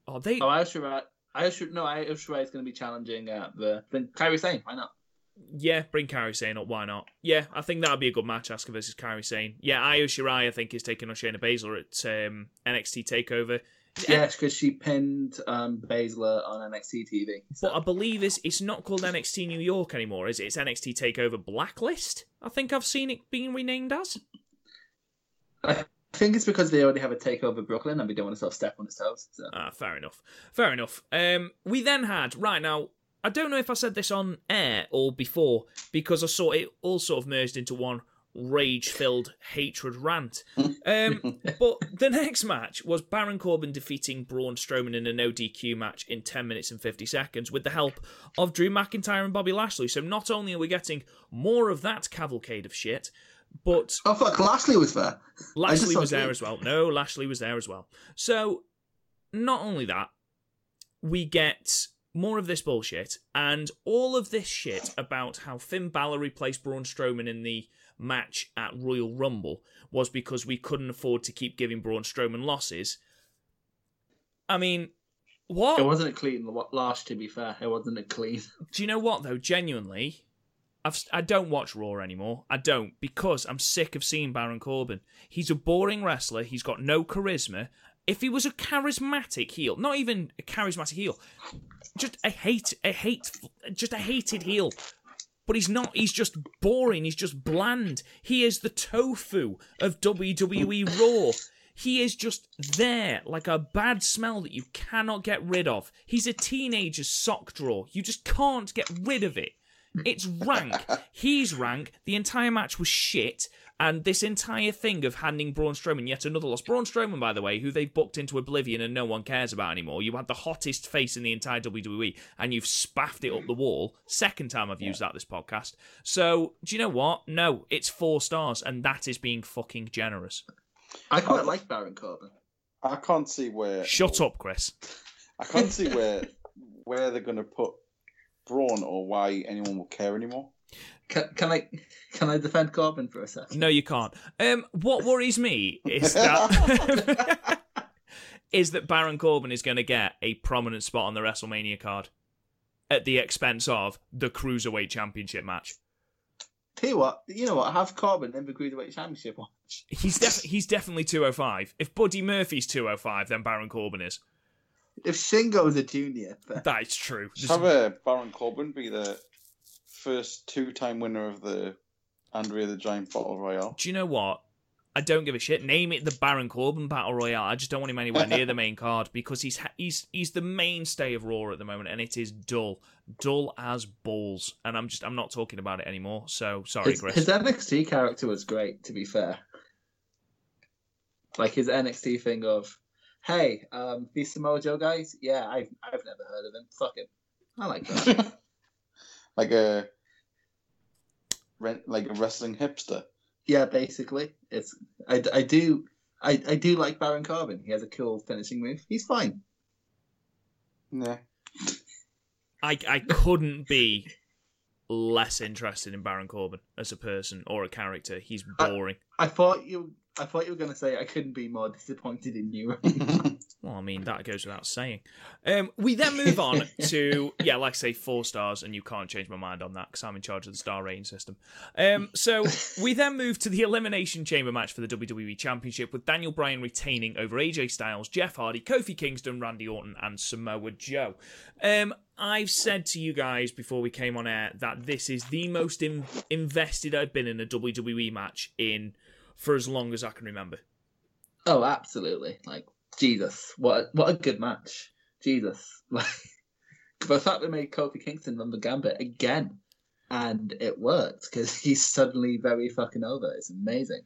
Are they? Oh, Io Shirai. Io Shirai. No, Io Shirai is going to be challenging uh, the. Then Kairi Sane. Why not? Yeah, bring Kairi Sane up. Why not? Yeah, I think that would be a good match. Asuka versus Kairi Sane. Yeah, Io Shirai, I think, is taking on Shayna Baszler at um, NXT Takeover. Yes, because she pinned um, Baszler on NXT TV. But I believe it's it's not called NXT New York anymore, is it? It's NXT Takeover Blacklist. I think I've seen it being renamed as. I think it's because they already have a takeover Brooklyn and we don't want to sort of step on its toes. So. Ah, fair enough. Fair enough. Um, we then had right now. I don't know if I said this on air or before because I saw it all sort of merged into one rage-filled hatred rant. Um, but the next match was Baron Corbin defeating Braun Strowman in a no DQ match in 10 minutes and 50 seconds with the help of Drew McIntyre and Bobby Lashley. So not only are we getting more of that cavalcade of shit, but Oh fuck! Lashley was there. Lashley was there as well. No, Lashley was there as well. So, not only that, we get more of this bullshit and all of this shit about how Finn Balor replaced Braun Strowman in the match at Royal Rumble was because we couldn't afford to keep giving Braun Strowman losses. I mean, what? It wasn't a clean last, to be fair. It wasn't a clean. Do you know what though? Genuinely, I've I don't watch Raw anymore. I don't because I'm sick of seeing Baron Corbin. He's a boring wrestler. He's got no charisma. If he was a charismatic heel, not even a charismatic heel, just a hate, a hate, just a hated heel. But he's not. He's just boring. He's just bland. He is the tofu of WWE Raw. He is just there, like a bad smell that you cannot get rid of. He's a teenager's sock drawer. You just can't get rid of it. It's rank. He's rank. The entire match was shit. And this entire thing of handing Braun Strowman yet another loss. Braun Strowman, by the way, who they've booked into oblivion and no one cares about anymore. You had the hottest face in the entire WWE and you've spaffed it up the wall. Second time I've used that this podcast. So, do you know what? No, it's four stars and that is being fucking generous. I quite like Baron Corbin. I can't see where. Shut up, Chris. I can't see where where they're going to put Braun or why anyone will care anymore. Can, can I can I defend Corbin for a second? No, you can't. Um, what worries me is that is that Baron Corbin is going to get a prominent spot on the WrestleMania card at the expense of the Cruiserweight Championship match. Tell you what, you know what? Have Corbin in the Cruiserweight Championship watch. He's def- he's definitely 205. If Buddy Murphy's 205, then Baron Corbin is. If Shingo's a junior, then That is true. Just have a Baron Corbin be the first two-time winner of the Andre the Giant Battle Royale. Do you know what? I don't give a shit. Name it the Baron Corbin Battle Royale. I just don't want him anywhere near the main card because he's he's he's the mainstay of Raw at the moment, and it is dull, dull as balls. And I'm just I'm not talking about it anymore. So sorry, his, Chris. his NXT character was great. To be fair, like his NXT thing of, hey, um, these Samoa Joe guys, yeah, I've I've never heard of him. Fuck it, I like that. like a rent, like a wrestling hipster. yeah, basically, it's I, I do I, I do like Baron Corbin. He has a cool finishing move. He's fine. Yeah. I I couldn't be less interested in Baron Corbin as a person or a character. He's boring. I thought you I thought you were gonna say I couldn't be more disappointed in you. Well, I mean, that goes without saying. Um, we then move on to, yeah, like I say, four stars, and you can't change my mind on that because I'm in charge of the star rating system. Um, so we then move to the Elimination Chamber match for the WWE Championship with Daniel Bryan retaining over AJ Styles, Jeff Hardy, Kofi Kingston, Randy Orton, and Samoa Joe. Um, I've said to you guys before we came on air that this is the most in- invested I've been in a WWE match in for as long as I can remember. oh, absolutely. Like Jesus, what a, what a good match. Jesus, like the fact they made Kofi Kingston run the gambit again, and it worked because he's suddenly very fucking over. It's amazing.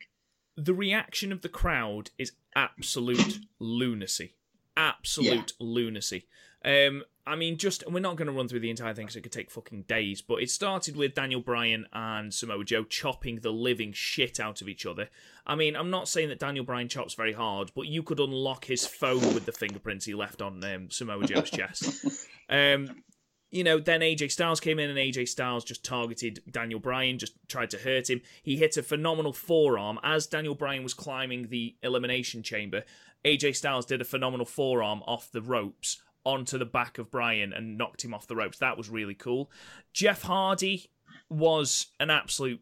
the reaction of the crowd is absolute lunacy. Absolute lunacy. Um, I mean, just we're not going to run through the entire thing because it could take fucking days. But it started with Daniel Bryan and Samoa Joe chopping the living shit out of each other. I mean, I'm not saying that Daniel Bryan chops very hard, but you could unlock his phone with the fingerprints he left on um, Samoa Joe's chest. Um, you know, then AJ Styles came in and AJ Styles just targeted Daniel Bryan, just tried to hurt him. He hit a phenomenal forearm as Daniel Bryan was climbing the Elimination Chamber. AJ Styles did a phenomenal forearm off the ropes onto the back of Bryan and knocked him off the ropes. That was really cool. Jeff Hardy was an absolute.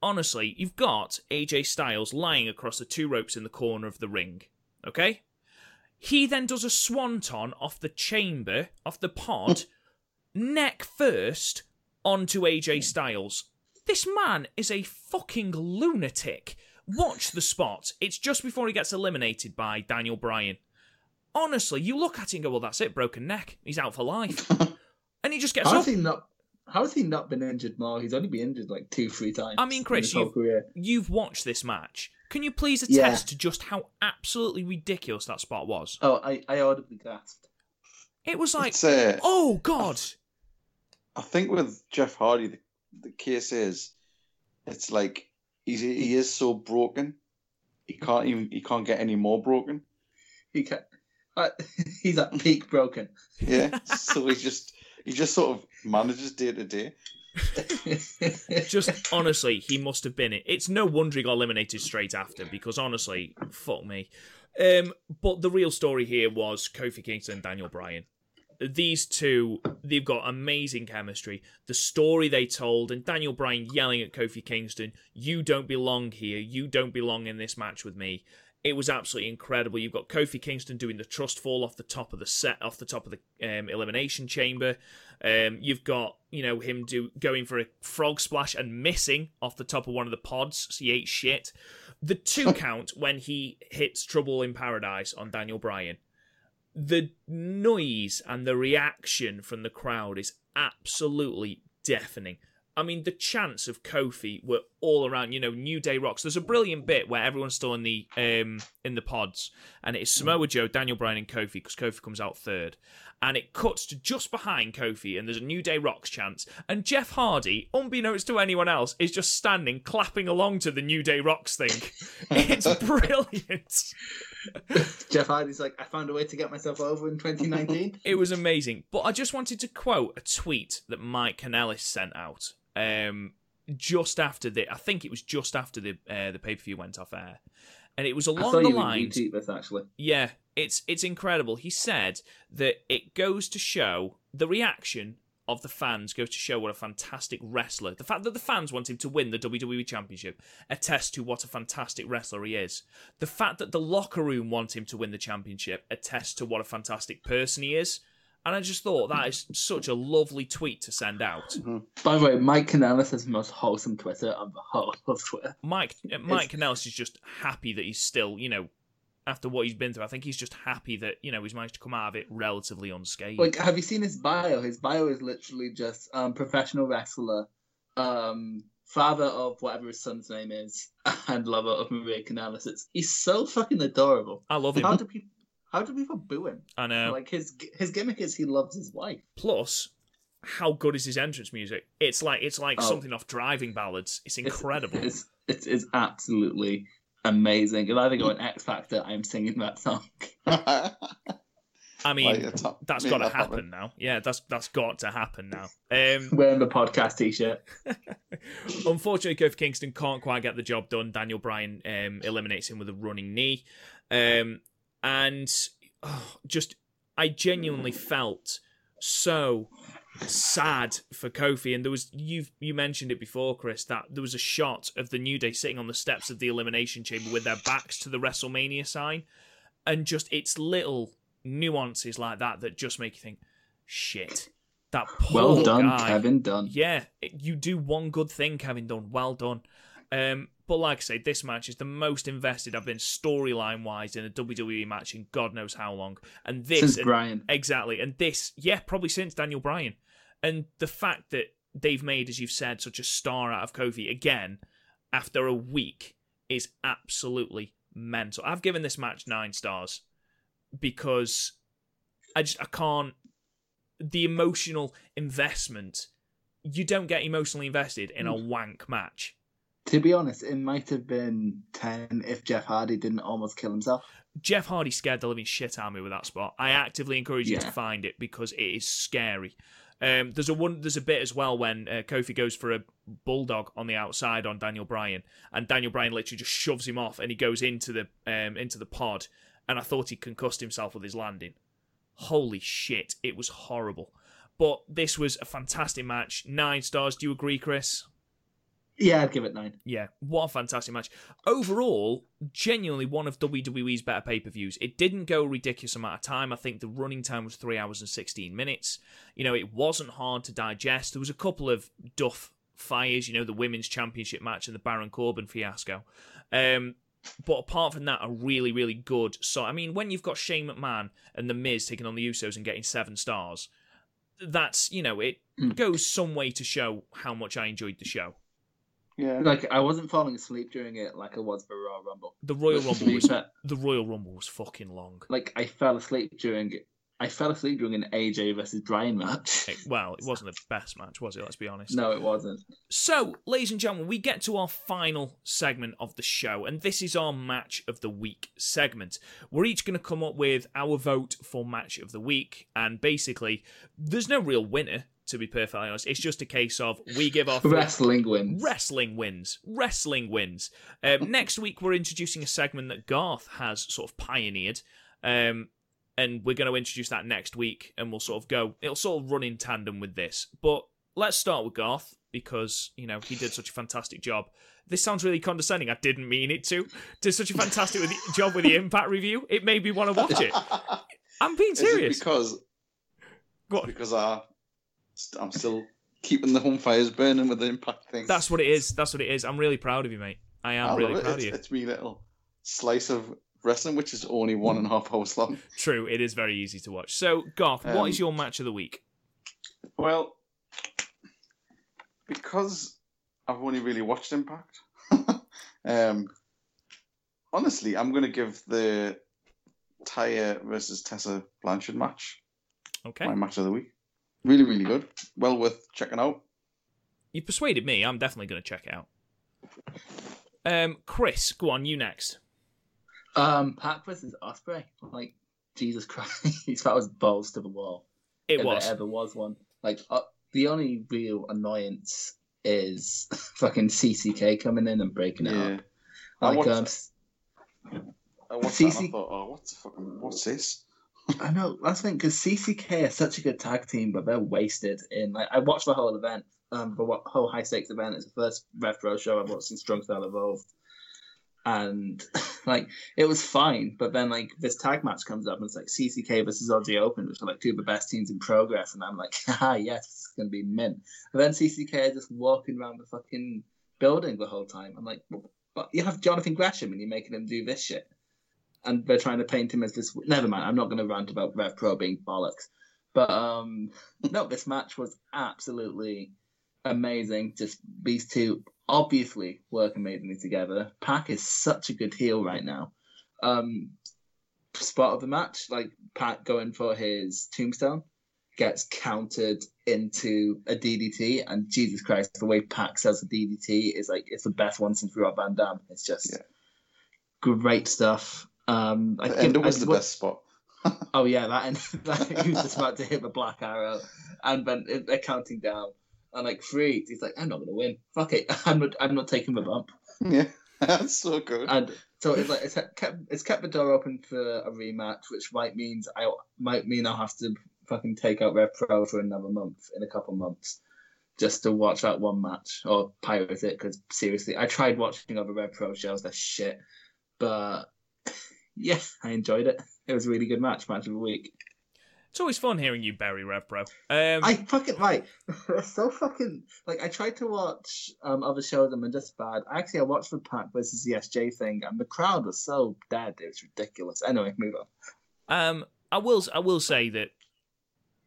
Honestly, you've got AJ Styles lying across the two ropes in the corner of the ring. Okay? He then does a swanton off the chamber, off the pod, neck first, onto AJ Styles. This man is a fucking lunatic. Watch the spot. It's just before he gets eliminated by Daniel Bryan. Honestly, you look at it and go, well, that's it, broken neck. He's out for life. and he just gets How up. has he not? How has he not been injured more? He's only been injured like two, three times. I mean, Chris, you- career. You've watched this match. Can you please Yeah. attest to just how absolutely ridiculous that spot was? Oh, I, I audibly gasped. It was like, uh, oh, God. I think with Jeff Hardy, the, the case is, it's like he's he is so broken, he can't even he can't get any more broken. He can uh, He's at peak broken. Yeah, so he just he just sort of manages day to day. just honestly, he must have been it. It's no wonder he got eliminated straight after because honestly, fuck me. Um, but the real story here was Kofi Kingston and Daniel Bryan. These two, they've got amazing chemistry. The story they told, and Daniel Bryan yelling at Kofi Kingston, "You don't belong here. You don't belong in this match with me." It was absolutely incredible. You've got Kofi Kingston doing the trust fall off the top of the set, off the top of the um, elimination chamber. Um, you've got you know him do going for a frog splash and missing off the top of one of the pods. So he ate shit. The two count when he hits Trouble in Paradise on Daniel Bryan. The noise and the reaction from the crowd is absolutely deafening. I mean, the chants of Kofi were all around. You know, New Day rocks. There's a brilliant bit where everyone's still in the um in the pods, and it is Samoa Joe, Daniel Bryan, and Kofi because Kofi comes out third, and it cuts to just behind Kofi, and there's a New Day rocks chant, and Jeff Hardy, unbeknownst to anyone else, is just standing clapping along to the New Day rocks thing. it's brilliant. Jeff Hardy's like, I found a way to get myself over in 2019. It was amazing. But I just wanted to quote a tweet that Mike Kanellis sent out um, just after the. I think it was just after the uh, the pay per view went off air, and it was along the lines. this actually. Yeah, it's it's incredible. He said that it goes to show the reaction of the fans goes to show what a fantastic wrestler. The fact that the fans want him to win the WWE Championship attests to what a fantastic wrestler he is. The fact that the locker room want him to win the championship attests to what a fantastic person he is. And I just thought that is such a lovely tweet to send out. By the way, Mike Kanellis has the most wholesome Twitter on the whole of Twitter. Mike uh, Mike Kanellis is just happy that he's still, you know, after what he's been through. I think he's just happy that you know he's managed to come out of it relatively unscathed. Like, have you seen his bio? His bio is literally just um, professional wrestler, um, father of whatever his son's name is, and lover of Maria Kanellis. It's he's so fucking adorable. I love him. How do people? How do people boo him? I know. Like his his gimmick is he loves his wife. Plus, how good is his entrance music? It's like it's like Oh. something off driving ballads. It's It's- incredible. It's it's, it's absolutely amazing. If I ever go on X Factor, I'm singing that song. I mean, Like, it's not- that's make got to that happen happen. now. Yeah, that's that's got to happen now. Um, Wearing the podcast t-shirt. Unfortunately, Kofi Kingston can't quite get the job done. Daniel Bryan um, eliminates him with a running knee, um, and oh, just I genuinely felt so sad for Kofi. And there was you you mentioned it before, Chris, that there was a shot of the New Day sitting on the steps of the Elimination Chamber with their backs to the WrestleMania sign, and just it's little nuances like that that just make you think, shit. That poor Well done, guy. Kevin Dunn. Yeah, you do one good thing, Kevin Dunn. Well done. Um, but like I say, this match is the most invested I've been storyline wise in a WWE match in God knows how long. And this, Since and- Bryan. exactly, and this, yeah, probably since Daniel Bryan. And the fact that they've made, as you've said, such a star out of Kofi again after a week is absolutely mental. I've given this match nine stars because I just I can't the emotional investment you don't get emotionally invested in a mm. wank match. To be honest, it might have been 10 if Jeff Hardy didn't almost kill himself. Jeff Hardy scared the living shit out of me with that spot. I actively encourage you to find it because it is scary. Um, there's a one. There's a bit as well when uh, Kofi goes for a bulldog on the outside on Daniel Bryan, and Daniel Bryan literally just shoves him off, and he goes into the um, into the pod. And I thought he concussed himself with his landing. Holy shit! It was horrible. But this was a fantastic match. Nine stars. Do you agree, Chris? Yeah, I'd give it 9. Yeah, what a fantastic match. Overall, genuinely one of WWE's better pay per views. It didn't go a ridiculous amount of time. I think the running time was 3 hours and 16 minutes. You know, it wasn't hard to digest. There was a couple of duff fires, you know, the women's championship match and the Baron Corbin fiasco. Um, but apart from that, a really, really good. So, I mean, when you've got Shane McMahon and The Miz taking on the Usos and getting seven stars, that's, you know, it Mm. goes some way to show how much I enjoyed the show. Yeah. Like, I wasn't falling asleep during it like I was for Royal Rumble. The Royal Rumble was the Royal Rumble was fucking long. like, I fell asleep during it. I fell asleep during an AJ versus Bryan match. It- well, it wasn't the best match, was it? Let's be honest. no, it wasn't. So, ladies and gentlemen, we get to our final segment of the show, and this is our match of the week segment. We're each going to come up with our vote for match of the week, and basically, there's no real winner. To be perfectly honest, it's just a case of we give off Wrestling wins. Wrestling wins. Wrestling wins. Um, next week, we're introducing a segment that Garth has sort of pioneered. Um, and we're going to introduce that next week, and we'll sort of go, it'll sort of run in tandem with this. But let's start with Garth. because you know he did such a fantastic job. This sounds really condescending. I didn't mean it to. Did such a fantastic with the, job with the Impact review. It made me want to watch it. I'm being serious. because because I I'm still keeping the home fires burning with the impact thing. That's what it is. That's what it is. I'm really proud of you, mate. I am I really it. proud it's, of you. It's me little slice of wrestling, which is only one and a half hours long. True, it is very easy to watch. So, Garth, what Um, is your match of the week? Well, because I've only really watched Impact. um, honestly, I'm going to give the Taya versus Tessa Blanchard match Okay, my match of the week. Really, really good. Well worth checking out. you persuaded me. I'm definitely going to check it out. Um, Chris, go on. You next. Um, Pac versus Ospreay. Like Jesus Christ, that was balls to the wall. It if was. there ever was one. Like uh, the only real annoyance is fucking CCK coming in and breaking it Yeah. up. I Like watched um. I watched that and I thought, oh, what's the fucking, what's this? I know that's thing because CCK is such a good tag team, but they're wasted in. Like I watched the whole event, um, the whole high stakes event. It's the first Rev Pro show I've watched since Strong Style Evolved, and like it was fine. But then like this tag match comes up and it's like CCK versus Aussie Open, which are like two of the best teams in progress, and I'm like, ah yes, it's gonna be mint. And then CCK are just walking around the fucking building the whole time. I'm like, but you have Jonathan Gresham and you're making him do this shit and they're trying to paint him as this. Never mind, I'm not going to rant about Rev Pro being bollocks, but um, no, this match was absolutely amazing. Just these two obviously work amazingly together. Pac is such a good heel right now. Um, spot of the match, like Pac going for his tombstone, gets countered into a DDT, and Jesus Christ, the way Pac sells a DDT is like it's the best one since Rob Van Dam. It's just Yeah. great stuff. Um, I The think ender was I the best spot. Oh yeah, that and that, he was just about to hit the black arrow, and then they're counting down, and like three, he's like, "I'm not gonna win. Fuck it, I'm not. I'm not taking the bump." Yeah, that's so good. And so it's like it's kept it's kept the door open for a rematch, which might means I might mean I'll have to fucking take out Rev Pro for another month in a couple months, just to watch that one match or pirate it. Because seriously, I tried watching other Rev Pro shows. They're shit, but yeah, I enjoyed it. It was a really good match, match of the week. It's always fun hearing you bury Rev Pro. Um, I fucking right. So fucking like I tried to watch um other shows and they're just bad. Actually, I watched the Pac versus the SJ thing and the crowd was so dead. It was ridiculous. Anyway, move on. Um, I will. I will say that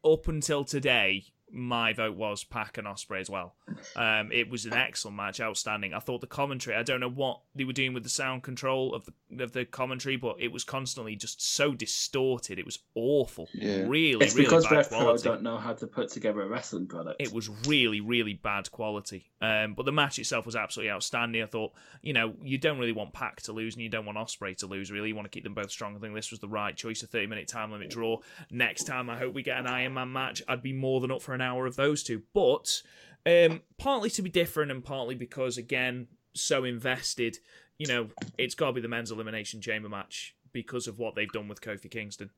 up until today, my vote was Pac and Ospreay as well. Um, it was an excellent match, outstanding. I thought the commentary. I don't know what they were doing with the sound control of the of the commentary, but it was constantly just so distorted. It was awful. Yeah. Really, It's really because bad Rev Pro quality. don't know how to put together a wrestling product. It was really, really bad quality. Um, but the match itself was absolutely outstanding. I thought, you know, you don't really want Pac to lose and you don't want Ospreay to lose, really. You want to keep them both strong. I think this was the right choice, a 30 minute time limit draw. Next time, I hope we get an Iron Man match. I'd be more than up for an hour of those two. But um, partly to be different and partly because, again, so invested, you know, it's got to be the men's elimination chamber match because of what they've done with Kofi Kingston.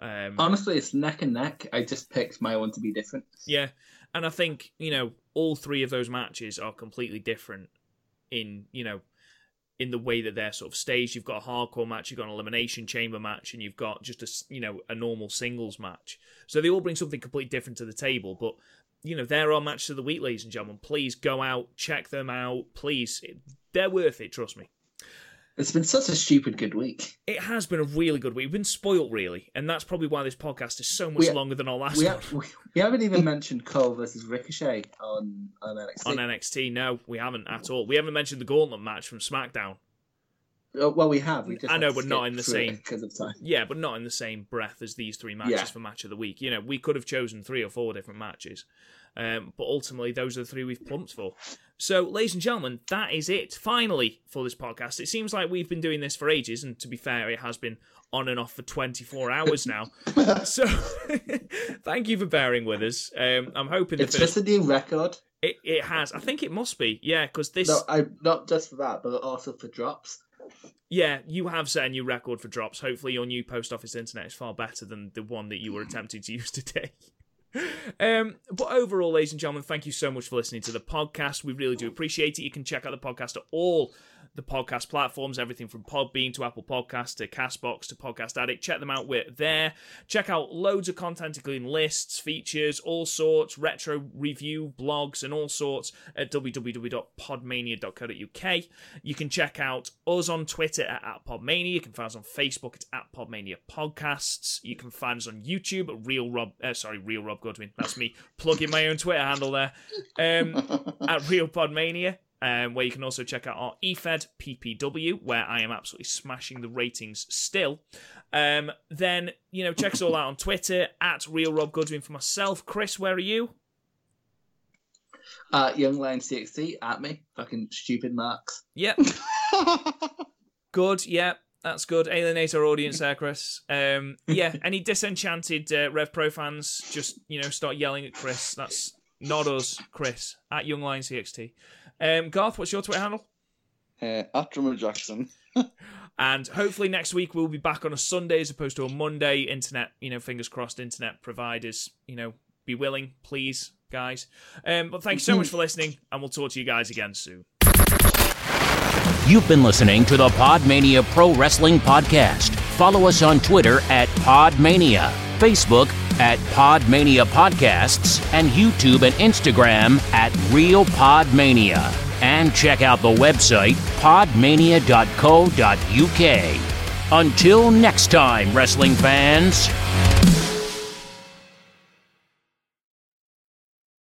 Um, Honestly, it's neck and neck. I just picked my one to be different. yeah, and I think you know all three of those matches are completely different in you know in the way that they're sort of staged. You've got a hardcore match, you've got an elimination chamber match, and you've got just a you know a normal singles match. So they all bring something completely different to the table. But you know they're our matches of the week, ladies and gentlemen. Please go out, check them out. Please, they're worth it. Trust me. It's been such a stupid good week. It has been a really good week. We've been spoilt, really, and that's probably why this podcast is so much We- longer than our last We, one. ha- we, we haven't even mentioned Cole versus Ricochet on on NXT. on NXT. No, we haven't at all. We haven't mentioned the Gauntlet match from SmackDown. Oh, well, we have. We just I know, but not in the same- because of time. Yeah, but not in the same breath as these three matches Yeah. for match of the week. You know, we could have chosen three or four different matches, um, but ultimately those are the three we've plumped for. So, ladies and gentlemen, that is it. Finally, for this podcast, it seems like we've been doing this for ages, and to be fair, it has been on and off for 24 hours now. so, thank you for bearing with us. Um, I'm hoping the It's just a new record. it, it has. I think it must be, yeah, because this. No, I not just for that, but also for drops. Yeah, you have set a new record for drops. Hopefully, your new post office internet is far better than the one that you were attempting to use today. Um, but overall, ladies and gentlemen, thank you so much for listening to the podcast. We really do appreciate it. You can check out the podcast at all the podcast platforms, everything from Podbean to Apple Podcast to Castbox to Podcast Addict. Check them out. We're there. Check out loads of content, including lists, features, all sorts, retro review, blogs, and all sorts at www.podmania.co.uk. You can check out us on Twitter at, at Podmania. You can find us on Facebook. It's at Podmania Podcasts. You can find us on YouTube at Real Rob. Uh, sorry, Real Rob Goodwin. That's me plugging my own Twitter handle there. Um, at Real Podmania um, where you can also check out our EFED PPW, where I am absolutely smashing the ratings still. Um, then, you know, check us all out on Twitter at Real Rob Goodwin for myself. Chris, where are you? Uh, Young Lion CXT at me. Fucking stupid marks. Yep. good, yep. That's good. Alienate our audience there, Chris. Um, yeah, any disenchanted uh, Rev Pro fans, just, you know, start yelling at Chris. That's not us, Chris, at Young Lion CXT. Um, Garth, what's your Twitter handle? Uh, at Drummer Jackson. and hopefully next week we'll be back on a Sunday as opposed to a Monday. Internet, you know, fingers crossed. Internet providers, you know, be willing, please, guys. Um, but thanks so much for listening, and we'll talk to you guys again soon. You've been listening to the Podmania Pro Wrestling Podcast. Follow us on Twitter at Podmania, Facebook at Podmania Podcasts, and YouTube and Instagram at Real Podmania. And check out the website podmania.co.uk. Until next time, wrestling fans.